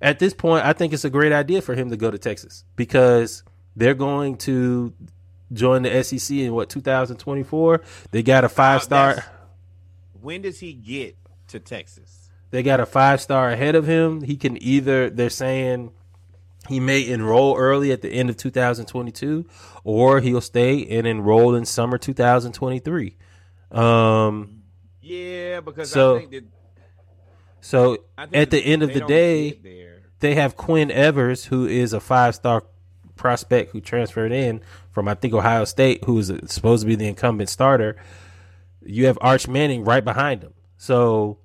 at this point, I think it's a great idea for him to go to Texas because they're going to join the SEC in what 2024. They got a five star. When does he get to Texas? They got a five star ahead of him. He can either they're saying he may enroll early at the end of 2022, or he'll stay and enroll in summer 2023. Um, Yeah, because So- I think that so I think at the end of the day, there. they have Quinn Ewers, who is a five star prospect who transferred in from I think Ohio State, who is supposed to be the incumbent starter. You have Arch Manning right behind him. So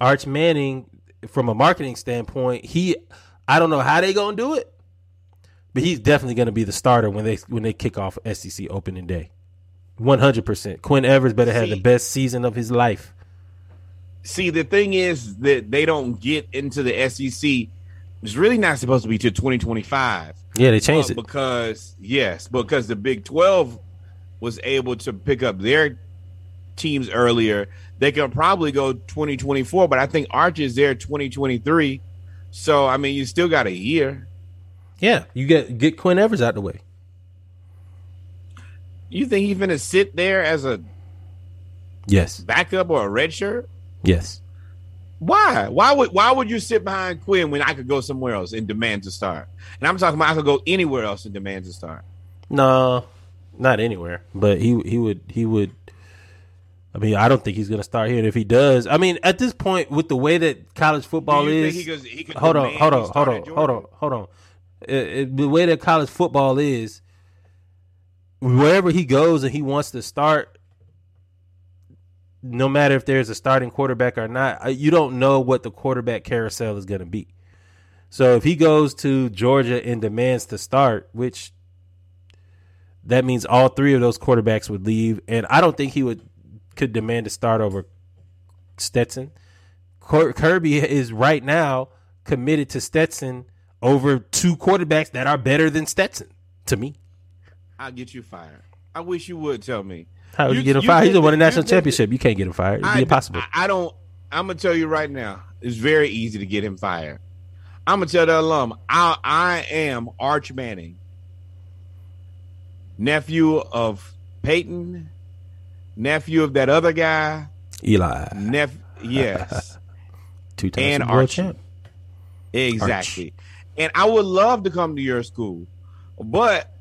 Arch Manning, from a marketing standpoint, he I don't know how they gonna do it, but he's definitely gonna be the starter when they when they kick off SEC opening day. One hundred percent. Quinn Ewers better have the best season of his life. See, the thing is that they don't get into the SEC. It's really not supposed to be till 2025. Yeah, they changed Uh, it. because yes, because the Big 12 was able to pick up their teams earlier. They can probably go 2024, but I think Arch is there 2023. So I mean, you still got a year. Yeah, you get get Quinn Ewers out the way. You think he's gonna sit there as a Yes, backup or a red shirt? yes. Why? Why would why would you sit behind Quinn when I could go somewhere else and demand to start? And I'm talking about I could go anywhere else and demand to start. No, not anywhere. But he he would he would. I mean, I don't think he's going to start here. And if he does, I mean, at this point, with the way that college football is, he could- he hold on, hold he on, hold on, hold on, hold on. Uh, uh, the way that college football is, wherever he goes and he wants to start, no matter if there's a starting quarterback or not, you don't know what the quarterback carousel is going to be. So if he goes to Georgia and demands to start, which that means all three of those quarterbacks would leave, and I don't think he would could demand to start over Stetson. Kirby is right now committed to Stetson over two quarterbacks that are better than Stetson. To me, I'll get you fired. I wish you would tell me. How would you, get him you fired? He's a that- national you championship. You can't get him fired. It'd be I- impossible. I, I don't. I'm gonna tell you right now. It's very easy to get him fired. I'm gonna tell the alum. I I am Arch Manning. nephew of Peyton, nephew of that other guy, Eli, nep yes, two times and Archie. champ. exactly. And I would love to come to your school, but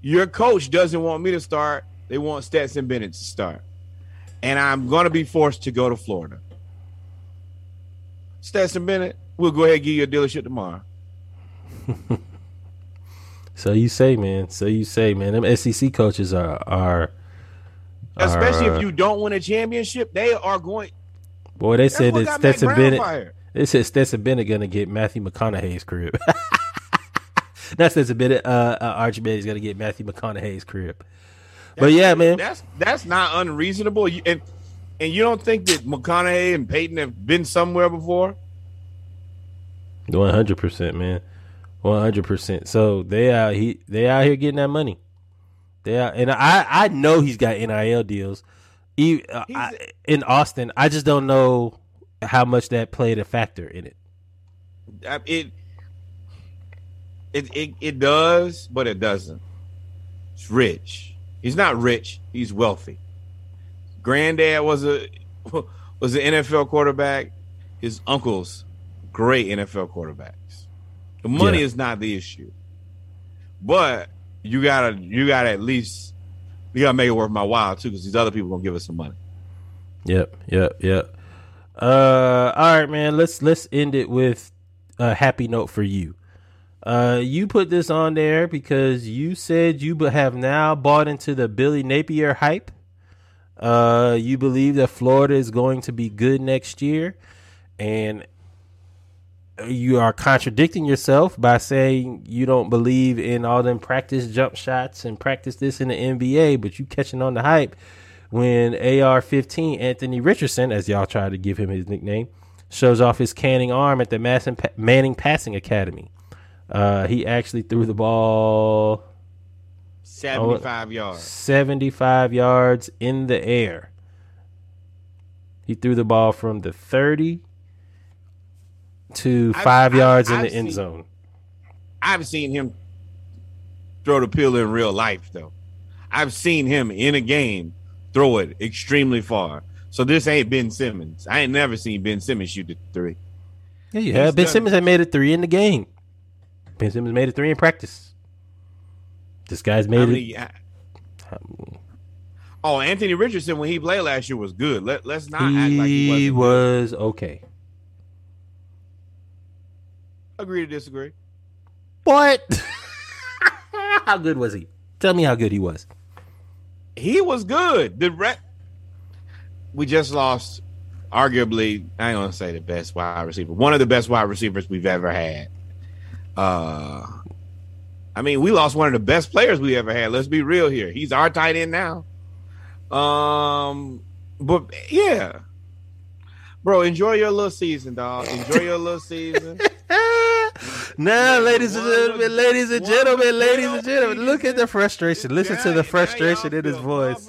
your coach doesn't want me to start. They want Stetson Bennett to start, and I'm going to be forced to go to Florida. Stetson Bennett, we'll go ahead and give you a dealership tomorrow. So you say, man. So you say, man. Them SEC coaches are are. Especially are- if you don't win a championship, they are going. Boy, they said that Stetson Bennett. fired. They said Stetson Bennett gonna get Matthew McConaughey's crib. Not Stetson Bennett. Uh, uh, Archie Betty's gonna get Matthew McConaughey's crib. But yeah, man. That's that's not unreasonable. You, and and you don't think that McConaughey and Peyton have been somewhere before? One hundred percent, man. One hundred percent. So they out he they out here getting that money. They out, and I I know he's got nil deals. He, uh, I, in Austin, I just don't know how much that played a factor in it. It it it it does, but it doesn't. It's rich. He's not rich. He's wealthy. Granddad was a was an NFL quarterback. His uncles, great NFL quarterbacks. The money Yeah. is not the issue, but you gotta you gotta at least you gotta make it worth my while too, because these other people gonna give us some money. Yep, yep, yep. Uh, all right, man. Let's let's end it with a happy note for you. Uh, you put this on there because you said you have now bought into the Billy Napier hype. Uh, you believe that Florida is going to be good next year, and you are contradicting yourself by saying you don't believe in all them practice jump shots and practice this in the NBA, but you catching on the hype when AR-15 Anthony Richardson, as y'all try to give him his nickname, shows off his canning arm at the Manning Passing Academy. Uh, he actually threw the ball Seventy five yards. 75 yards in the air. He threw the ball from the 30 to I've- 5 I've- yards in I've the end zone. I've seen him throw the pill in real life, though. I've seen him in a game throw it extremely far. So this ain't Ben Simmons. I ain't never seen Ben Simmons shoot the three. Yeah, you have. Ben Simmons had made a 3 in the game. Ben Simmons made it 3 in practice. This guy's made many- it. oh, Anthony Richardson when he played last year was good. Let let's not act like he was okay. Agree to disagree. What? how good was he? Tell me how good he was. He was good. The re- we just lost, arguably, I ain't gonna say the best wide receiver, one of the best wide receivers we've ever had. Uh, I mean, we lost one of the best players we ever had. Let's be real here. He's our tight end now. Um, but yeah, bro, enjoy your little season, dog. Enjoy your little season. Now, ladies and gentlemen, ladies and gentlemen, ladies and gentlemen, look at the frustration. Listen to the frustration in his voice.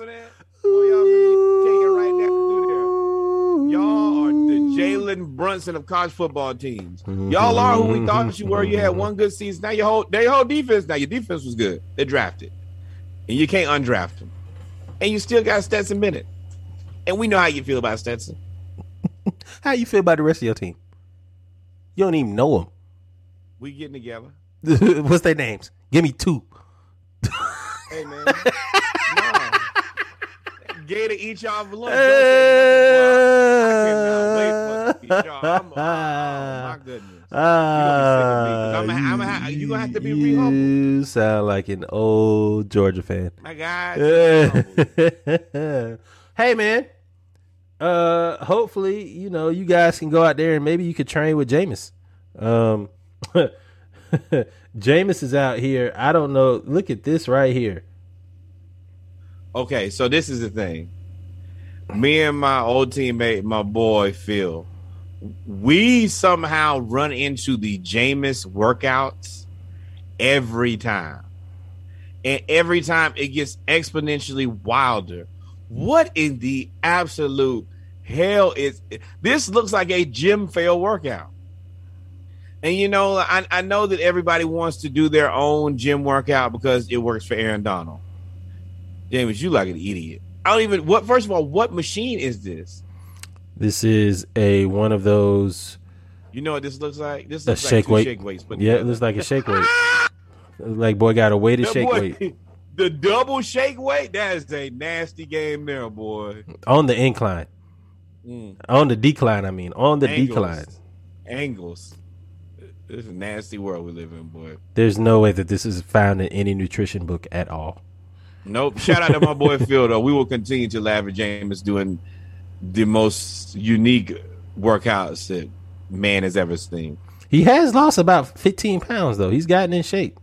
Y'all are the Jalen Brunson of college football teams. Mm-hmm. Y'all are who we mm-hmm. thought you were. You had one good season. Now your whole their whole defense. Now your defense was good. They drafted, and you can't undraft them, and you still got Stetson Bennett. And we know how you feel about Stetson. How you feel about the rest of your team? You don't even know them. We getting together. What's their names? Give me two. Hey man, no. Gator eat y'all for lunch. Don't say nothing, boy. I cannot wait for y'all. I'm- oh, my goodness. You gonna be sick of me, 'cause I'm gonna- I'm you gonna have to be re-humble. You sound like an old Georgia fan. My God. hey man. Uh hopefully, you know, you guys can go out there and maybe you could train with Jameis. Um Jameis is out here. I don't know. Look at this right here. Okay, so this is the thing. Me and my old teammate, my boy Phil, we somehow run into the Jameis workouts every time. And every time it gets exponentially wilder. What in the absolute hell is this looks like a gym fail workout. And you know, I, I know that everybody wants to do their own gym workout because it works for Aaron Donald. Jameis, you like an idiot. I don't even what first of all, what machine is this? This is a one of those You know what this looks like? This a looks like shake weight. shake weights. But yeah, it looks like a shake weight. like boy got a weighted That shake boy- weight The double shake weight, that is a nasty game there, boy. on the incline, Mm. on the decline. I mean, on the Angles. decline. Angles. This is a nasty world we live in, boy. There's no way that this is found in any nutrition book at all. Nope. Shout out to my boy Phil though. We will continue to laugh at Jameis doing the most unique workouts that man has ever seen. He has lost about 15 pounds though. He's gotten in shape.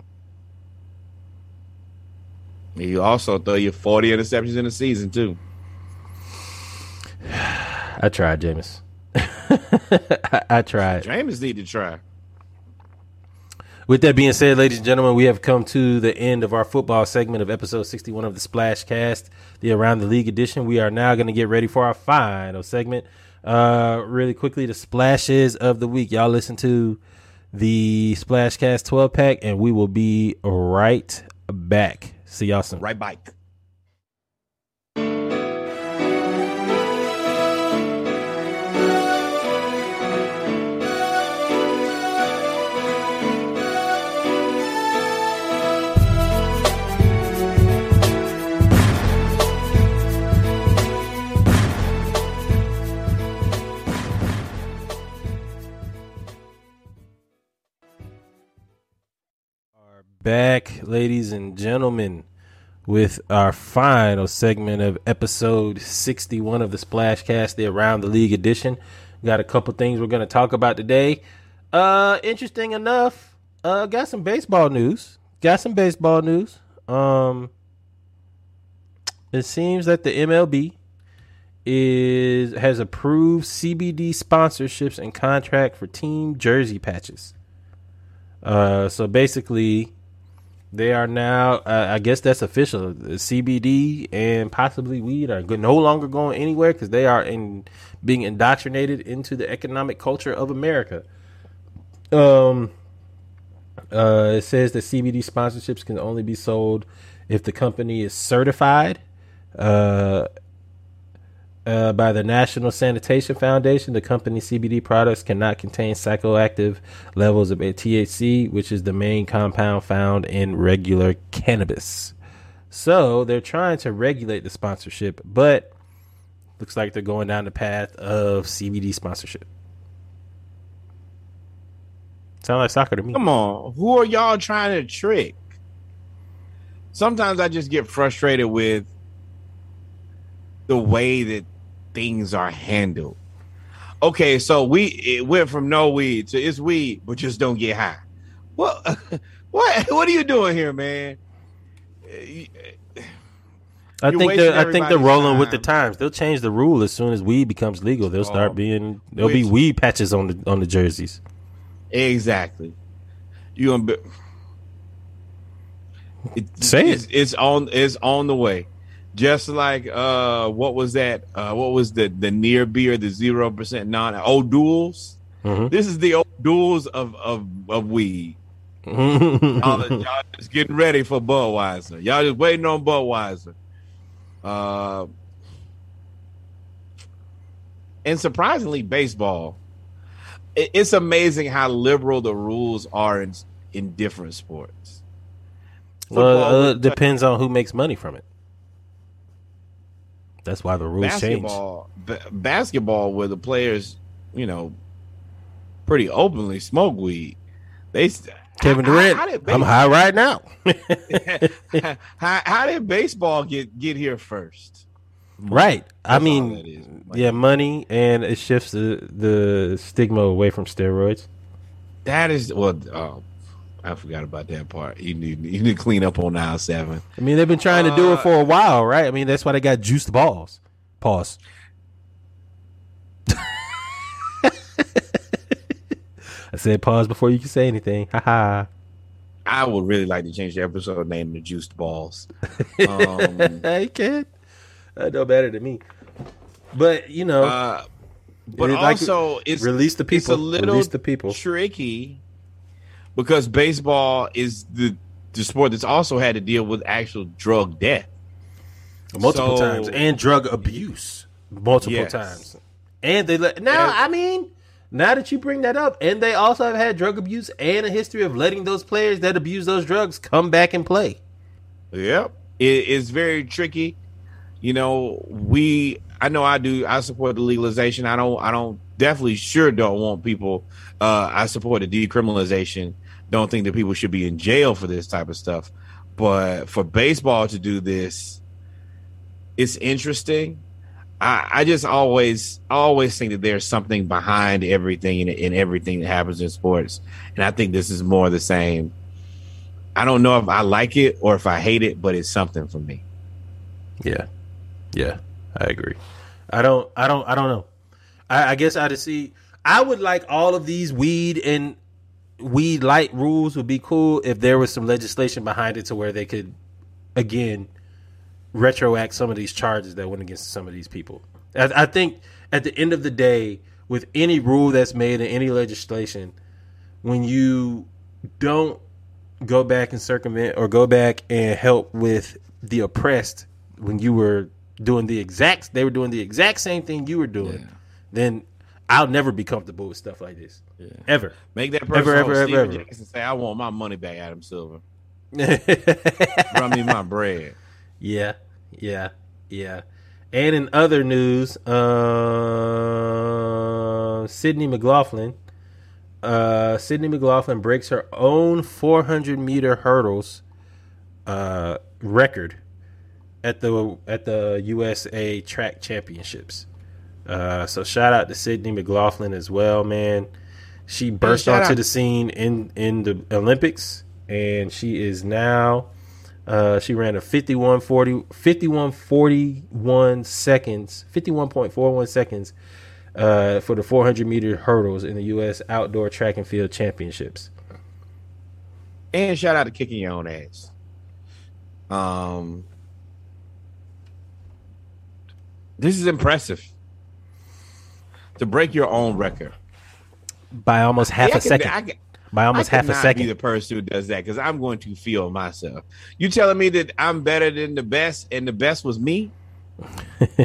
He also throw you 40 interceptions in a season too. I tried, Jameis. I, I tried. Jameis need to try. With that being said, ladies and gentlemen, we have come to the end of our football segment of episode 61 of the Splash Cast, the Around the League edition. We are now going to get ready for our final segment. Uh, really quickly, the splashes of the week. Y'all listen to the Splashcast 12 pack, and we will be right back. See y'all soon. Right bike. Back, ladies and gentlemen, with our final segment of episode 61 of the Splashcast, the Around the League edition. We Got a couple things we're going to talk about today. Uh, interesting enough, uh, got some baseball news. Got some baseball news. Um, it seems that the MLB is has approved CBD sponsorships and contract for team jersey patches. Uh, so basically, they are now. Uh, I guess that's official. CBD and possibly weed are no longer going anywhere because they are in being indoctrinated into the economic culture of America. Um. Uh, it says that CBD sponsorships can only be sold if the company is certified. Uh, uh, by the National Sanitation Foundation, the company CBD products cannot contain psychoactive levels of THC, which is the main compound found in regular cannabis. So they're trying to regulate the sponsorship, but looks like they're going down the path of CBD sponsorship. Sound like soccer to me. Come on, who are y'all trying to trick? Sometimes I just get frustrated with the way that things are handled. Okay, so we it went from no weed to it's weed, but just don't get high. What? What? What are you doing here, man? I think they're I think they're rolling with the times. They'll change the rule as soon as weed becomes legal. They'll start Oh, being there'll be weed patches on the on the jerseys. Exactly. You gonna be? It, Say it. it's, it's on. It's on the way. Just like uh, what was that? Uh, what was the the near beer, the zero percent non O'Doul's? Mhm. This is the old duels of of of weed. y'all, y'all just getting ready for Budweiser. Y'all just waiting on Budweiser. Uh, and surprisingly, baseball. It's amazing how liberal the rules are in in different sports. Well, uh, it depends on who makes money from it. That's why the rules change. basketball, basketball, where the players, you know, pretty openly smoke weed. They Kevin Durant, how did I'm high right now. how, how did baseball get get here first? right. I That's all mean, is. yeah, money, and it shifts the the stigma away from steroids. That is well. Oh, I forgot about that part. You need you need to clean up on aisle seven. I mean, they've been trying to do Uh, it for a while, right? I mean, that's why they got juiced balls. Pause. I said pause before you can say anything. Ha ha. I would really like to change the episode name to Juiced Balls. Um, you can. Uh, no better than me. But you know, uh, but It- like- also, it's release the It's a people. little Release the people. tricky because baseball is the the sport that's also had to deal with actual drug death multiple So- times and drug abuse multiple Yes. times. And they let now. And- I mean, now that you bring that up, and they also have had drug abuse and a history of letting those players that abuse those drugs come back and play. Yep. It is very tricky. You know, we I know I do I support the legalization. I don't I don't definitely sure don't want people uh I support the decriminalization. Don't think that people should be in jail for this type of stuff. But for baseball to do this, it's interesting. I, I just always always think that there's something behind everything in, in everything that happens in sports. And I think this is more the same. I don't know if I like it or if I hate it, but it's something for me. Yeah, yeah, I agree. I don't, I don't, I don't know. I, I guess I just see. I would like all of these weed and weed light rules would be cool if there was some legislation behind it to where they could, again, retroact some of these charges that went against some of these people. I, I think at the end of the day, with any rule that's made in any legislation, when you don't go back and circumvent or go back and help with the oppressed when you were doing the exact they were doing the exact same thing you were doing then i'll never be comfortable with stuff like this ever Make that person ever ever ever, Stephen ever. Jackson say, "I want my money back, Adam Silver. Run me my bread." Yeah, yeah, yeah. And in other news, uh, Sydney McLaughlin, uh, Sydney McLaughlin breaks her own 400 meter hurdles uh, record at the at the USA Track Championships. Uh, so shout out to Sydney McLaughlin as well, man. She burst onto out- the scene in in the Olympics, and she is now. Uh, she ran a 51 40 51 41 seconds 51.41 seconds uh, for the 400 meter hurdles in the U.S. Outdoor Track and Field Championships. And shout out to kicking your own ass. Um, this is impressive to break your own record by almost half Yeah, a second. I by almost I half a second. Be the person who does that because I'm going to feel myself. You telling me that I'm better than the best, and the best was me?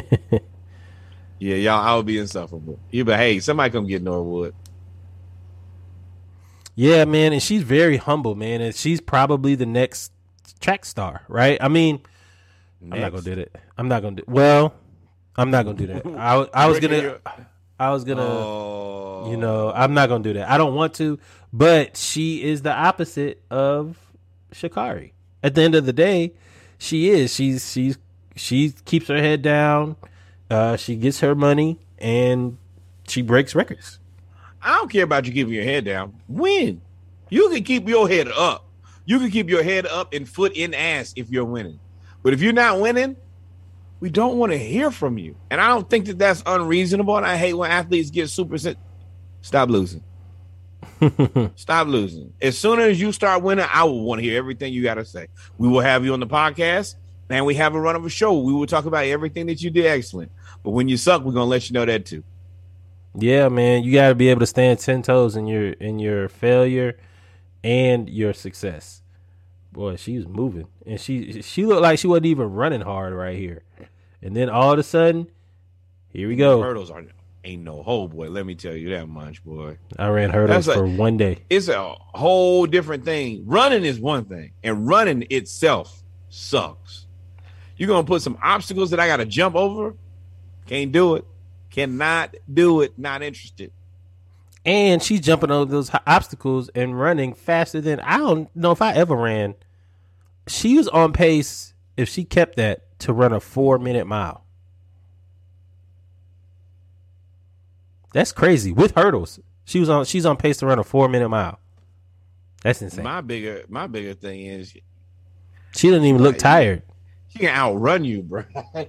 yeah, y'all, I would be insufferable. You, but hey, somebody come get Norwood. Yeah, man, and she's very humble, man, and she's probably the next track star, right? I mean, I'm not gonna do that. I'm not gonna do. Well, I'm not gonna do that. I, I was gonna, I was gonna, Oh. you know, I'm not gonna do that. I don't want to, but she is the opposite of Sha'Carri. At the end of the day, she is. She's she's she keeps her head down. Uh, she gets her money and she breaks records. I don't care about you keeping your head down. Win. You can keep your head up. You can keep your head up and foot in ass if you're winning. But if you're not winning, we don't want to hear from you. And I don't think that that's unreasonable. And I hate when athletes get super. Sen- Stop losing. Stop losing. As soon as you start winning, I will want to hear everything you got to say. We will have you on the podcast and we have a run of a show. We will talk about everything that you did excellent. But when you suck, we're going to let you know that too. Yeah, man, you got to be able to stand ten toes in your in your failure and your success. Boy, she was moving, and she she looked like she wasn't even running hard right here. And then all of a sudden, here we go. Hurdles are ain't no hole, boy. Let me tell you that much, boy. I ran hurdles for one day. It's a whole different thing. Running is one thing, and running itself sucks. You're gonna put some obstacles that I gotta jump over. Can't do it. Cannot do it. Not interested. And she's jumping over those obstacles and running faster than I don't know if I ever ran. She was on pace if she kept that to run a four minute mile. That's crazy with hurdles. She was on. She's on pace to run a four minute mile. That's insane. My bigger, my bigger thing is She didn't even look tired. she can outrun you, bro.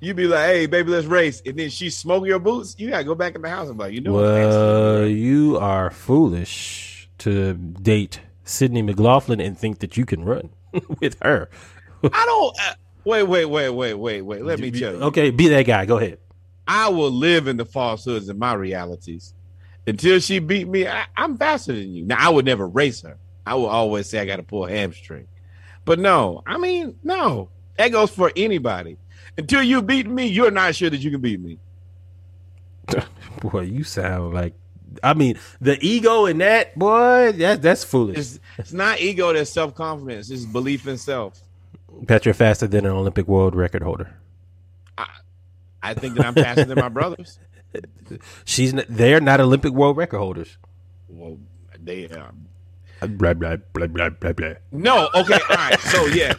You'd be like, "Hey, baby, let's race," and then she smoke your boots. You gotta go back in the house and be like, "You know what?" Well, you are foolish to date Sydney McLaughlin and think that you can run with her. I don't. Uh, Wait, wait, wait, wait, wait, wait. Let me tell you. Okay, be that guy. Go ahead. I will live in the falsehoods and my realities. until she beat me, I, I'm faster than you. Now I would never race her. I will always say I got to pull a hamstring. But no, I mean, no. That goes for anybody. Until you beat me, you're not sure that you can beat me. Boy, you sound like. I mean, the ego in that boy, that that's foolish. It's, it's not ego, that's self confidence. It's belief in self. Bet you're faster than an Olympic world record holder. I think that I'm faster than my brothers. She's n- they're not Olympic world record holders. Well, they are. Blah blah blah blah blah blah. No, okay, all right. So yeah,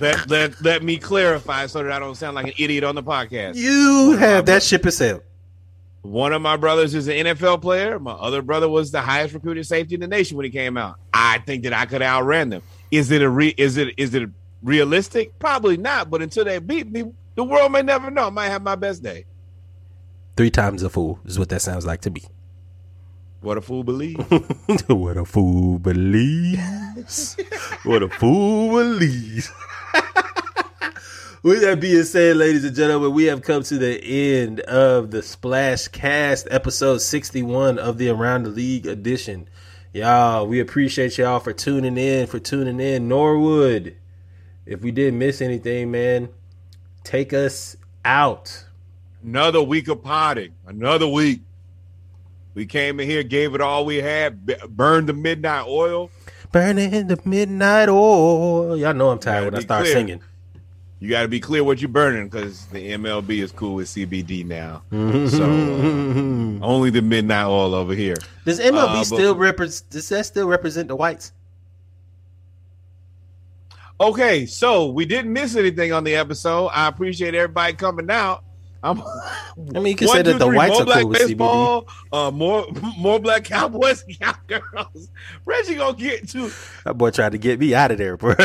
let, let let me clarify so that I don't sound like an idiot on the podcast. You have that ship has sailed. One of my brothers is an NFL player. My other brother was the highest recruited safety in the nation when he came out. I think that I could have outran them. Is it a re- is it is it realistic? Probably not. But until they beat me, the world may never know. I might have my best day. Three times a fool is what that sounds like to me. What a fool believes. what a fool believes. what a fool believes. With that being said, ladies and gentlemen, we have come to the end of the Splash Cast episode 61 of the Around the League edition. Y'all, we appreciate y'all for tuning in, for tuning in. Norwood, if we didn't miss anything, man, take us out. Another week of potting. Another week. We came in here, gave it all we had, burned the midnight oil. Burning the midnight oil. Y'all know I'm tired when I start clear. singing. You got to be clear what you're burning because the MLB is cool with CBD now. Mm-hmm. So uh, only the midnight oil over here. Does MLB Uh, but- still represent? Does that still represent the whites? Okay, so we didn't miss anything on the episode. I appreciate everybody coming out. I'm, I mean, you can One, say that two, the three, whites more are black cool with baseball, uh, more more black cowboys and cowgirls. Reggie gonna get to That boy tried to get me out of there, bro.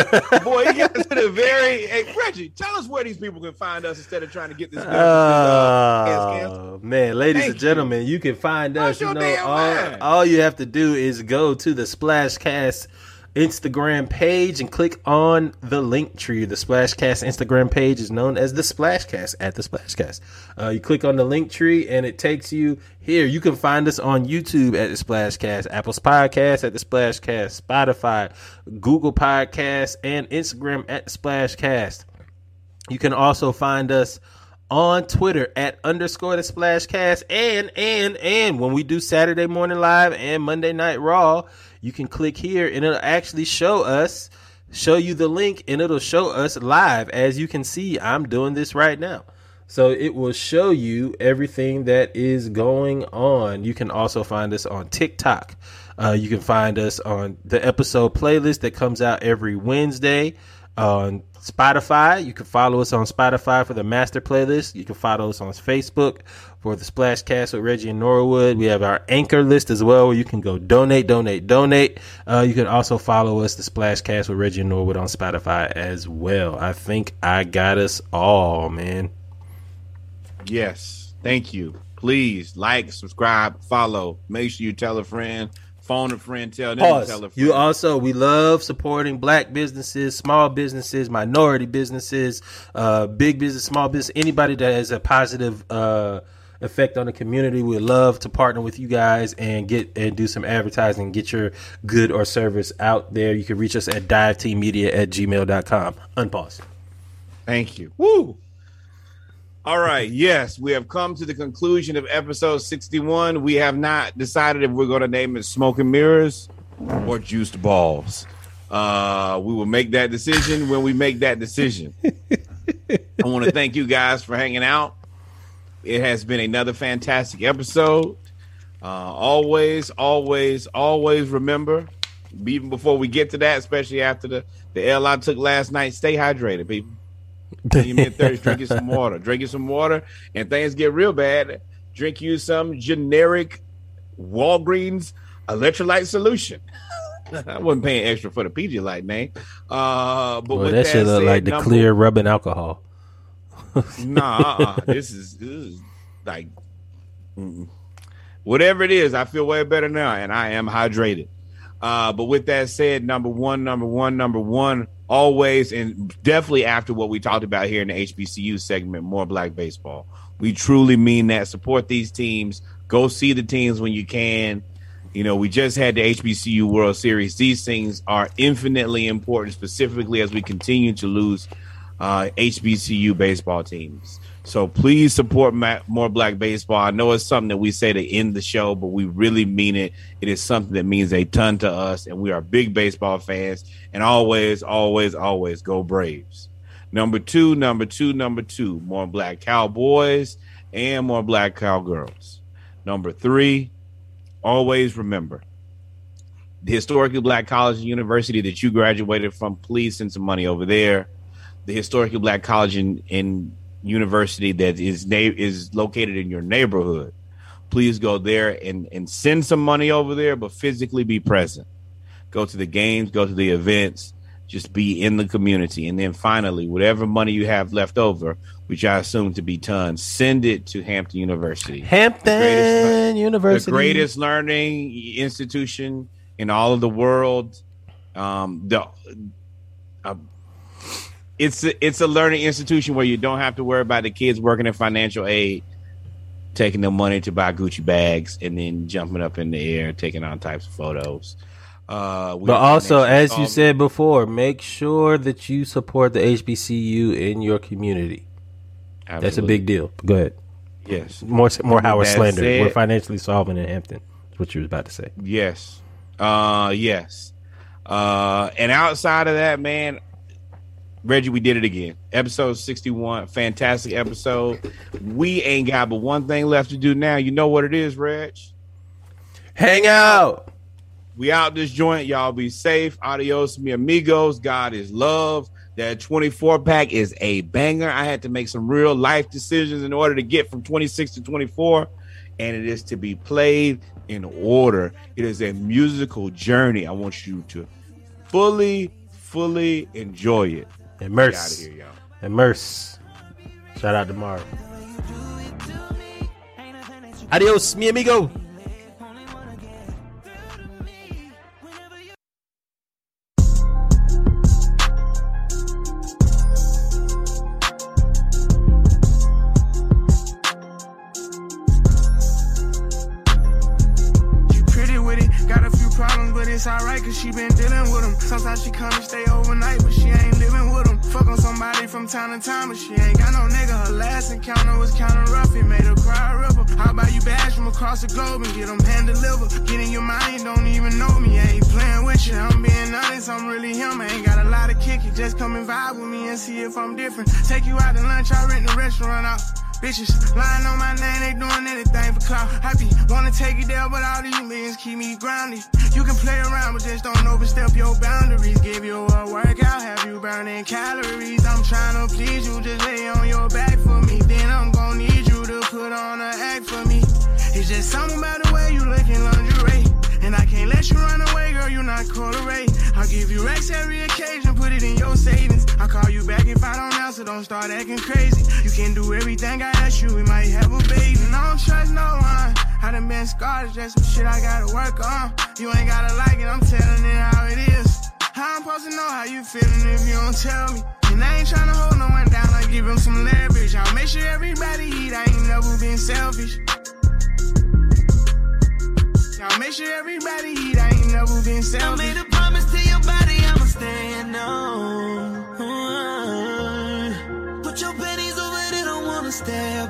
boy. He got to the very. Hey, Reggie, tell us where these people can find us instead of trying to get this. uh. Oh man, ladies Thank and gentlemen, you. can find us. You know, all, all you have to do is go to the Splashcast Instagram page and click on the link tree. The Splashcast Instagram page is known as the Splashcast at the Splashcast. Uh, you click on the link tree and it takes you here. You can find us on YouTube at the Splashcast, Apple's Podcast at the Splashcast, Spotify, Google Podcasts, and Instagram at the Splashcast. You can also find us on Twitter at underscore the splashcast and and and when we do Saturday morning live and Monday night raw, you can click here and it'll actually show us show you the link and it'll show us live as you can see I'm doing this right now. So it will show you everything that is going on. You can also find us on TikTok. Uh, you can find us on the episode playlist that comes out every Wednesday on Spotify. You can follow us on Spotify for the master playlist. You can follow us on Facebook for the Splashcast with Reggie and Norwood. We have our anchor list as well where you can go donate, donate, donate. Uh, you can also follow us, the Splashcast with Reggie and Norwood on Spotify as well. I think I got us all, man. Yes, thank you. Please like, subscribe, follow. Make sure you tell a friend, phone a friend, tell them Pause. tell a friend. You also, we love supporting black businesses, small businesses, minority businesses, uh, big business, small business, anybody that has a positive uh, effect on the community. We would love to partner with you guys and get and do some advertising, get your good or service out there. You can reach us at divetmedia at gmail.com. Unpause. Thank you. Woo! All right. Yes, we have come to the conclusion of episode 61. We have not decided if we're going to name it Smoking Mirrors or Juiced Balls. Uh, we will make that decision when we make that decision. I want to thank you guys for hanging out. It has been another fantastic episode. Uh, always, always, always remember, even before we get to that, especially after the, the L I took last night, stay hydrated, people. When you mid thirties, drinking some water. Drinking some water, and things get real bad. Drink you some generic Walgreens electrolyte solution. I wasn't paying extra for the Pedialyte name. Uh, but Well, with that shit look like the number- clear rubbing alcohol. Nah, uh-uh. this is this is like mm-mm. whatever it is. I feel way better now, and I am hydrated. Uh, but with that said, number one, number one, number one, always and definitely after what we talked about here in the HBCU segment, more black baseball. We truly mean that. Support these teams. Go see the teams when you can. You know, we just had the HBCU World Series. These things are infinitely important, specifically as we continue to lose uh, HBCU baseball teams. So please support more black baseball. I know it's something that we say to end the show, but we really mean it. It is something that means a ton to us, and we are big baseball fans. And always, always, always go Braves. Number two, number two, number two, more black cowboys and more black cowgirls. Number three, always remember the historically black college and university that you graduated from. Please send some money over there. The historically black college and, and university that is na- is located in your neighborhood. Please go there and, and send some money over there, but physically be present. Go to the games, go to the events, just be in the community. And then finally, whatever money you have left over, which I assume to be tons, send it to Hampton University. Hampton greatest- University. the greatest learning institution in all of the world. Um, the uh, it's a, it's a learning institution where you don't have to worry about the kids working in financial aid, taking the money to buy Gucci bags, and then jumping up in the air, taking all types of photos. Uh, But also, as you said before, make sure that you support the HBCU in your community. That's a big deal. Go ahead. Yes. More more Howard that slander. said- We're financially solvent in Hampton. That's what you was about to say. Yes. Uh yes. Uh and outside of that, man, Reggie, we did it again. Episode 61, fantastic episode. We ain't got but one thing left to do now. You know what it is, Reg? Hang out. We out this joint. Y'all be safe. Adios, mi amigos. God is love. That 24 pack is a banger. I had to make some real life decisions in order to get from 26 to 24, and it is to be played in order. It is a musical journey. I want you to fully, fully enjoy it. Immerse. Get outta here, y'all. Immerse. Shout out to Marv. Adios, mi amigo. She pretty with it, got a few problems, but it's alright, cause she been dealing with them. Sometimes she come and stay overnight, but she ain't living with them. Fuck on somebody from time to time, but she ain't got no nigga. Her last encounter was kinda rough, it made her cry a river. How about you bash from across the globe and get them hand delivered? Get in your mind, don't even know me, I ain't playing with you. I'm being honest, I'm really him, I ain't got a lot of kick it. Just come and vibe with me and see if I'm different. Take you out to lunch, I rent the restaurant out. Bitches lying on my name, they doing anything for clout. I be wanna take it there, but all these millions keep me grounded. You can play around, but just don't overstep your boundaries. Give you a workout, have you burning calories. I'm trying to please you, just lay on your back for me. Then I'm gonna need you to put on an act for me. It's just something about the way you look in lingerie. And I can't let you run away, girl, you're not corduroy. I'll give you Rex every occasion, put it in your savings. I'll call you back if I don't answer, don't start acting crazy. You can do everything I ask you, we might have a baby. And I don't trust no one. I done been scarred, it's just some shit I gotta work on. You ain't gotta like it, I'm telling it how it is. How I'm supposed to know how you feeling if you don't tell me? And I ain't tryna hold no one down, I give him some leverage. I'll make sure everybody eat, I ain't never been selfish. Now make sure everybody eat. I ain't never been selfish. I made a promise to your body, I'ma stand on. Uh, put your pennies over, they don't wanna stay